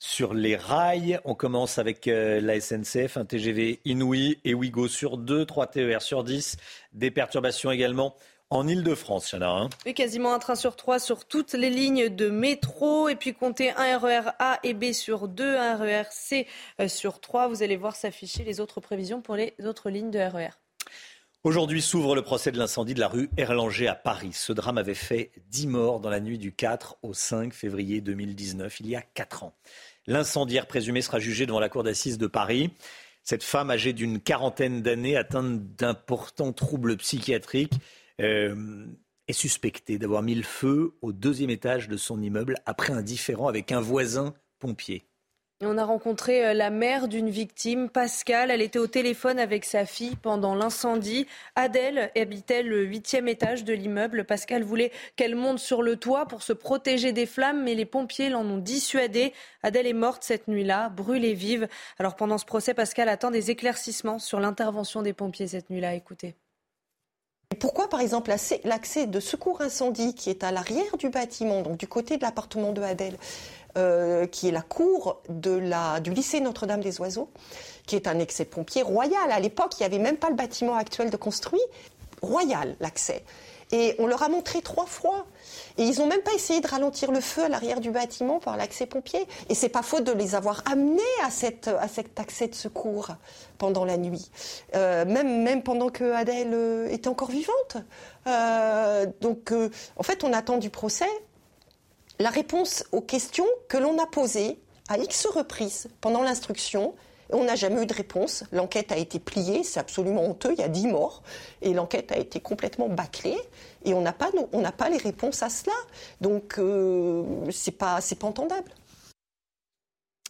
sur les rails. On commence avec euh, la SNCF, un TGV Inouï et Ouigo sur 2, 3 TER sur 10. Des perturbations également en Ile-de-France, il y en a un. Oui, quasiment un train sur trois sur toutes les lignes de métro. Et puis comptez un RER e A et B sur 2, un RER C euh, sur 3. Vous allez voir s'afficher les autres prévisions pour les autres lignes de RER. Aujourd'hui s'ouvre le procès de l'incendie de la rue Erlanger à Paris. Ce drame avait fait 10 morts dans la nuit du 4 au 5 février 2019, il y a 4 ans. L'incendiaire présumé sera jugé devant la cour d'assises de Paris. Cette femme âgée d'une quarantaine d'années, atteinte d'importants troubles psychiatriques, euh, est suspectée d'avoir mis le feu au deuxième étage de son immeuble après un différend avec un voisin pompier. On a rencontré euh, la mère d'une victime, Pascal. Elle était au téléphone avec sa fille pendant l'incendie. Adèle habitait le huitième étage de l'immeuble. Pascal voulait qu'elle monte sur le toit pour se protéger des flammes, mais les pompiers l'en ont dissuadée. Adèle est morte cette nuit-là, brûlée vive. Alors pendant ce procès, Pascal attend des éclaircissements sur l'intervention des pompiers cette nuit-là. Écoutez. Pourquoi, par exemple, l'accès de secours incendie qui est à l'arrière du bâtiment, donc du côté de l'appartement de Adèle, euh, qui est la cour du lycée Notre-Dame des Oiseaux, qui est un excès pompier royal. À l'époque, il n'y avait même pas le bâtiment actuel de construit. Royal, l'accès. Et on leur a montré trois fois. Et ils n'ont même pas essayé de ralentir le feu à l'arrière du bâtiment par l'accès pompier. Et c'est pas faute de les avoir amenés à, cet accès de secours pendant la nuit, euh, même, pendant que Adèle euh, était encore vivante. Euh, donc, en fait, on attend du procès la réponse aux questions que l'on a posées à X reprises pendant l'instruction on n'a jamais eu de réponse. L'enquête a été pliée, c'est absolument honteux, il y a 10 morts. Et l'enquête a été complètement bâclée. Et on n'a pas, pas les réponses à cela. Donc, euh, c'est pas, pas entendable.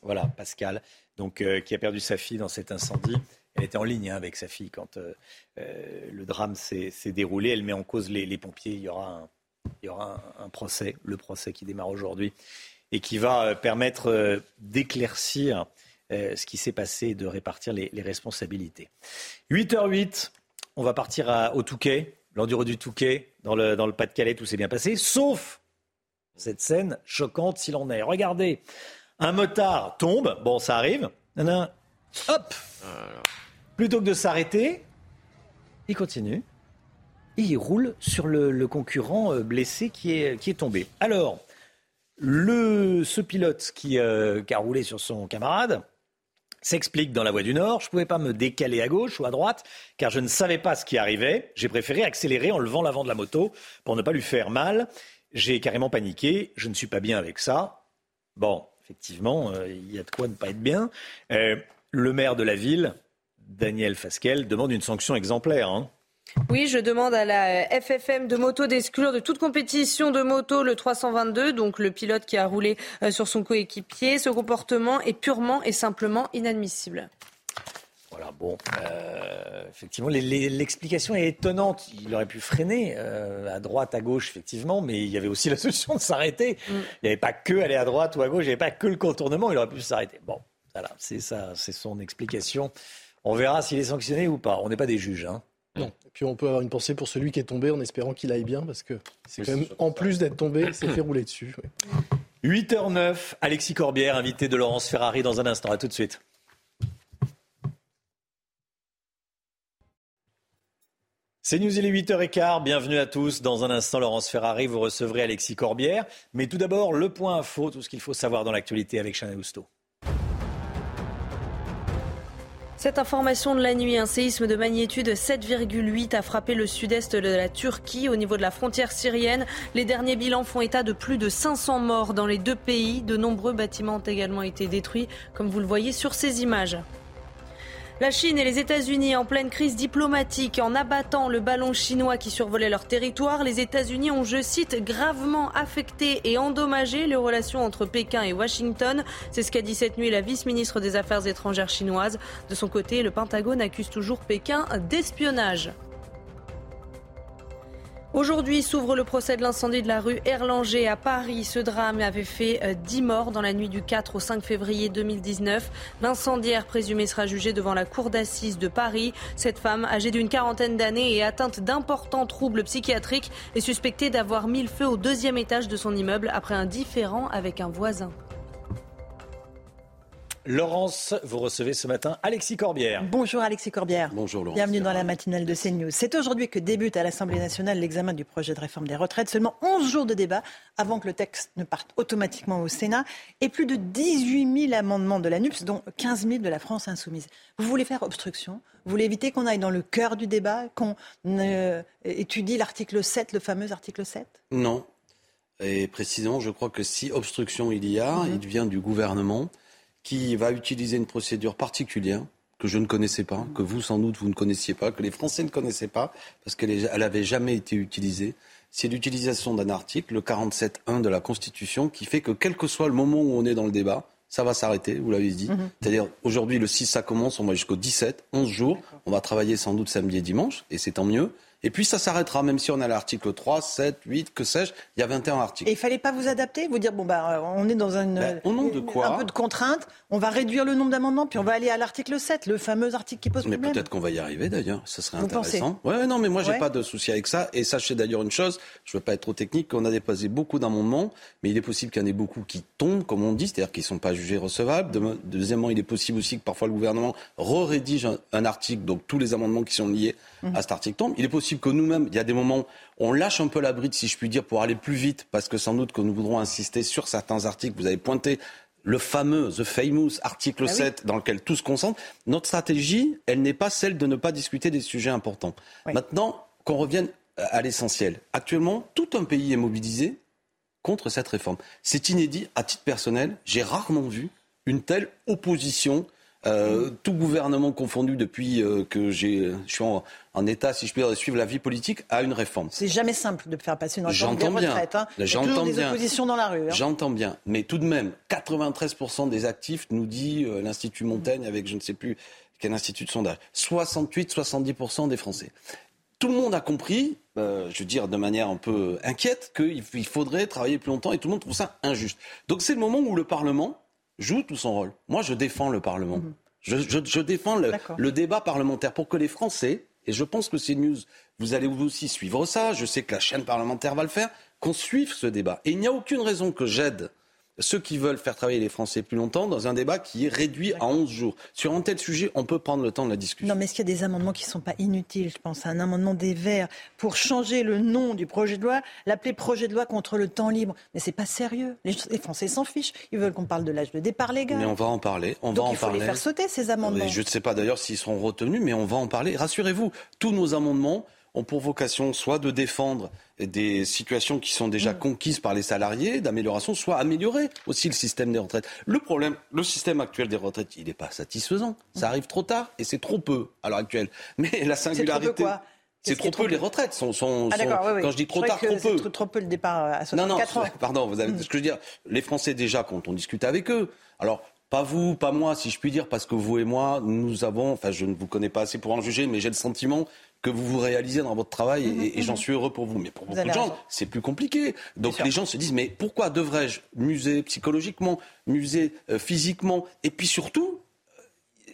Voilà, Pascal, donc, euh, qui a perdu sa fille dans cet incendie. Elle était en ligne hein, avec sa fille quand euh, le drame s'est déroulé. Elle met en cause les, pompiers. Il y aura, il y aura un, procès, le procès qui démarre aujourd'hui, et qui va permettre d'éclaircir euh, ce qui s'est passé de répartir les, responsabilités. 8h08, on va partir au Touquet, l'enduro du Touquet, dans le, dans le Pas-de-Calais, tout s'est bien passé, sauf cette scène choquante s'il en est. Regardez, un motard tombe, bon ça arrive, hop, plutôt que de s'arrêter, il continue et il roule sur le, concurrent euh, blessé qui est, qui est tombé. Alors, le, ce pilote qui, euh, qui, a roulé sur son camarade, s'explique dans la voie du Nord. Je ne pouvais pas me décaler à gauche ou à droite car je ne savais pas ce qui arrivait. J'ai préféré accélérer en levant l'avant de la moto pour ne pas lui faire mal. J'ai carrément paniqué. Je ne suis pas bien avec ça. Bon, effectivement, euh, il y a de quoi ne pas être bien. Euh, le maire de la ville, Daniel Fasquelle, demande une sanction exemplaire. Hein. Oui, je demande à la FFM de moto d'exclure de toute compétition de moto le 322, donc le pilote qui a roulé euh, sur son coéquipier. Ce comportement est purement et simplement inadmissible. Voilà, bon, euh, effectivement, l'explication est étonnante. Il aurait pu freiner euh, à droite, à gauche, effectivement, mais il y avait aussi la solution de s'arrêter. Mm. Il n'y avait pas que aller à droite ou à gauche, il n'y avait pas que le contournement, il aurait pu s'arrêter. Bon, voilà, c'est ça, c'est son explication. On verra s'il est sanctionné ou pas. On n'est pas des juges, hein. Non. Et puis on peut avoir une pensée pour celui qui est tombé en espérant qu'il aille bien, parce que c'est quand même, en plus d'être tombé, il s'est fait rouler dessus. 8h09, Alexis Corbière, invité de Laurence Ferrari dans un instant. À tout de suite. C'est News, il est 8h15. Bienvenue à tous. Dans un instant, Laurence Ferrari, vous recevrez Alexis Corbière. Mais tout d'abord, le point info, tout ce qu'il faut savoir dans l'actualité avec Chanel Housteau. Cette information de la nuit, un séisme de magnitude 7,8 a frappé le sud-est de la Turquie au niveau de la frontière syrienne. Les derniers bilans font état de plus de 500 morts dans les deux pays. De nombreux bâtiments ont également été détruits, comme vous le voyez sur ces images. La Chine et les États-Unis en pleine crise diplomatique en abattant le ballon chinois qui survolait leur territoire. Les États-Unis ont, je cite, gravement affecté et endommagé les relations entre Pékin et Washington. C'est ce qu'a dit cette nuit la vice-ministre des Affaires étrangères chinoise. De son côté, le Pentagone accuse toujours Pékin d'espionnage. Aujourd'hui s'ouvre le procès de l'incendie de la rue Erlanger à Paris. Ce drame avait fait 10 euh, morts dans la nuit du 4 au 5 février 2019. L'incendiaire présumé sera jugé devant la cour d'assises de Paris. Cette femme, âgée d'une quarantaine d'années et atteinte d'importants troubles psychiatriques, est suspectée d'avoir mis le feu au deuxième étage de son immeuble après un différend avec un voisin. Laurence, vous recevez ce matin Alexis Corbière. Bonjour Alexis Corbière. Bonjour Laurence. Bienvenue dans la matinale de CNews. C'est aujourd'hui que débute à l'Assemblée nationale l'examen du projet de réforme des retraites. Seulement 11 jours de débat avant que le texte ne parte automatiquement au Sénat et plus de 18 000 amendements de la NUPS, dont 15 000 de la France insoumise. Vous voulez faire obstruction? Vous voulez éviter qu'on aille dans le cœur du débat, qu'on euh, étudie l'article 7, le fameux article 7 Non. Et précisément, je crois que si obstruction il y a, mhm. il vient du gouvernement qui va utiliser une procédure particulière que je ne connaissais pas, que vous sans doute vous ne connaissiez pas, que les Français ne connaissaient pas, parce qu'elle n'avait jamais été utilisée. C'est l'utilisation d'un article, le 47.1 de la Constitution, qui fait que quel que soit le moment où on est dans le débat, ça va s'arrêter, vous l'avez dit. Mhm. C'est-à-dire, aujourd'hui, le 6, ça commence, on va jusqu'au 17, 11 jours. On va travailler sans doute samedi et dimanche, et c'est tant mieux. Et puis ça s'arrêtera, même si on a l'article 3, 7, 8, que sais-je, il y a 21 articles. Et il fallait pas vous adapter, vous dire, bon, bah, on est dans une, ben, de quoi un peu de contrainte, on va réduire le nombre d'amendements, puis on va aller à l'article 7, le fameux article qui pose mais problème. Mais peut-être qu'on va y arriver d'ailleurs, ça serait intéressant. Pensez ouais, non, mais moi j'ai pas de souci avec ça. Et sachez d'ailleurs une chose, je veux pas être trop technique, qu'on a déposé beaucoup d'amendements, mais il est possible qu'il y en ait beaucoup qui tombent, comme on dit, c'est-à-dire qu'ils sont pas jugés recevables. Deuxièmement, il est possible aussi que parfois le gouvernement re-rédige un, article, donc tous les amendements qui sont liés mhm. à cet article tombent. Il est possible que nous-mêmes, il y a des moments, on lâche un peu la bride, si je puis dire, pour aller plus vite, parce que sans doute que nous voudrons insister sur certains articles. Vous avez pointé le fameux, the famous article 7 dans lequel tout se concentre. Notre stratégie, elle n'est pas celle de ne pas discuter des sujets importants. Maintenant, qu'on revienne à l'essentiel. Actuellement, tout un pays est mobilisé contre cette réforme. C'est inédit, à titre personnel, j'ai rarement vu une telle opposition euh, tout gouvernement confondu depuis euh, que je suis en, état, si je puis dire, de suivre la vie politique, à une réforme. C'est jamais simple de faire passer une réforme des retraites. Hein. Des oppositions dans la rue. Hein. J'entends bien. Mais tout de même, 93% des actifs, nous dit euh, l'Institut Montaigne, avec je ne sais plus quel institut de sondage, 68-70% des Français. Tout le monde a compris, je veux dire de manière un peu inquiète, qu'il faudrait travailler plus longtemps et tout le monde trouve ça injuste. Donc c'est le moment où le Parlement joue tout son rôle. Moi, je défends le Parlement. Mhm. je, défends le, débat parlementaire pour que les Français, et je pense que c'est news, vous allez aussi suivre ça, je sais que la chaîne parlementaire va le faire, qu'on suive ce débat. Et il n'y a aucune raison que j'aide ceux qui veulent faire travailler les Français plus longtemps dans un débat qui est réduit à 11 jours. Sur un tel sujet, on peut prendre le temps de la discussion. Non, mais est-ce qu'il y a des amendements qui ne sont pas inutiles Je pense à un amendement des Verts pour changer le nom du projet de loi, l'appeler projet de loi contre le temps libre. Mais c'est pas sérieux. Les, Français s'en fichent. Ils veulent qu'on parle de l'âge de départ légal. Mais on va en parler. On Donc va en il faut les faire sauter, ces amendements. je ne sais pas d'ailleurs s'ils seront retenus, mais on va en parler. Rassurez-vous, tous nos amendements ont pour vocation soit de défendre des situations qui sont déjà mm. conquises par les salariés, d'amélioration, soit améliorer aussi le système des retraites. Le problème, le système actuel des retraites, il n'est pas satisfaisant. Ça arrive trop tard et c'est trop peu à l'heure actuelle. [laughs] Mais la singularité. C'est trop, peu, les retraites sont, sont, ah, quand je dis trop tard, trop peu. Trop, trop peu le départ à 64 non, non, ans. [laughs] Pardon, vous avez, mm. ce que je veux dire, les Français déjà quand on discute avec eux. Alors pas vous, pas moi, si je puis dire, parce que vous et moi, nous avons, enfin je ne vous connais pas assez pour en juger, mais j'ai le sentiment que vous vous réalisez dans votre travail et, mhm, j'en mhm. suis heureux pour vous. Mais pour beaucoup de gens, c'est plus compliqué. Donc les gens se disent mais pourquoi devrais-je muser psychologiquement, muser euh, physiquement? Et puis surtout, euh,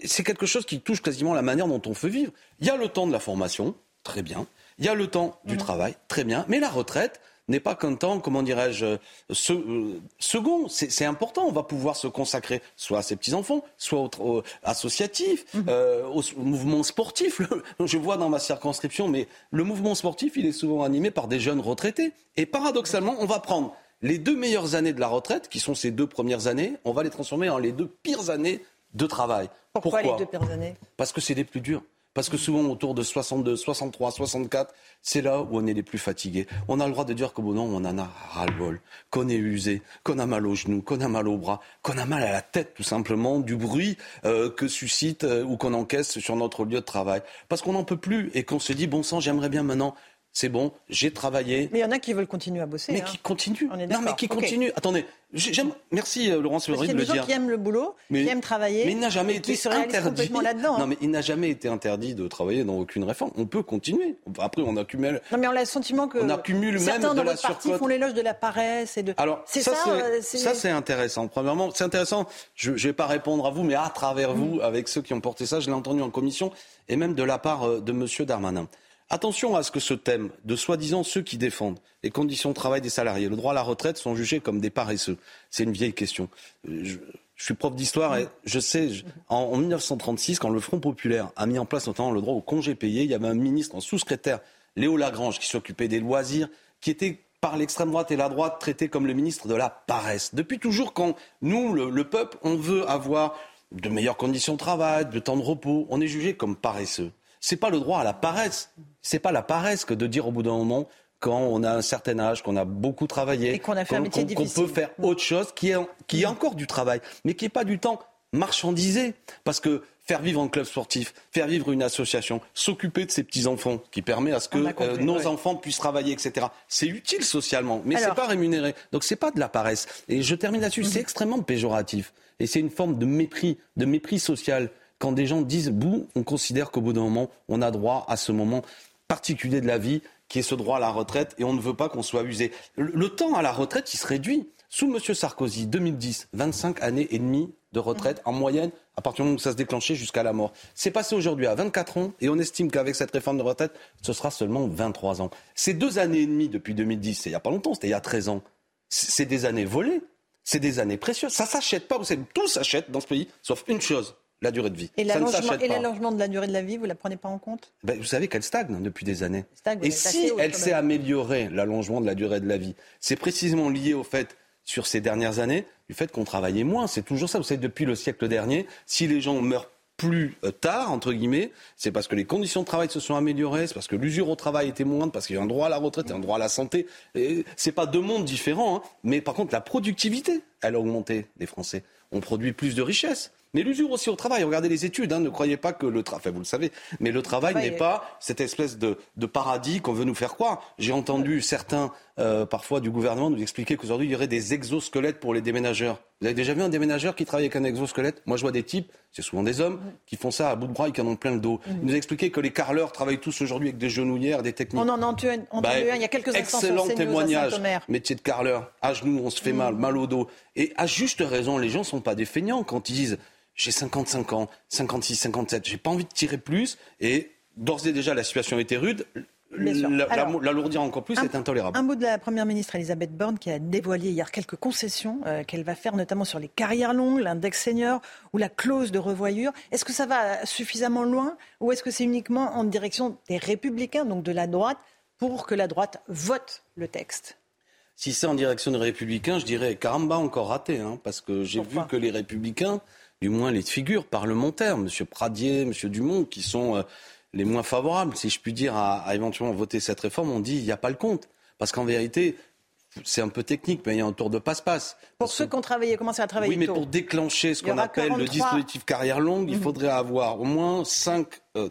c'est quelque chose qui touche quasiment la manière dont on fait vivre. Il y a le temps de la formation, très bien. Il y a le temps du mhm. travail, très bien. Mais la retraite, n'est pas qu'un temps, comment dirais-je, euh, second. C'est important. On va pouvoir se consacrer soit à ses petits-enfants, soit au, associatif, mhm. euh, au, mouvement sportif. [laughs] je vois dans ma circonscription, mais le mouvement sportif, il est souvent animé par des jeunes retraités. Et paradoxalement, on va prendre les deux meilleures années de la retraite, qui sont ces deux premières années, on va les transformer en les deux pires années de travail. Pourquoi, Pourquoi? les deux pires années? Parce que c'est les plus dures. Parce que souvent, autour de 62, 63, 64, c'est là où on est les plus fatigués. On a le droit de dire qu'au bout on en a ras-le-bol, qu'on est usé, qu'on a mal aux genoux, qu'on a mal aux bras, qu'on a mal à la tête, tout simplement, du bruit euh, que suscite euh, ou qu'on encaisse sur notre lieu de travail. Parce qu'on n'en peut plus et qu'on se dit, bon sang, j'aimerais bien maintenant c'est bon, j'ai travaillé. Mais il y en a qui veulent continuer à bosser. Mais hein. qui continuent. Non, mais qui continuent. Attendez, j'aime. Merci euh, Laurence Lebrun de le dire. Il y a des gens qui aiment le boulot, qui aiment travailler. Mais il n'a jamais été interdit. Non, mais il n'a jamais été interdit de travailler dans aucune réforme. On peut continuer. Après, on accumule. Non, mais on a le sentiment que on accumule certains même de la surcote. font l'éloge de la paresse et de. Alors ça, ça, euh, ça c'est intéressant. Premièrement, c'est intéressant. Je ne vais pas répondre à vous, mais à travers mm. vous, avec ceux qui ont porté ça, je l'ai entendu en commission et même de la part euh, de Monsieur Darmanin. Attention à ce que ce thème de soi-disant ceux qui défendent les conditions de travail des salariés, le droit à la retraite, sont jugés comme des paresseux. C'est une vieille question. Euh, je, suis prof d'histoire et je sais, en, 1936, quand le Front populaire a mis en place notamment le droit au congé payé, il y avait un ministre, un sous-secrétaire, Léo Lagrange, qui s'occupait des loisirs, qui était par l'extrême droite et la droite traité comme le ministre de la paresse. Depuis toujours, quand nous, le peuple, on veut avoir de meilleures conditions de travail, de temps de repos, on est jugé comme paresseux c'est pas le droit à la paresse. C'est pas la paresse que de dire au bout d'un moment quand on a un certain âge, qu'on a beaucoup travaillé, et qu'on a fait un métier qu'on peut faire autre chose qui est, qui est encore du travail, mais qui n'est pas du temps marchandisé. Parce que faire vivre un club sportif, faire vivre une association, s'occuper de ses petits-enfants, qui permet à ce que euh, nos enfants puissent travailler, etc. C'est utile socialement, mais c'est pas rémunéré. Donc c'est pas de la paresse. Et je termine là-dessus, c'est mhm. extrêmement péjoratif. Et c'est une forme de mépris, de mépris social quand des gens disent bouh, on considère qu'au bout d'un moment, on a droit à ce moment particulier de la vie qui est ce droit à la retraite et on ne veut pas qu'on soit usé. Le, temps à la retraite, il se réduit. Sous M. Sarkozy, 2010, 25 années et demie de retraite en moyenne à partir du moment où ça se déclenchait jusqu'à la mort. C'est passé aujourd'hui à 24 ans et on estime qu'avec cette réforme de retraite, ce sera seulement 23 ans. Ces deux années et demie depuis 2010, c'est il n'y a pas longtemps, c'était il y a 13 ans. C'est des années volées, c'est des années précieuses. Ça s'achète pas, vous savez, tout s'achète dans ce pays, sauf une chose, la durée de vie. Et l'allongement de la durée de la vie, vous ne la prenez pas en compte? Ben, vous savez qu'elle stagne depuis des années. Stagne, Et si elle s'est améliorée, l'allongement de la durée de la vie, c'est précisément lié au fait, sur ces dernières années, du fait qu'on travaillait moins. C'est toujours ça. Vous savez, depuis le siècle dernier, si les gens meurent plus euh, tard, entre guillemets, c'est parce que les conditions de travail se sont améliorées, c'est parce que l'usure au travail était moindre, parce qu'il y a un droit à la retraite et un droit à la santé. C'est pas deux mondes différents, hein. mais par contre, la productivité, elle a augmenté des Français. On produit plus de richesses. Mais l'usure aussi au travail. Regardez les études. hein. Ne croyez pas que le travail, enfin, vous le savez, mais le travail n'est est- pas cette espèce de, de paradis qu'on veut nous faire croire. J'ai entendu certains, euh, parfois du gouvernement, nous expliquer qu'aujourd'hui, il y aurait des exosquelettes pour les déménageurs. Vous avez déjà vu un déménageur qui travaille avec un exosquelette? Moi, je vois des types, c'est souvent des hommes, qui font ça à bout de bras et qui en ont plein le dos. Ils nous expliquaient que les carleurs travaillent tous aujourd'hui avec des genouillères, des techniques. On en a entendu un, Bah, un il y a quelques instants Excellent témoignage. Métier de carreleur, à genoux, on se fait mal, Mm. mal au dos. Et à juste raison, les gens sont pas des feignants quand ils disent j'ai 55 ans, 56, 57, j'ai pas envie de tirer plus. Et d'ores et déjà, la situation était rude. L'alourdir encore plus, c'est intolérable. Un mot de la Première ministre Elisabeth Borne qui a dévoilé hier quelques concessions euh, qu'elle va faire notamment sur les carrières longues, l'index senior ou la clause de revoyure. Est-ce que ça va suffisamment loin ou est-ce que c'est uniquement en direction des républicains, donc de la droite, pour que la droite vote le texte? Si c'est en direction des Républicains, je dirais caramba encore raté, hein, parce que j'ai vu que les Républicains, du moins les figures parlementaires, M. Pradier, M. Dumont, qui sont euh, les moins favorables, si je puis dire, à, à éventuellement voter cette réforme, ont dit il n'y a pas le compte. Parce qu'en vérité, c'est un peu technique, mais il y a un tour de passe-passe. Pour ceux qui ont travaillé, commencé à travailler Oui, mais tôt. pour déclencher ce qu'on appelle le 43 dispositif carrière longue, il Mhm. faudrait avoir au moins 5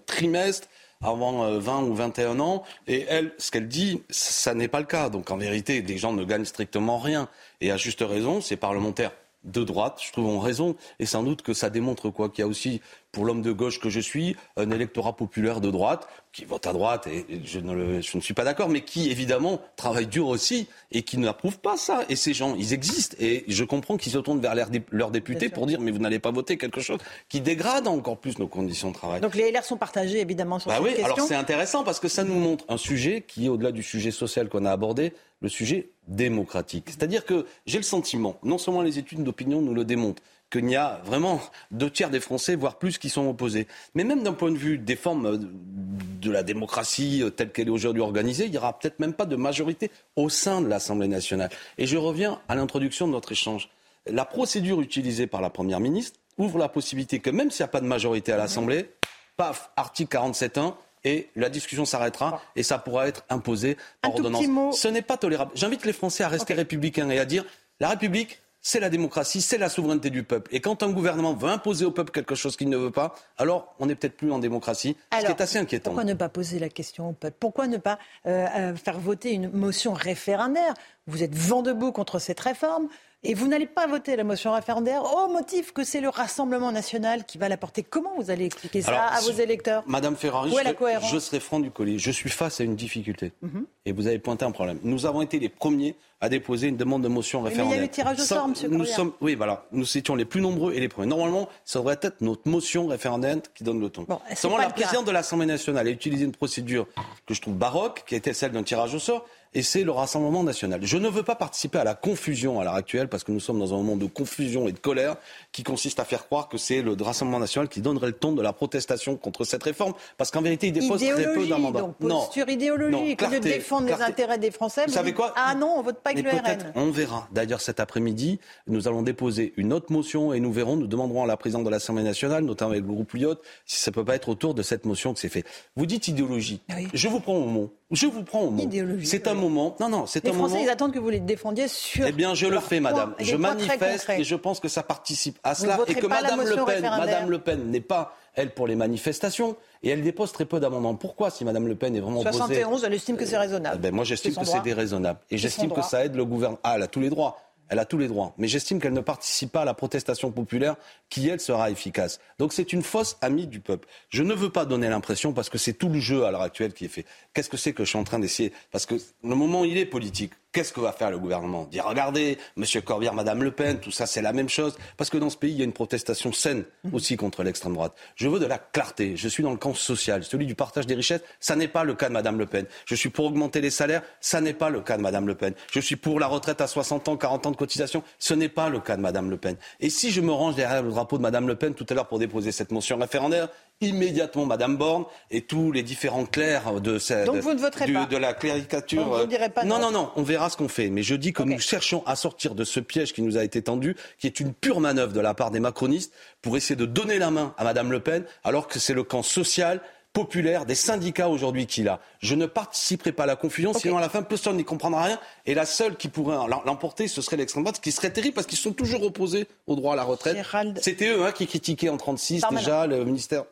trimestres avant euh, 20 ou 21 ans. Et elle, ce qu'elle dit, ça n'est pas le cas. Donc en vérité, les gens ne gagnent strictement rien. Et à juste raison, ces parlementaires de droite, je trouve, ont raison. Et sans doute que ça démontre quoi Qu'il y a aussi, pour l'homme de gauche que je suis, un électorat populaire de droite qui vote à droite, et je ne, le- je ne suis pas d'accord, mais qui, évidemment, travaille dur aussi et qui n'approuve pas ça. Et ces gens, ils existent. Et je comprends qu'ils se tournent vers leurs leurs députés pour dire, mais vous n'allez pas voter quelque chose qui dégrade encore plus nos conditions de travail. Donc les LR sont partagés évidemment sur Bah cette oui, question. alors c'est intéressant parce que ça nous montre un sujet qui est au-delà du sujet social qu'on a abordé, le sujet démocratique. C'est-à-dire que j'ai le sentiment, non seulement les études d'opinion nous le démontrent, qu'il y a vraiment deux tiers des Français, voire plus, qui sont opposés. Mais même d'un point de vue des formes euh, de la démocratie euh, telle qu'elle est aujourd'hui organisée, il n'y aura peut-être même pas de majorité au sein de l'Assemblée nationale. Et je reviens à l'introduction de notre échange. La procédure utilisée par la Première ministre ouvre la possibilité que même s'il n'y a pas de majorité à l'Assemblée, paf, article 47.1, et la discussion s'arrêtera et ça pourra être imposé par ordonnance. Ce n'est pas tolérable. J'invite les Français à rester républicains et à dire la République, c'est la démocratie, c'est la souveraineté du peuple. Et quand un gouvernement veut imposer au peuple quelque chose qu'il ne veut pas, alors on n'est peut-être plus en démocratie, ce qui Alors, est assez inquiétant. Pourquoi ne pas poser la question au peuple? Pourquoi ne pas euh, euh, faire voter une motion référendaire? Vous êtes vent debout contre cette réforme et vous n'allez pas voter la motion référendaire au motif que c'est le Rassemblement national qui va la porter. Comment vous allez expliquer ça Alors, à vos électeurs Madame Ferrari, Où est je, la serai- cohérence je serai franc du collier. Je suis face à une difficulté. Mhm. Et vous avez pointé un problème. Nous avons été les premiers à déposer une demande de motion Oui, mais il y a référendaire. eu tirage au sort, monsieur Nous sommes, oui, voilà. Nous étions les plus nombreux et les premiers. Normalement, ça devrait être notre motion référendaire qui donne le ton. c'est Seulement, la présidente de l'Assemblée nationale a utilisé une procédure que je trouve baroque, qui était celle d'un tirage au sort, et c'est le Rassemblement national. Je ne veux pas participer à la confusion à l'heure actuelle, parce que nous sommes dans un moment de confusion et de colère, qui consiste à faire croire que c'est le Rassemblement national qui donnerait le ton de la protestation contre cette réforme, parce qu'en vérité, il dépose très peu d'amendements. donc posture Non, idéologique, Non, de clarté, défendre les intérêts des Français. Vous savez quoi Ah non, on vote pas avec Mais le RN. on verra. D'ailleurs, cet après-midi, nous allons déposer une autre motion et nous verrons, nous demanderons à la présidente de l'Assemblée nationale, notamment avec le groupe Lyotte, si ça peut pas être autour de cette motion que c'est fait. Vous dites idéologie. Je vous prends au mot. Je vous prends au mot. C'est un moment. Non, non, c'est Les un Français, moment. ils attendent que vous les défendiez sur. Eh bien, je le fais, madame. Je manifeste et je pense que ça participe à cela. Et que madame Le Pen, référendaire madame Le Pen n'est pas, elle, pour les manifestations. Et elle dépose très peu d'amendements. Pourquoi, si madame Le Pen est vraiment opposée 71, elle estime que c'est raisonnable. eh ben, moi, j'estime que c'est déraisonnable. Et j'estime que ça aide le gouvernement. Ah, elle a tous les droits. Elle a tous les droits. Mais j'estime qu'elle ne participe pas à la protestation populaire qui, elle, sera efficace. Donc c'est une fausse amie du peuple. Je ne veux pas donner l'impression, parce que c'est tout le jeu à l'heure actuelle qui est fait. Qu'est-ce que c'est que je suis en train d'essayer? Parce que le moment, il est politique. Qu'est-ce que va faire le gouvernement? Dire regardez, Monsieur Corbière, Madame Le Pen, tout ça c'est la même chose. Parce que dans ce pays, il y a une protestation saine aussi contre l'extrême droite. Je veux de la clarté. Je suis dans le camp social, celui du partage des richesses. Ça n'est pas le cas de Madame Le Pen. Je suis pour augmenter les salaires. Ça n'est pas le cas de Madame Le Pen. Je suis pour la retraite à 60 ans, 40 ans de cotisation. Ce n'est pas le cas de Madame Le Pen. Et si je me range derrière le drapeau de Madame Le Pen tout à l'heure pour déposer cette motion référendaire, immédiatement Madame Borne et tous les différents clercs de, cette, Donc vous ne voterez du- pas de la cléricature. Donc vous ne pas non, non. non, non, on verra ce qu'on fait. Mais je dis que nous cherchons à sortir de ce piège qui nous a été tendu, qui est une pure manœuvre de la part des macronistes pour essayer de donner la main à Madame Le Pen, alors que c'est le camp social populaire des syndicats aujourd'hui qui l'a. Je ne participerai pas à la confusion, sinon à la fin personne n'y comprendra rien. Et la seule qui pourrait l'emporter, ce serait l'extrême droite, ce qui serait terrible parce qu'ils sont toujours opposés au droit à la retraite. C'était eux hein, qui critiquaient en 36 Darmanin. déjà le ministère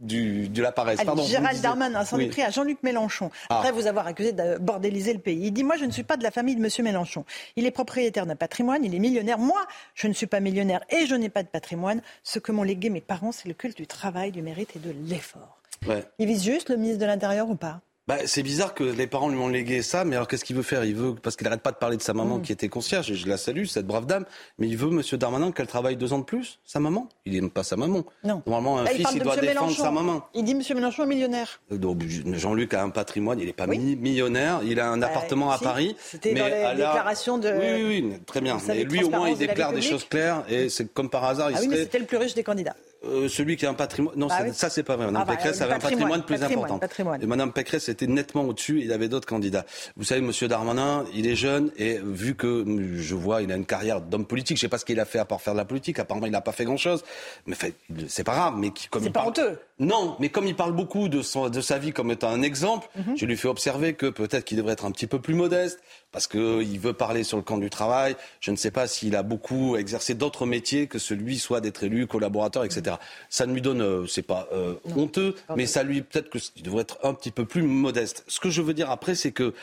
du, de la paresse. Allez, Pardon, vous Gérald. Darmanin s'en est Oui. pris à Jean-Luc Mélenchon, Ah. après vous avoir accusé de bordéliser le pays. Il dit Moi, je ne suis pas de la famille de M. Mélenchon. Il est propriétaire d'un patrimoine, il est millionnaire. Moi, je ne suis pas millionnaire et je n'ai pas de patrimoine. Ce que m'ont légué mes parents, c'est le culte du travail, du mérite et de l'effort. Ouais. Il vise juste le ministre de l'Intérieur ou pas? Bah, c'est bizarre que les parents lui ont légué ça, mais alors qu'est-ce qu'il veut faire? Il veut, parce qu'il n'arrête pas de parler de sa maman Mm. qui était concierge, et je la salue, cette brave dame, mais il veut, monsieur Darmanin, qu'elle travaille deux ans de plus, sa maman? Il n'aime pas sa maman. Non. Normalement, un Là, fils, il doit défendre Mélenchon. sa maman. Il dit M. Mélenchon est millionnaire. Euh, donc, Jean-Luc a un patrimoine, il n'est pas mi- millionnaire, il a un Bah, appartement à Paris. c'était mais dans les la- déclarations de- Oui, oui, oui, très bien. Mais lui, au moins, il déclare des publique. choses claires, et c'est comme par hasard, il Ah oui, mais c'était le plus riche des candidats. Euh, celui qui a un patrimoine. Non, Bah ça, oui. ça, c'est pas vrai. Madame Ah bah, Pécresse le avait un patrimoine, plus patrimoine, important. patrimoine. Et Madame Pécresse était nettement au-dessus. Il avait d'autres candidats. Vous savez, Monsieur Darmanin, il est jeune et vu que je vois, il a une carrière d'homme politique. Je sais pas ce qu'il a fait à part faire de la politique. Apparemment, il n'a pas fait grand-chose. Mais fait, c'est pas grave. Mais qui- comme C'est il pas parle- honteux. Non, mais comme il parle beaucoup de, son, de sa vie comme étant un exemple, Mhm. je lui fais observer que peut-être qu'il devrait être un petit peu plus modeste, parce qu'il veut parler sur le camp du travail. Je ne sais pas s'il a beaucoup exercé d'autres métiers que celui soit d'être élu, collaborateur, etc. Ça ne lui donne, euh, c'est pas euh, honteux, mais ça lui peut-être qu'il devrait être un petit peu plus modeste. Ce que je veux dire après, c'est que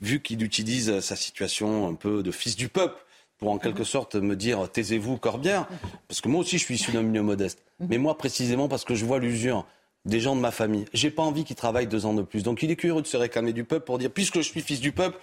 vu qu'il utilise euh, sa situation un peu de fils du peuple pour en quelque sorte me dire taisez-vous Corbière, parce que moi aussi je suis issu d'un milieu modeste, mais moi précisément parce que je vois l'usure des gens de ma famille. J'ai pas envie qu'ils travaillent deux ans de plus. Donc il est curieux de se réclamer du peuple pour dire puisque je suis fils du peuple,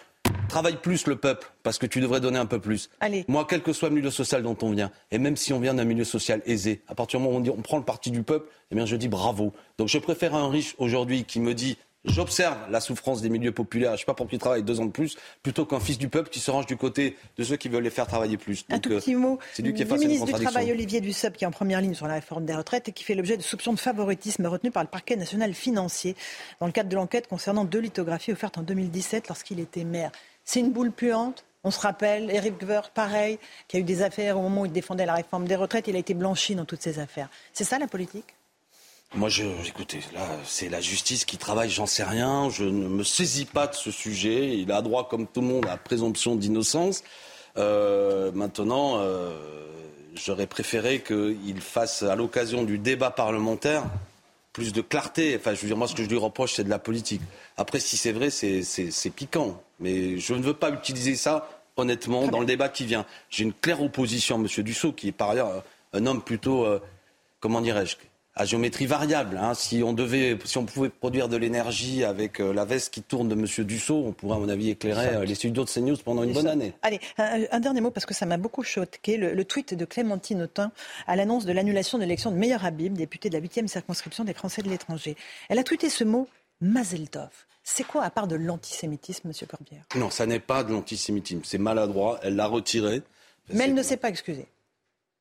travaille plus le peuple parce que tu devrais donner un peu plus. Allez. Moi, quel que soit le milieu social dont on vient, et même si on vient d'un milieu social aisé, à partir du moment où on, dit, on prend le parti du peuple, eh bien je dis bravo. Donc je préfère un riche aujourd'hui qui me dit J'observe la souffrance des milieux populaires, je sais pas pour qui travaille deux ans de plus, plutôt qu'un fils du peuple qui se range du côté de ceux qui veulent les faire travailler plus. Un tout euh, petit mot c'est lui qui est du ministre du. Travail, Olivier Dussopt, qui est en première ligne sur la réforme des retraites et qui fait l'objet de soupçons de favoritisme retenus par le parquet national financier dans le cadre de l'enquête concernant deux lithographies offertes en 2017 lorsqu'il était maire. C'est une boule puante. On se rappelle, Eric Woerth, pareil, qui a eu des affaires au moment où il défendait la réforme des retraites. Il a été blanchi dans toutes ces affaires. C'est ça la politique? Moi, je, écoutez, là, c'est la justice qui travaille, j'en sais rien. Je ne me saisis pas de ce sujet. Il a droit, comme tout le monde, à présomption d'innocence. Euh, maintenant, euh, j'aurais préféré qu'il fasse, à l'occasion du débat parlementaire, plus de clarté. Enfin, je veux dire, moi, ce que je lui reproche, c'est de la politique. Après, si c'est vrai, c'est- piquant. Mais je ne veux pas utiliser ça, honnêtement, dans le débat qui vient. J'ai une claire opposition à M. Dussault, qui est par ailleurs un homme plutôt, euh, comment dirais-je, à géométrie variable. hein. Si on devait, si on pouvait produire de l'énergie avec euh, la veste qui tourne de M. Dussault, on pourrait, à mon avis, éclairer euh, les studios de CNews pendant une bonne année. Allez, un, un dernier mot parce que ça m'a beaucoup choqué. Le, le tweet de Clémentine Autain à l'annonce de l'annulation de l'élection de Meilleur Habib, député de la 8e circonscription des Français de l'étranger. Elle a tweeté ce mot Mazeltov. C'est quoi à part de l'antisémitisme, Monsieur Corbière? Non, ça n'est pas de l'antisémitisme. C'est maladroit. Elle l'a retiré. Mais elle ne s'est pas excusée.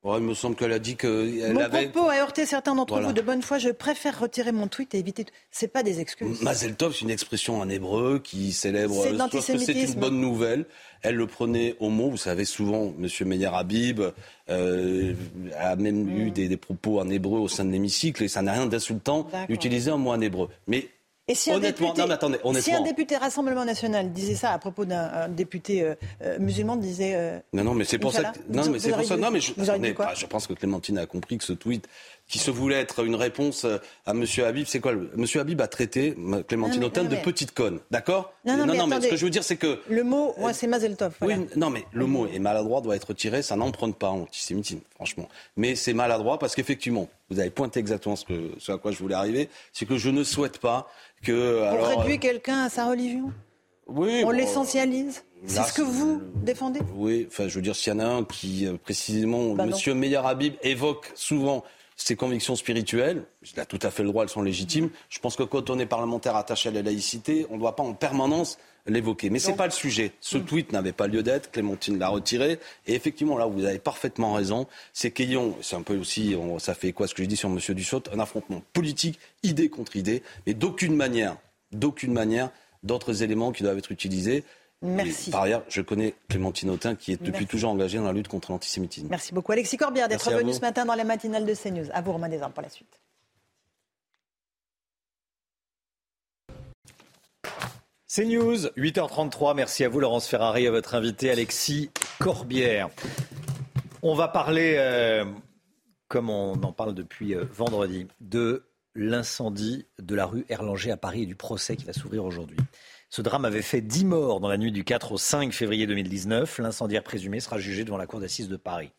Ouais, il me semble qu'elle a dit qu'elle Mon avait. propos a heurté certains d'entre Voilà. vous de bonne foi. Je préfère retirer mon tweet et éviter. tout. C'est pas des excuses. Mazel tov, c'est une expression en hébreu qui célèbre C'est que c'est une bonne nouvelle. Elle le prenait au mot. Vous savez, souvent, M. Meyer Habib euh, a même Mm. eu des, des propos en hébreu au sein de l'hémicycle et ça n'a rien d'insultant d'utiliser un mot en hébreu. Mais Et si un, honnêtement, député, non, mais attendez, si un député Rassemblement National disait ça à propos d'un un député euh, euh, musulman, disait. euh, Non, non, mais c'est pour ça que. Non, Vous- mais c'est pour ça. Non, mais je, bah, je pense que Clémentine a compris que ce tweet, qui se voulait être une réponse euh, à M. Habib, c'est quoi le- M. Habib a traité ma- Clémentine Non, Autain non, de petite conne, d'accord Non, non, mais ce attendez. que je veux dire, c'est que. Le mot, moi, c'est Mazeltov. voilà. Oui, non, mais le mot est maladroit, doit être retiré. Ça n'emprunte pas en antisémitisme, franchement. Mais c'est maladroit parce qu'effectivement, vous avez pointé exactement ce, que, ce à quoi je voulais arriver. C'est que je ne souhaite pas que. On alors, réduit quelqu'un à sa religion? Oui, On bon, l'essentialise? C'est ce que vous défendez? Oui, enfin, je veux dire, s'il y en a un qui, euh, précisément, Bah non. Monsieur Meyer Habib évoque souvent ses convictions spirituelles, il a tout à fait le droit, elles sont légitimes. Je pense que quand on est parlementaire attaché à la laïcité, on ne doit pas en permanence l'évoquer. Mais ce n'est pas le sujet. Ce tweet n'avait pas lieu d'être, Clémentine l'a retiré. Et effectivement, là, vous avez parfaitement raison, c'est qu'ayons, c'est un peu aussi, on- ça fait quoi ce que je dis sur Monsieur Dussault, un affrontement politique, idée contre idée, mais d'aucune manière, d'aucune manière, d'autres éléments qui doivent être utilisés. Merci. Et par ailleurs, je connais Clémentine Autain qui est depuis Merci. toujours engagée dans la lutte contre l'antisémitisme. Merci beaucoup Alexis Corbière d'être venu ce matin dans la matinale de CNews. À vous Romain Desarmes pour la suite. C'est News, 8h33. Merci à vous, Laurence Ferrari, à votre invité, Alexis Corbière. On va parler, euh, comme on en parle depuis euh, vendredi, de l'incendie de la rue Erlanger à Paris et du procès qui va s'ouvrir aujourd'hui. Ce drame avait fait 10 morts dans la nuit du 4 au 5 février 2019. L'incendiaire présumé sera jugé devant la cour d'assises de Paris.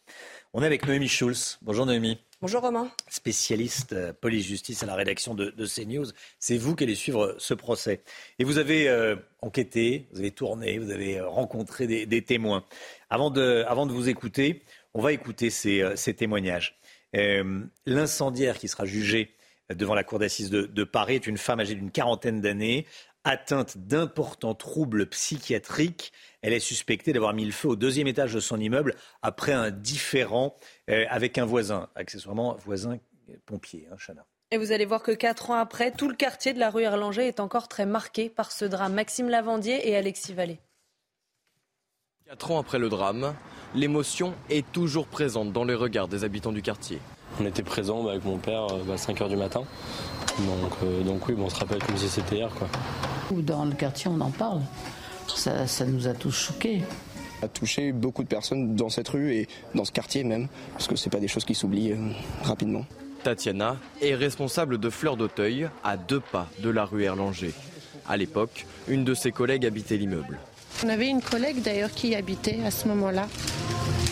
On est avec Noémie Schulz. Bonjour Noémie. Bonjour Romain. spécialiste euh, police-justice à la rédaction de, de CNews. C'est vous qui allez suivre ce procès. Et vous avez euh, enquêté, vous avez tourné, vous avez euh, rencontré des, des témoins. Avant de, avant de vous écouter, on va écouter ces, euh, ces témoignages. Euh, L'incendiaire qui sera jugé devant la cour d'assises de, de Paris est une femme âgée d'une quarantaine d'années, atteinte d'importants troubles psychiatriques. Elle est suspectée d'avoir mis le feu au deuxième étage de son immeuble après un différend euh, avec un voisin, accessoirement voisin pompier, hein, Chana. Et vous allez voir que quatre ans après, tout le quartier de la rue Erlanger est encore très marqué par ce drame. Maxime Lavandier et Alexis Vallée. Quatre ans après le drame, l'émotion est toujours présente dans les regards des habitants du quartier. On était présents bah, avec mon père euh, à 5h du matin. Donc, euh, donc oui, bah, on se rappelle comme si c'était hier. Quoi. Dans le quartier, on en parle. Ça, ça nous a tous choqués. a touché beaucoup de personnes dans cette rue et dans ce quartier même, parce que c'est pas des choses qui s'oublient euh, rapidement. Tatiana est responsable de Fleurs d'Auteuil, à deux pas de la rue Erlanger. À l'époque, une de ses collègues habitait l'immeuble. On avait une collègue d'ailleurs qui y habitait à ce moment-là.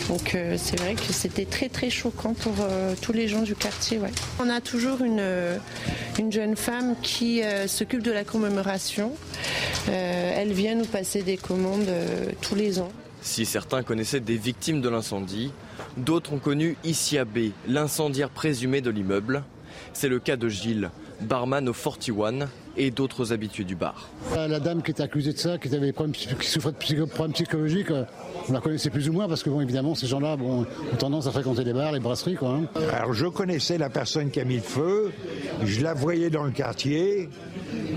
Donc euh, c'est vrai que c'était très très choquant pour euh, tous les gens du quartier. ouais. On a toujours une, euh, une jeune femme qui euh, s'occupe de la commémoration. Euh, elle vient nous passer des commandes euh, tous les ans. Si certains connaissaient des victimes de l'incendie, d'autres ont connu Isia B, l'incendiaire présumé de l'immeuble. C'est le cas de Gilles, barman au 41 et d'autres habitués du bar. La dame qui était accusée de ça, qui, avait des problèmes, qui souffrait de psycho- problèmes psychologiques, euh, on la connaissait plus ou moins parce que, bon, évidemment, ces gens-là bon, ont tendance à fréquenter les bars, les brasseries. Quoi, hein. Alors je connaissais la personne qui a mis le feu, je la voyais dans le quartier,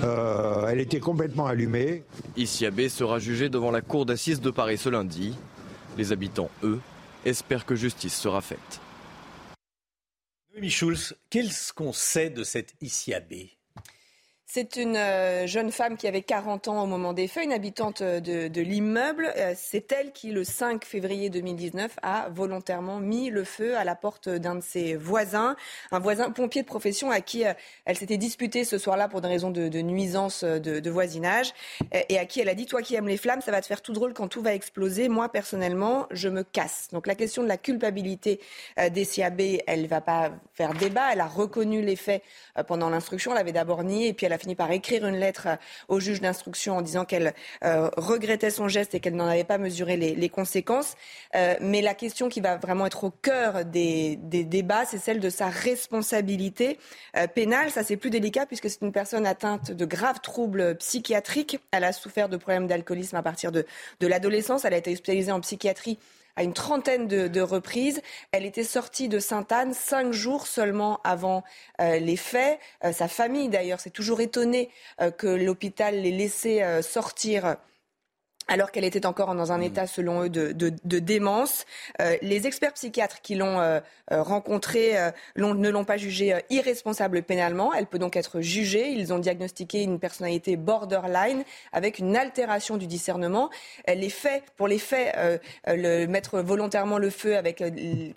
euh, elle était complètement allumée. Isia B sera jugée devant la cour d'assises de Paris ce lundi. Les habitants, eux, espèrent que justice sera faite. Noémie Schulz, qu'est-ce qu'on sait de cette Isia B C'est une euh, jeune femme qui avait 40 ans au moment des faits, une habitante euh, de, l'immeuble. Euh, C'est elle qui, le 5 février 2019, a volontairement mis le feu à la porte d'un de ses voisins, un voisin pompier de profession à qui elle s'était disputée ce soir-là pour des raisons de, nuisance de, voisinage, et à qui elle a dit, toi qui aimes les flammes, ça va te faire tout drôle quand tout va exploser. Moi, personnellement, je me casse. Donc la question de la culpabilité des CAB, elle va pas faire débat. Elle a reconnu les faits pendant l'instruction. Elle avait d'abord nié et puis elle a fini par écrire une lettre euh, au juge d'instruction en disant qu'elle euh, regrettait son geste et qu'elle n'en avait pas mesuré les, conséquences. Euh, mais la question qui va vraiment être au cœur des, débats, c'est celle de sa responsabilité pénale. Ça, c'est plus délicat puisque c'est une personne atteinte de graves troubles psychiatriques. Elle a souffert de problèmes d'alcoolisme à partir de, de l'adolescence. Elle a été hospitalisée en psychiatrie à une trentaine de, reprises. Elle était sortie de Sainte-Anne cinq jours seulement avant euh, les faits. Euh, sa famille, d'ailleurs, s'est toujours étonnée euh, que l'hôpital l'ait laissée sortir alors qu'elle était encore dans un état, selon eux, de, de- de démence. Euh, les experts psychiatres qui l'ont euh, euh, rencontrée euh, ne l'ont pas jugée irresponsable pénalement. Elle peut donc être jugée. Ils ont diagnostiqué une personnalité borderline avec une altération du discernement. Les faits, pour les faits, le, mettre volontairement le feu avec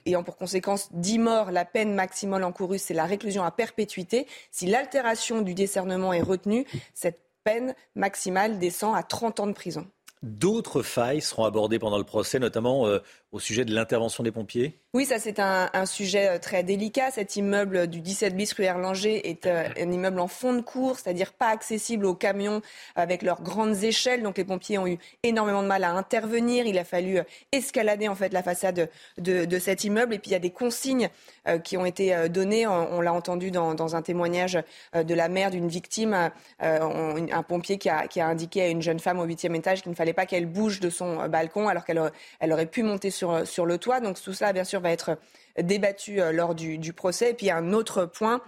ayant pour conséquence 10 morts, la peine maximale encourue, c'est la réclusion à perpétuité. Si l'altération du discernement est retenue, cette peine maximale descend à 30 ans de prison. D'autres failles seront abordées pendant le procès, notamment euh, au sujet de l'intervention des pompiers? Oui, ça c'est un, sujet euh, très délicat. Cet immeuble du 17 bis rue Erlanger est euh, un immeuble en fond de cours, c'est-à-dire pas accessible aux camions avec leurs grandes échelles. Donc les pompiers ont eu énormément de mal à intervenir. Il a fallu euh, escalader en fait la façade de, cet immeuble. Et puis il y a des consignes qui ont été données. On, l'a entendu dans, un témoignage de la mère d'une victime, un pompier qui a, indiqué à une jeune femme au huitième étage qu'il ne fallait pas qu'elle bouge de son balcon alors qu'elle elle aurait pu monter sur, sur le toit. Donc tout ça, bien sûr, va être débattu euh, lors du, du procès. Et puis un autre point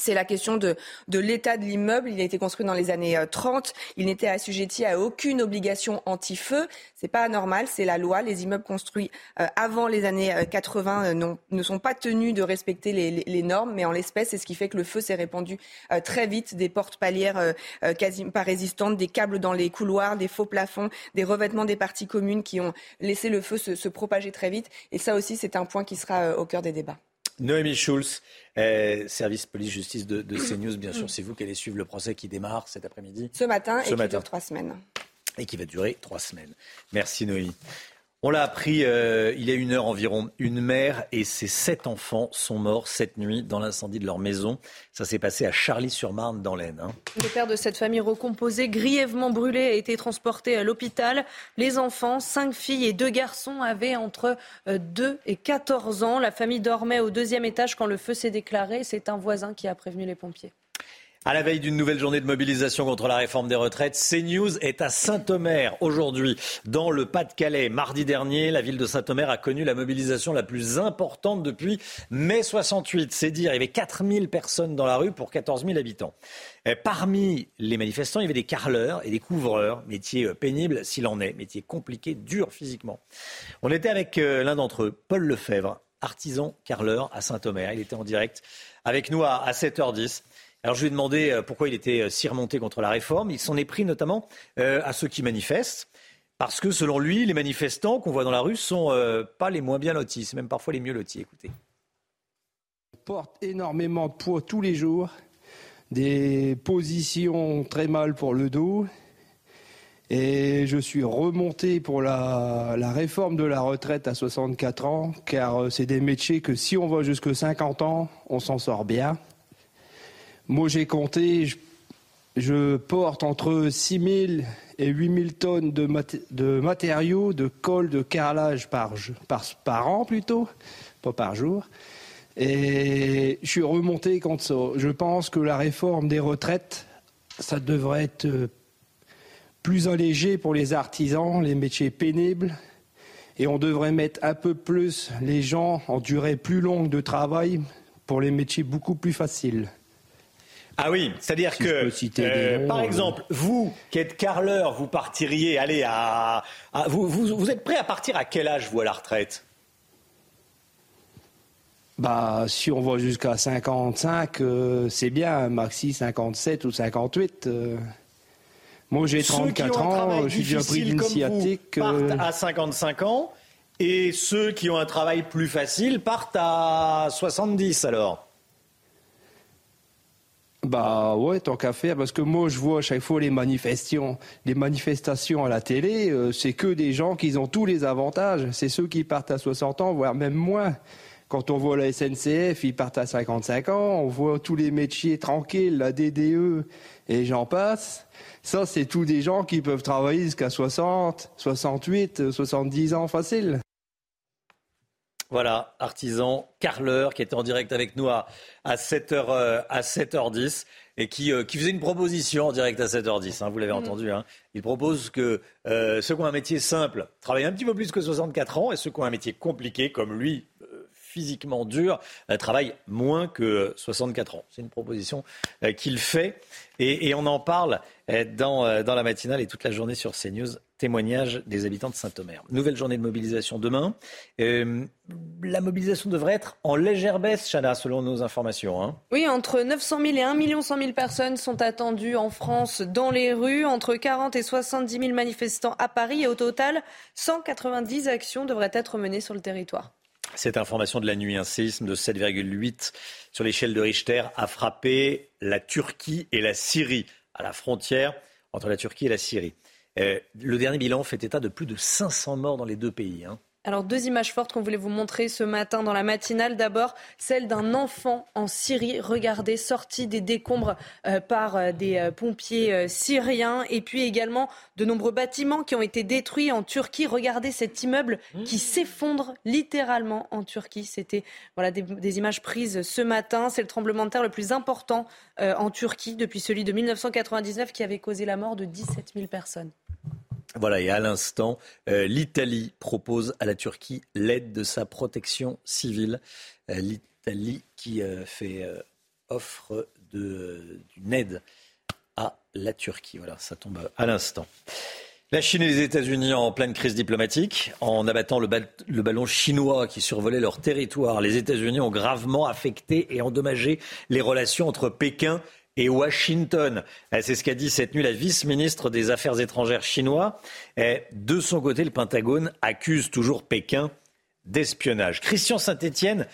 c'est la question de, de l'état de l'immeuble. Il a été construit dans les années 30. Euh, Il n'était assujetti à aucune obligation anti-feu. C'est pas anormal, c'est la loi. Les immeubles construits euh, avant les années 80 ne sont pas tenus de respecter les, les, normes, mais en l'espèce, c'est ce qui fait que le feu s'est répandu très vite. Des portes palières quasi pas résistantes, des câbles dans les couloirs, des faux plafonds, des revêtements des parties communes qui ont laissé le feu se, se propager très vite. Et ça aussi, c'est un point qui sera au cœur des débats. Noémie Schulz, euh, service police-justice de, CNews, bien sûr, c'est vous qui allez suivre le procès qui démarre cet après-midi. Ce matin et qui dure trois semaines. Et qui va durer trois semaines. Merci Noémie. On l'a appris euh, il y a une heure environ. Une mère et ses sept enfants sont morts cette nuit dans l'incendie de leur maison. Ça s'est passé à Charlie-sur-Marne dans l'Aisne. Hein. Le père de cette famille recomposée, grièvement brûlé, a été transporté à l'hôpital. Les enfants, cinq filles et deux garçons, avaient entre 2 euh, et 14 ans. La famille dormait au deuxième étage quand le feu s'est déclaré. C'est un voisin qui a prévenu les pompiers. À la veille d'une nouvelle journée de mobilisation contre la réforme des retraites, CNews est à Saint-Omer aujourd'hui, dans le Pas-de-Calais. Mardi dernier, la ville de Saint-Omer a connu la mobilisation la plus importante depuis mai 68. C'est dire, il y avait 4000 personnes dans la rue pour 14 000 habitants. parmi les manifestants, il y avait des carleurs et des couvreurs, métier euh, pénible s'il en est, métier compliqué, dur physiquement. On était avec euh, l'un d'entre eux, Paul Lefebvre, artisan carleur à Saint-Omer. Il était en direct avec nous à 7h10. Alors je lui ai demandé euh, pourquoi il était euh, si remonté contre la réforme. Il s'en est pris notamment euh, à ceux qui manifestent. Parce que selon lui, les manifestants qu'on voit dans la rue sont pas les moins bien lotis, c'est même parfois les mieux lotis. Écoutez. On porte énormément de poids tous les jours, des positions très mal pour le dos. Et je suis remonté pour la, la réforme de la retraite à 64 ans, car c'est des métiers que si on va jusque 50 ans, on s'en sort bien. Moi, j'ai compté, je, porte entre 6 000 et 8 000 tonnes de, matériaux, de colle, de carrelage par, par, par an plutôt, pas par jour. Et je suis remonté contre ça. Je pense que la réforme des retraites, ça devrait être euh, plus allégé pour les artisans, les métiers pénibles. Et on devrait mettre un peu plus les gens en durée plus longue de travail pour les métiers beaucoup plus faciles. Ah oui, c'est-à-dire que, euh, par euh. exemple, vous qui êtes carleur, vous partiriez, allez, à, vous, vous, êtes prêt à partir à quel âge, vous, à la retraite? Bah, si on va jusqu'à 55, euh, c'est bien, maxi 57 ou 58. Moi, j'ai 34 ans, je suis déjà pris d'une sciatique. partent à 55 ans, et ceux qui ont un travail plus facile partent à 70 alors bah ouais, tant qu'à faire, parce que moi je vois à chaque fois les manifestations, les manifestations à la télé, euh, c'est que des gens qui ont tous les avantages. C'est ceux qui partent à 60 ans, voire même moins. Quand on voit la SNCF, ils partent à 55 ans. On voit tous les métiers tranquilles, la DDE et j'en passe. Ça, c'est tous des gens qui peuvent travailler jusqu'à 60, 68, 70 ans facile. Voilà, artisan, carleur, qui était en direct avec nous à, à 7h, euh, à 7h10 et qui, euh, qui, faisait une proposition en direct à 7h10. Hein, vous l'avez mm. entendu. Hein. Il propose que euh, ceux qui ont un métier simple travaillent un petit peu plus que 64 ans et ceux qui ont un métier compliqué, comme lui, physiquement dur, travaillent moins que 64 ans. C'est une proposition qu'il fait et, et, on en parle dans, dans la matinale et toute la journée sur CNews témoignage des habitants de Saint-Omer. Nouvelle journée de mobilisation demain. Euh, la mobilisation devrait être en légère baisse, Chana, selon nos informations. Hein. Oui, entre 900 000 et 1 100 000 personnes sont attendues en France dans les rues, entre 40 et 70 000 manifestants à Paris et au total, 190 actions devraient être menées sur le territoire. Cette information de la nuit, un séisme de 7,8 sur l'échelle de Richter a frappé la Turquie et la Syrie, à la frontière entre la Turquie et la Syrie. Euh, le dernier bilan fait état de plus de 500 morts dans les deux pays. Hein. Alors deux images fortes qu'on voulait vous montrer ce matin dans la matinale. D'abord celle d'un enfant en Syrie, regardez, sorti des décombres euh, par euh, des pompiers syriens. Et puis également de nombreux bâtiments qui ont été détruits en Turquie. Regardez cet immeuble qui s'effondre littéralement en Turquie. C'était voilà des, images prises ce matin. C'est le tremblement de terre le plus important en Turquie depuis celui de 1999 qui avait causé la mort de 17 000 personnes. Voilà, et à l'instant, euh, l'Italie propose à la Turquie l'aide de sa protection civile. Euh, L'Italie qui euh, fait offre d'une aide à la Turquie. Voilà, ça tombe à l'instant. La Chine et les États-Unis en pleine crise diplomatique, en abattant le, le, ballon chinois qui survolait leur territoire. Les États-Unis ont gravement affecté et endommagé les relations entre Pékin et Washington. Eh, c'est ce qu'a dit cette nuit la vice-ministre des Affaires étrangères chinois. Et eh, de son côté, le Pentagone accuse toujours Pékin d'espionnage. Christian Saint-Étienne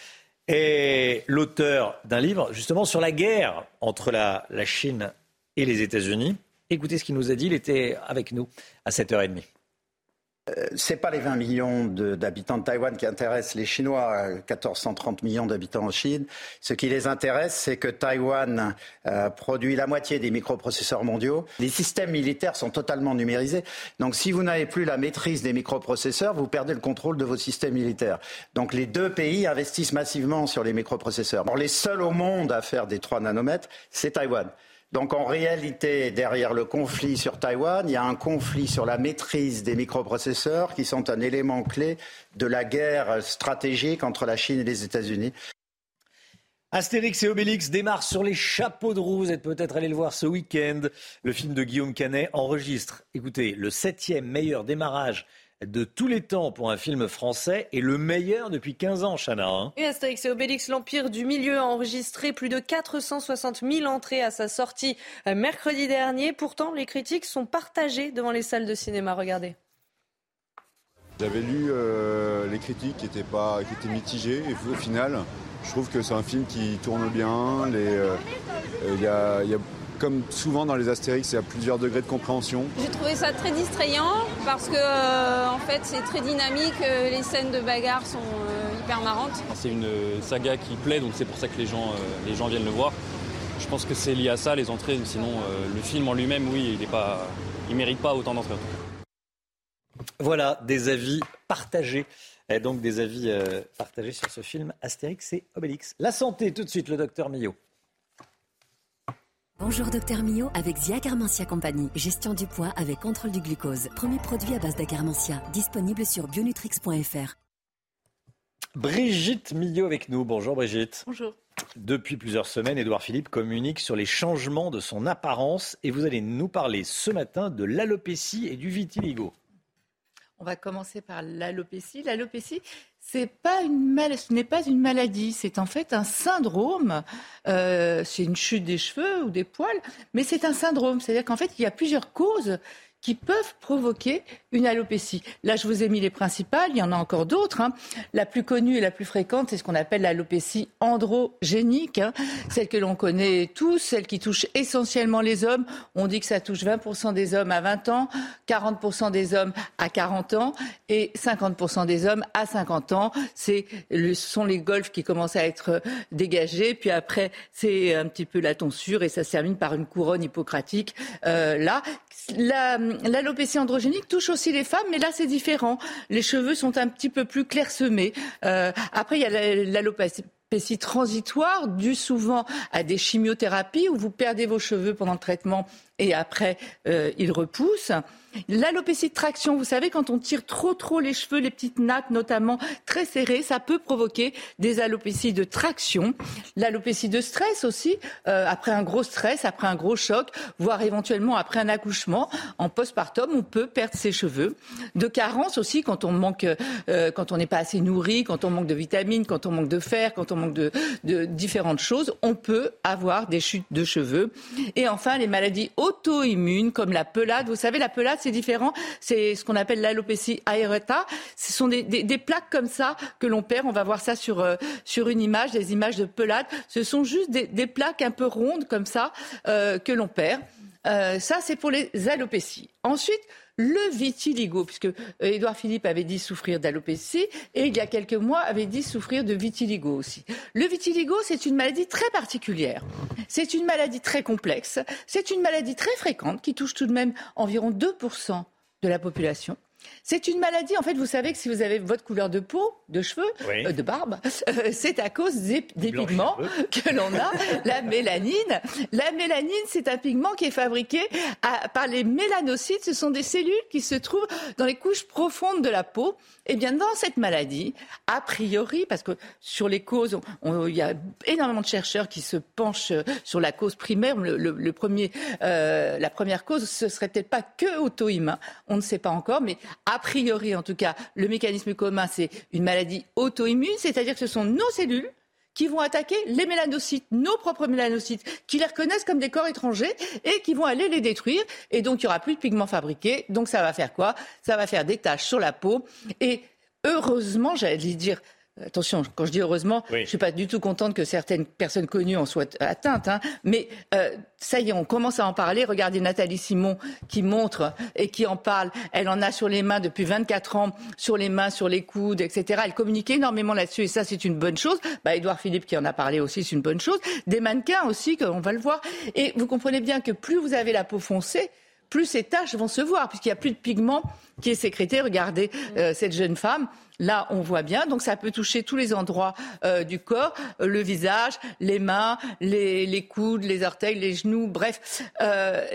est l'auteur d'un livre justement sur la guerre entre la, la Chine et les États-Unis. Écoutez ce qu'il nous a dit, il était avec nous à 7h30. Euh, c'est pas les 20 millions d'habitants de, Taïwan qui intéressent les Chinois, 1430 euh, millions d'habitants en Chine. Ce qui les intéresse, c'est que Taïwan euh, produit la moitié des microprocesseurs mondiaux. Les systèmes militaires sont totalement numérisés. Donc si vous n'avez plus la maîtrise des microprocesseurs, vous perdez le contrôle de vos systèmes militaires. Donc les deux pays investissent massivement sur les microprocesseurs. Alors, les seuls au monde à faire des 3 nanomètres, c'est Taïwan. Donc en réalité, derrière le conflit sur Taïwan, il y a un conflit sur la maîtrise des microprocesseurs qui sont un élément clé de la guerre stratégique entre la Chine et les États-Unis. Astérix et Obélix démarrent sur les chapeaux de roue. Vous êtes peut-être allé le voir ce week-end. Le film de Guillaume Canet enregistre, écoutez, le septième meilleur démarrage de tous les temps pour un film français et le meilleur depuis 15 ans, Chana. Hein. et Astérix et Obélix, l'Empire du Milieu, a enregistré plus de 460 000 entrées à sa sortie euh, mercredi dernier. Pourtant, les critiques sont partagées devant les salles de cinéma. Regardez. J'avais lu euh, les critiques qui étaient, pas, qui étaient mitigées et au final, je trouve que c'est un film qui tourne bien. Euh, il y, a, y a comme souvent dans les Astérix, il y a plusieurs degrés de compréhension. J'ai trouvé ça très distrayant parce que euh, en fait c'est très dynamique, euh, les scènes de bagarre sont euh, hyper marrantes. C'est une saga qui plaît, donc c'est pour ça que les gens, les gens viennent le voir. Je pense que c'est lié à ça, les entrées. Sinon, le film en lui-même, oui, il ne mérite pas autant d'entrées. Voilà des avis partagés. Et donc des avis partagés sur ce film Astérix et Obélix. La santé, tout de suite, le docteur Millot. Bonjour Docteur Mio avec Zia Carmentia Company. Gestion du poids avec contrôle du glucose. Premier produit à base d'acarmentia. Disponible sur bionutrix.fr. Brigitte Millot avec nous. Bonjour Brigitte. Bonjour. Depuis plusieurs semaines, Édouard Philippe communique sur les changements de son apparence et vous allez nous parler ce matin de l'alopécie et du vitiligo. On va commencer par l'alopécie. L'alopécie, pas une ce n'est pas une maladie, c'est en fait un syndrome. Euh, c'est une chute des cheveux ou des poils, mais c'est un syndrome. C'est-à-dire qu'en fait, il y a plusieurs causes qui peuvent provoquer une alopécie. Là, je vous ai mis les principales, il y en a encore d'autres. Hein. La plus connue et la plus fréquente, c'est ce qu'on appelle l'alopécie androgénique, hein. celle que l'on connaît tous, celle qui touche essentiellement les hommes. On dit que ça touche 20% des hommes à 20 ans, 40% des hommes à 40 ans et 50% des hommes à 50 ans. C'est, ce sont les golfs qui commencent à être dégagés, puis après, c'est un petit peu la tonsure et ça se termine par une couronne hippocratique. Euh, là, l'alopécie androgénique touche aussi les femmes, mais là c'est différent. Les cheveux sont un petit peu plus clairsemés. Euh, après, il y a l'alopécie transitoire, due souvent à des chimiothérapies où vous perdez vos cheveux pendant le traitement et après euh, ils repoussent. L'alopécie de traction, vous savez, quand on tire trop trop les cheveux, les petites nattes notamment très serrées, ça peut provoquer des alopécies de traction. L'alopécie de stress aussi, euh, après un gros stress, après un gros choc, voire éventuellement après un accouchement, en postpartum, on peut perdre ses cheveux. De carence aussi, quand on manque, euh, quand on n'est pas assez nourri, quand on manque de vitamines, quand on manque de fer, quand on manque de, de différentes choses, on peut avoir des chutes de cheveux. Et enfin, les maladies auto-immunes comme la pelade. Vous savez, la pelade, c'est différent. C'est ce qu'on appelle l'alopécie aerata. Ce sont des, plaques comme ça que l'on perd. On va voir ça sur, euh, sur une image, des images de pelade. Ce sont juste des, plaques un peu rondes comme ça euh, que l'on perd. Euh, ça, c'est pour les alopécies. Ensuite, le vitiligo, puisque Édouard Philippe avait dit souffrir d'alopécie et il y a quelques mois avait dit souffrir de vitiligo aussi. Le vitiligo, c'est une maladie très particulière. C'est une maladie très complexe. C'est une maladie très fréquente qui touche tout de même environ 2% de la population. C'est une maladie, en fait, vous savez que si vous avez votre couleur de peau, de cheveux, euh, de barbe, euh, c'est à cause des, pigments [laughs] que l'on a, la mélanine. La mélanine, c'est un pigment qui est fabriqué par les mélanocytes. Ce sont des cellules qui se trouvent dans les couches profondes de la peau. Eh bien, dans cette maladie, a priori, parce que sur les causes, il y a énormément de chercheurs qui se penchent sur la cause primaire. Le, premier, euh, la première cause, ce serait peut-être pas que auto-immun. On ne sait pas encore, mais a priori, en tout cas, le mécanisme commun, c'est une maladie auto-immune, c'est-à-dire que ce sont nos cellules qui vont attaquer les mélanocytes, nos propres mélanocytes, qui les reconnaissent comme des corps étrangers et qui vont aller les détruire. Et donc, il n'y aura plus de pigments fabriqués. Donc, ça va faire quoi? Ça va faire des taches sur la peau. Et heureusement, j'allais dire, Attention, quand je dis heureusement, je ne suis pas du tout contente que certaines personnes connues en soient atteintes. Hein. mais euh, ça y est, on commence à en parler. Regardez Nathalie Simon qui montre et qui en parle. Elle en a sur les mains depuis 24 ans, sur les mains, sur les coudes, etc. Elle communique énormément là-dessus et ça, c'est une bonne chose. Bah, Edouard Philippe qui en a parlé aussi, c'est une bonne chose. Des mannequins aussi, on va le voir. Et vous comprenez bien que plus vous avez la peau foncée, plus ces taches vont se voir, puisqu'il n'y a plus de pigments qui est sécrété. Regardez euh, cette jeune femme. Là, on voit bien. Donc, ça peut toucher tous les endroits euh, du corps, euh, le visage, les mains, les, coudes, les orteils, les genoux. Bref,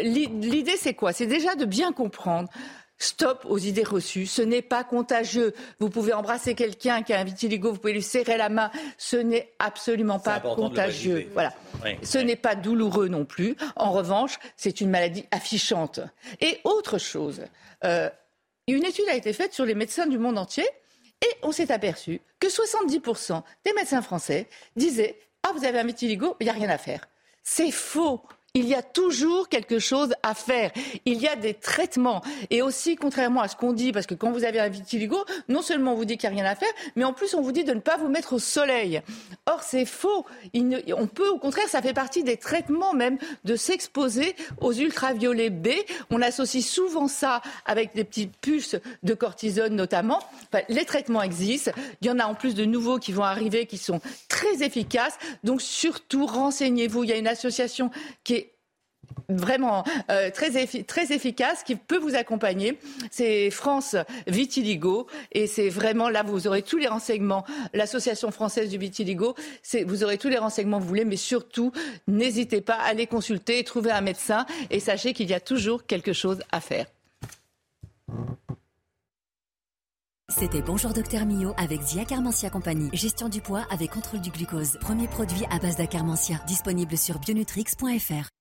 l'idée, c'est quoi? C'est déjà de bien comprendre Stop aux idées reçues. Ce n'est pas contagieux. Vous pouvez embrasser quelqu'un qui a un vitiligo, vous pouvez lui serrer la main. Ce n'est absolument pas contagieux. Voilà. Ce n'est pas douloureux non plus. En revanche, c'est une maladie affichante. Et autre chose, euh, une étude a été faite sur les médecins du monde entier et on s'est aperçu que 70% des médecins français disaient Ah, vous avez un vitiligo, il n'y a rien à faire. C'est faux il y a toujours quelque chose à faire. Il y a des traitements. Et aussi, contrairement à ce qu'on dit, parce que quand vous avez un vitiligo, non seulement on vous dit qu'il n'y a rien à faire, mais en plus on vous dit de ne pas vous mettre au soleil. Or, c'est faux. on peut, au contraire, ça fait partie des traitements même de s'exposer aux ultraviolets B. On associe souvent ça avec des petites puces de cortisone notamment. les traitements existent. Il y en a en plus de nouveaux qui vont arriver qui sont très efficaces. Donc surtout, renseignez-vous. Il y a une association qui est vraiment euh, très, efficace qui peut vous accompagner. C'est France Vitiligo et c'est vraiment là vous aurez tous les renseignements. L'association française du vitiligo, vous aurez tous les renseignements que vous voulez, mais surtout n'hésitez pas à aller consulter, trouver un médecin et sachez qu'il y a toujours quelque chose à faire. C'était Bonjour Docteur Mio avec Zia Carmentia Compagnie. Gestion du poids avec contrôle du glucose. Premier produit à base d'acarmentia. Disponible sur bionutrix.fr.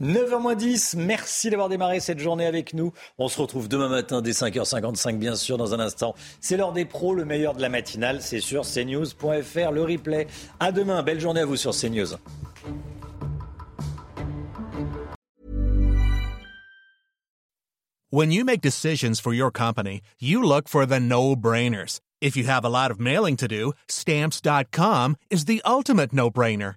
9h10, merci d'avoir démarré cette journée avec nous. On se retrouve demain matin dès 5h55, bien sûr, dans un instant. C'est l'heure des pros, le meilleur de la matinale, c'est sur cnews.fr, le replay. À demain, belle journée à vous sur CNews. When you make decisions for your company, you look for the no-brainers. If you have a lot of mailing to do, stamps.com is the ultimate no-brainer.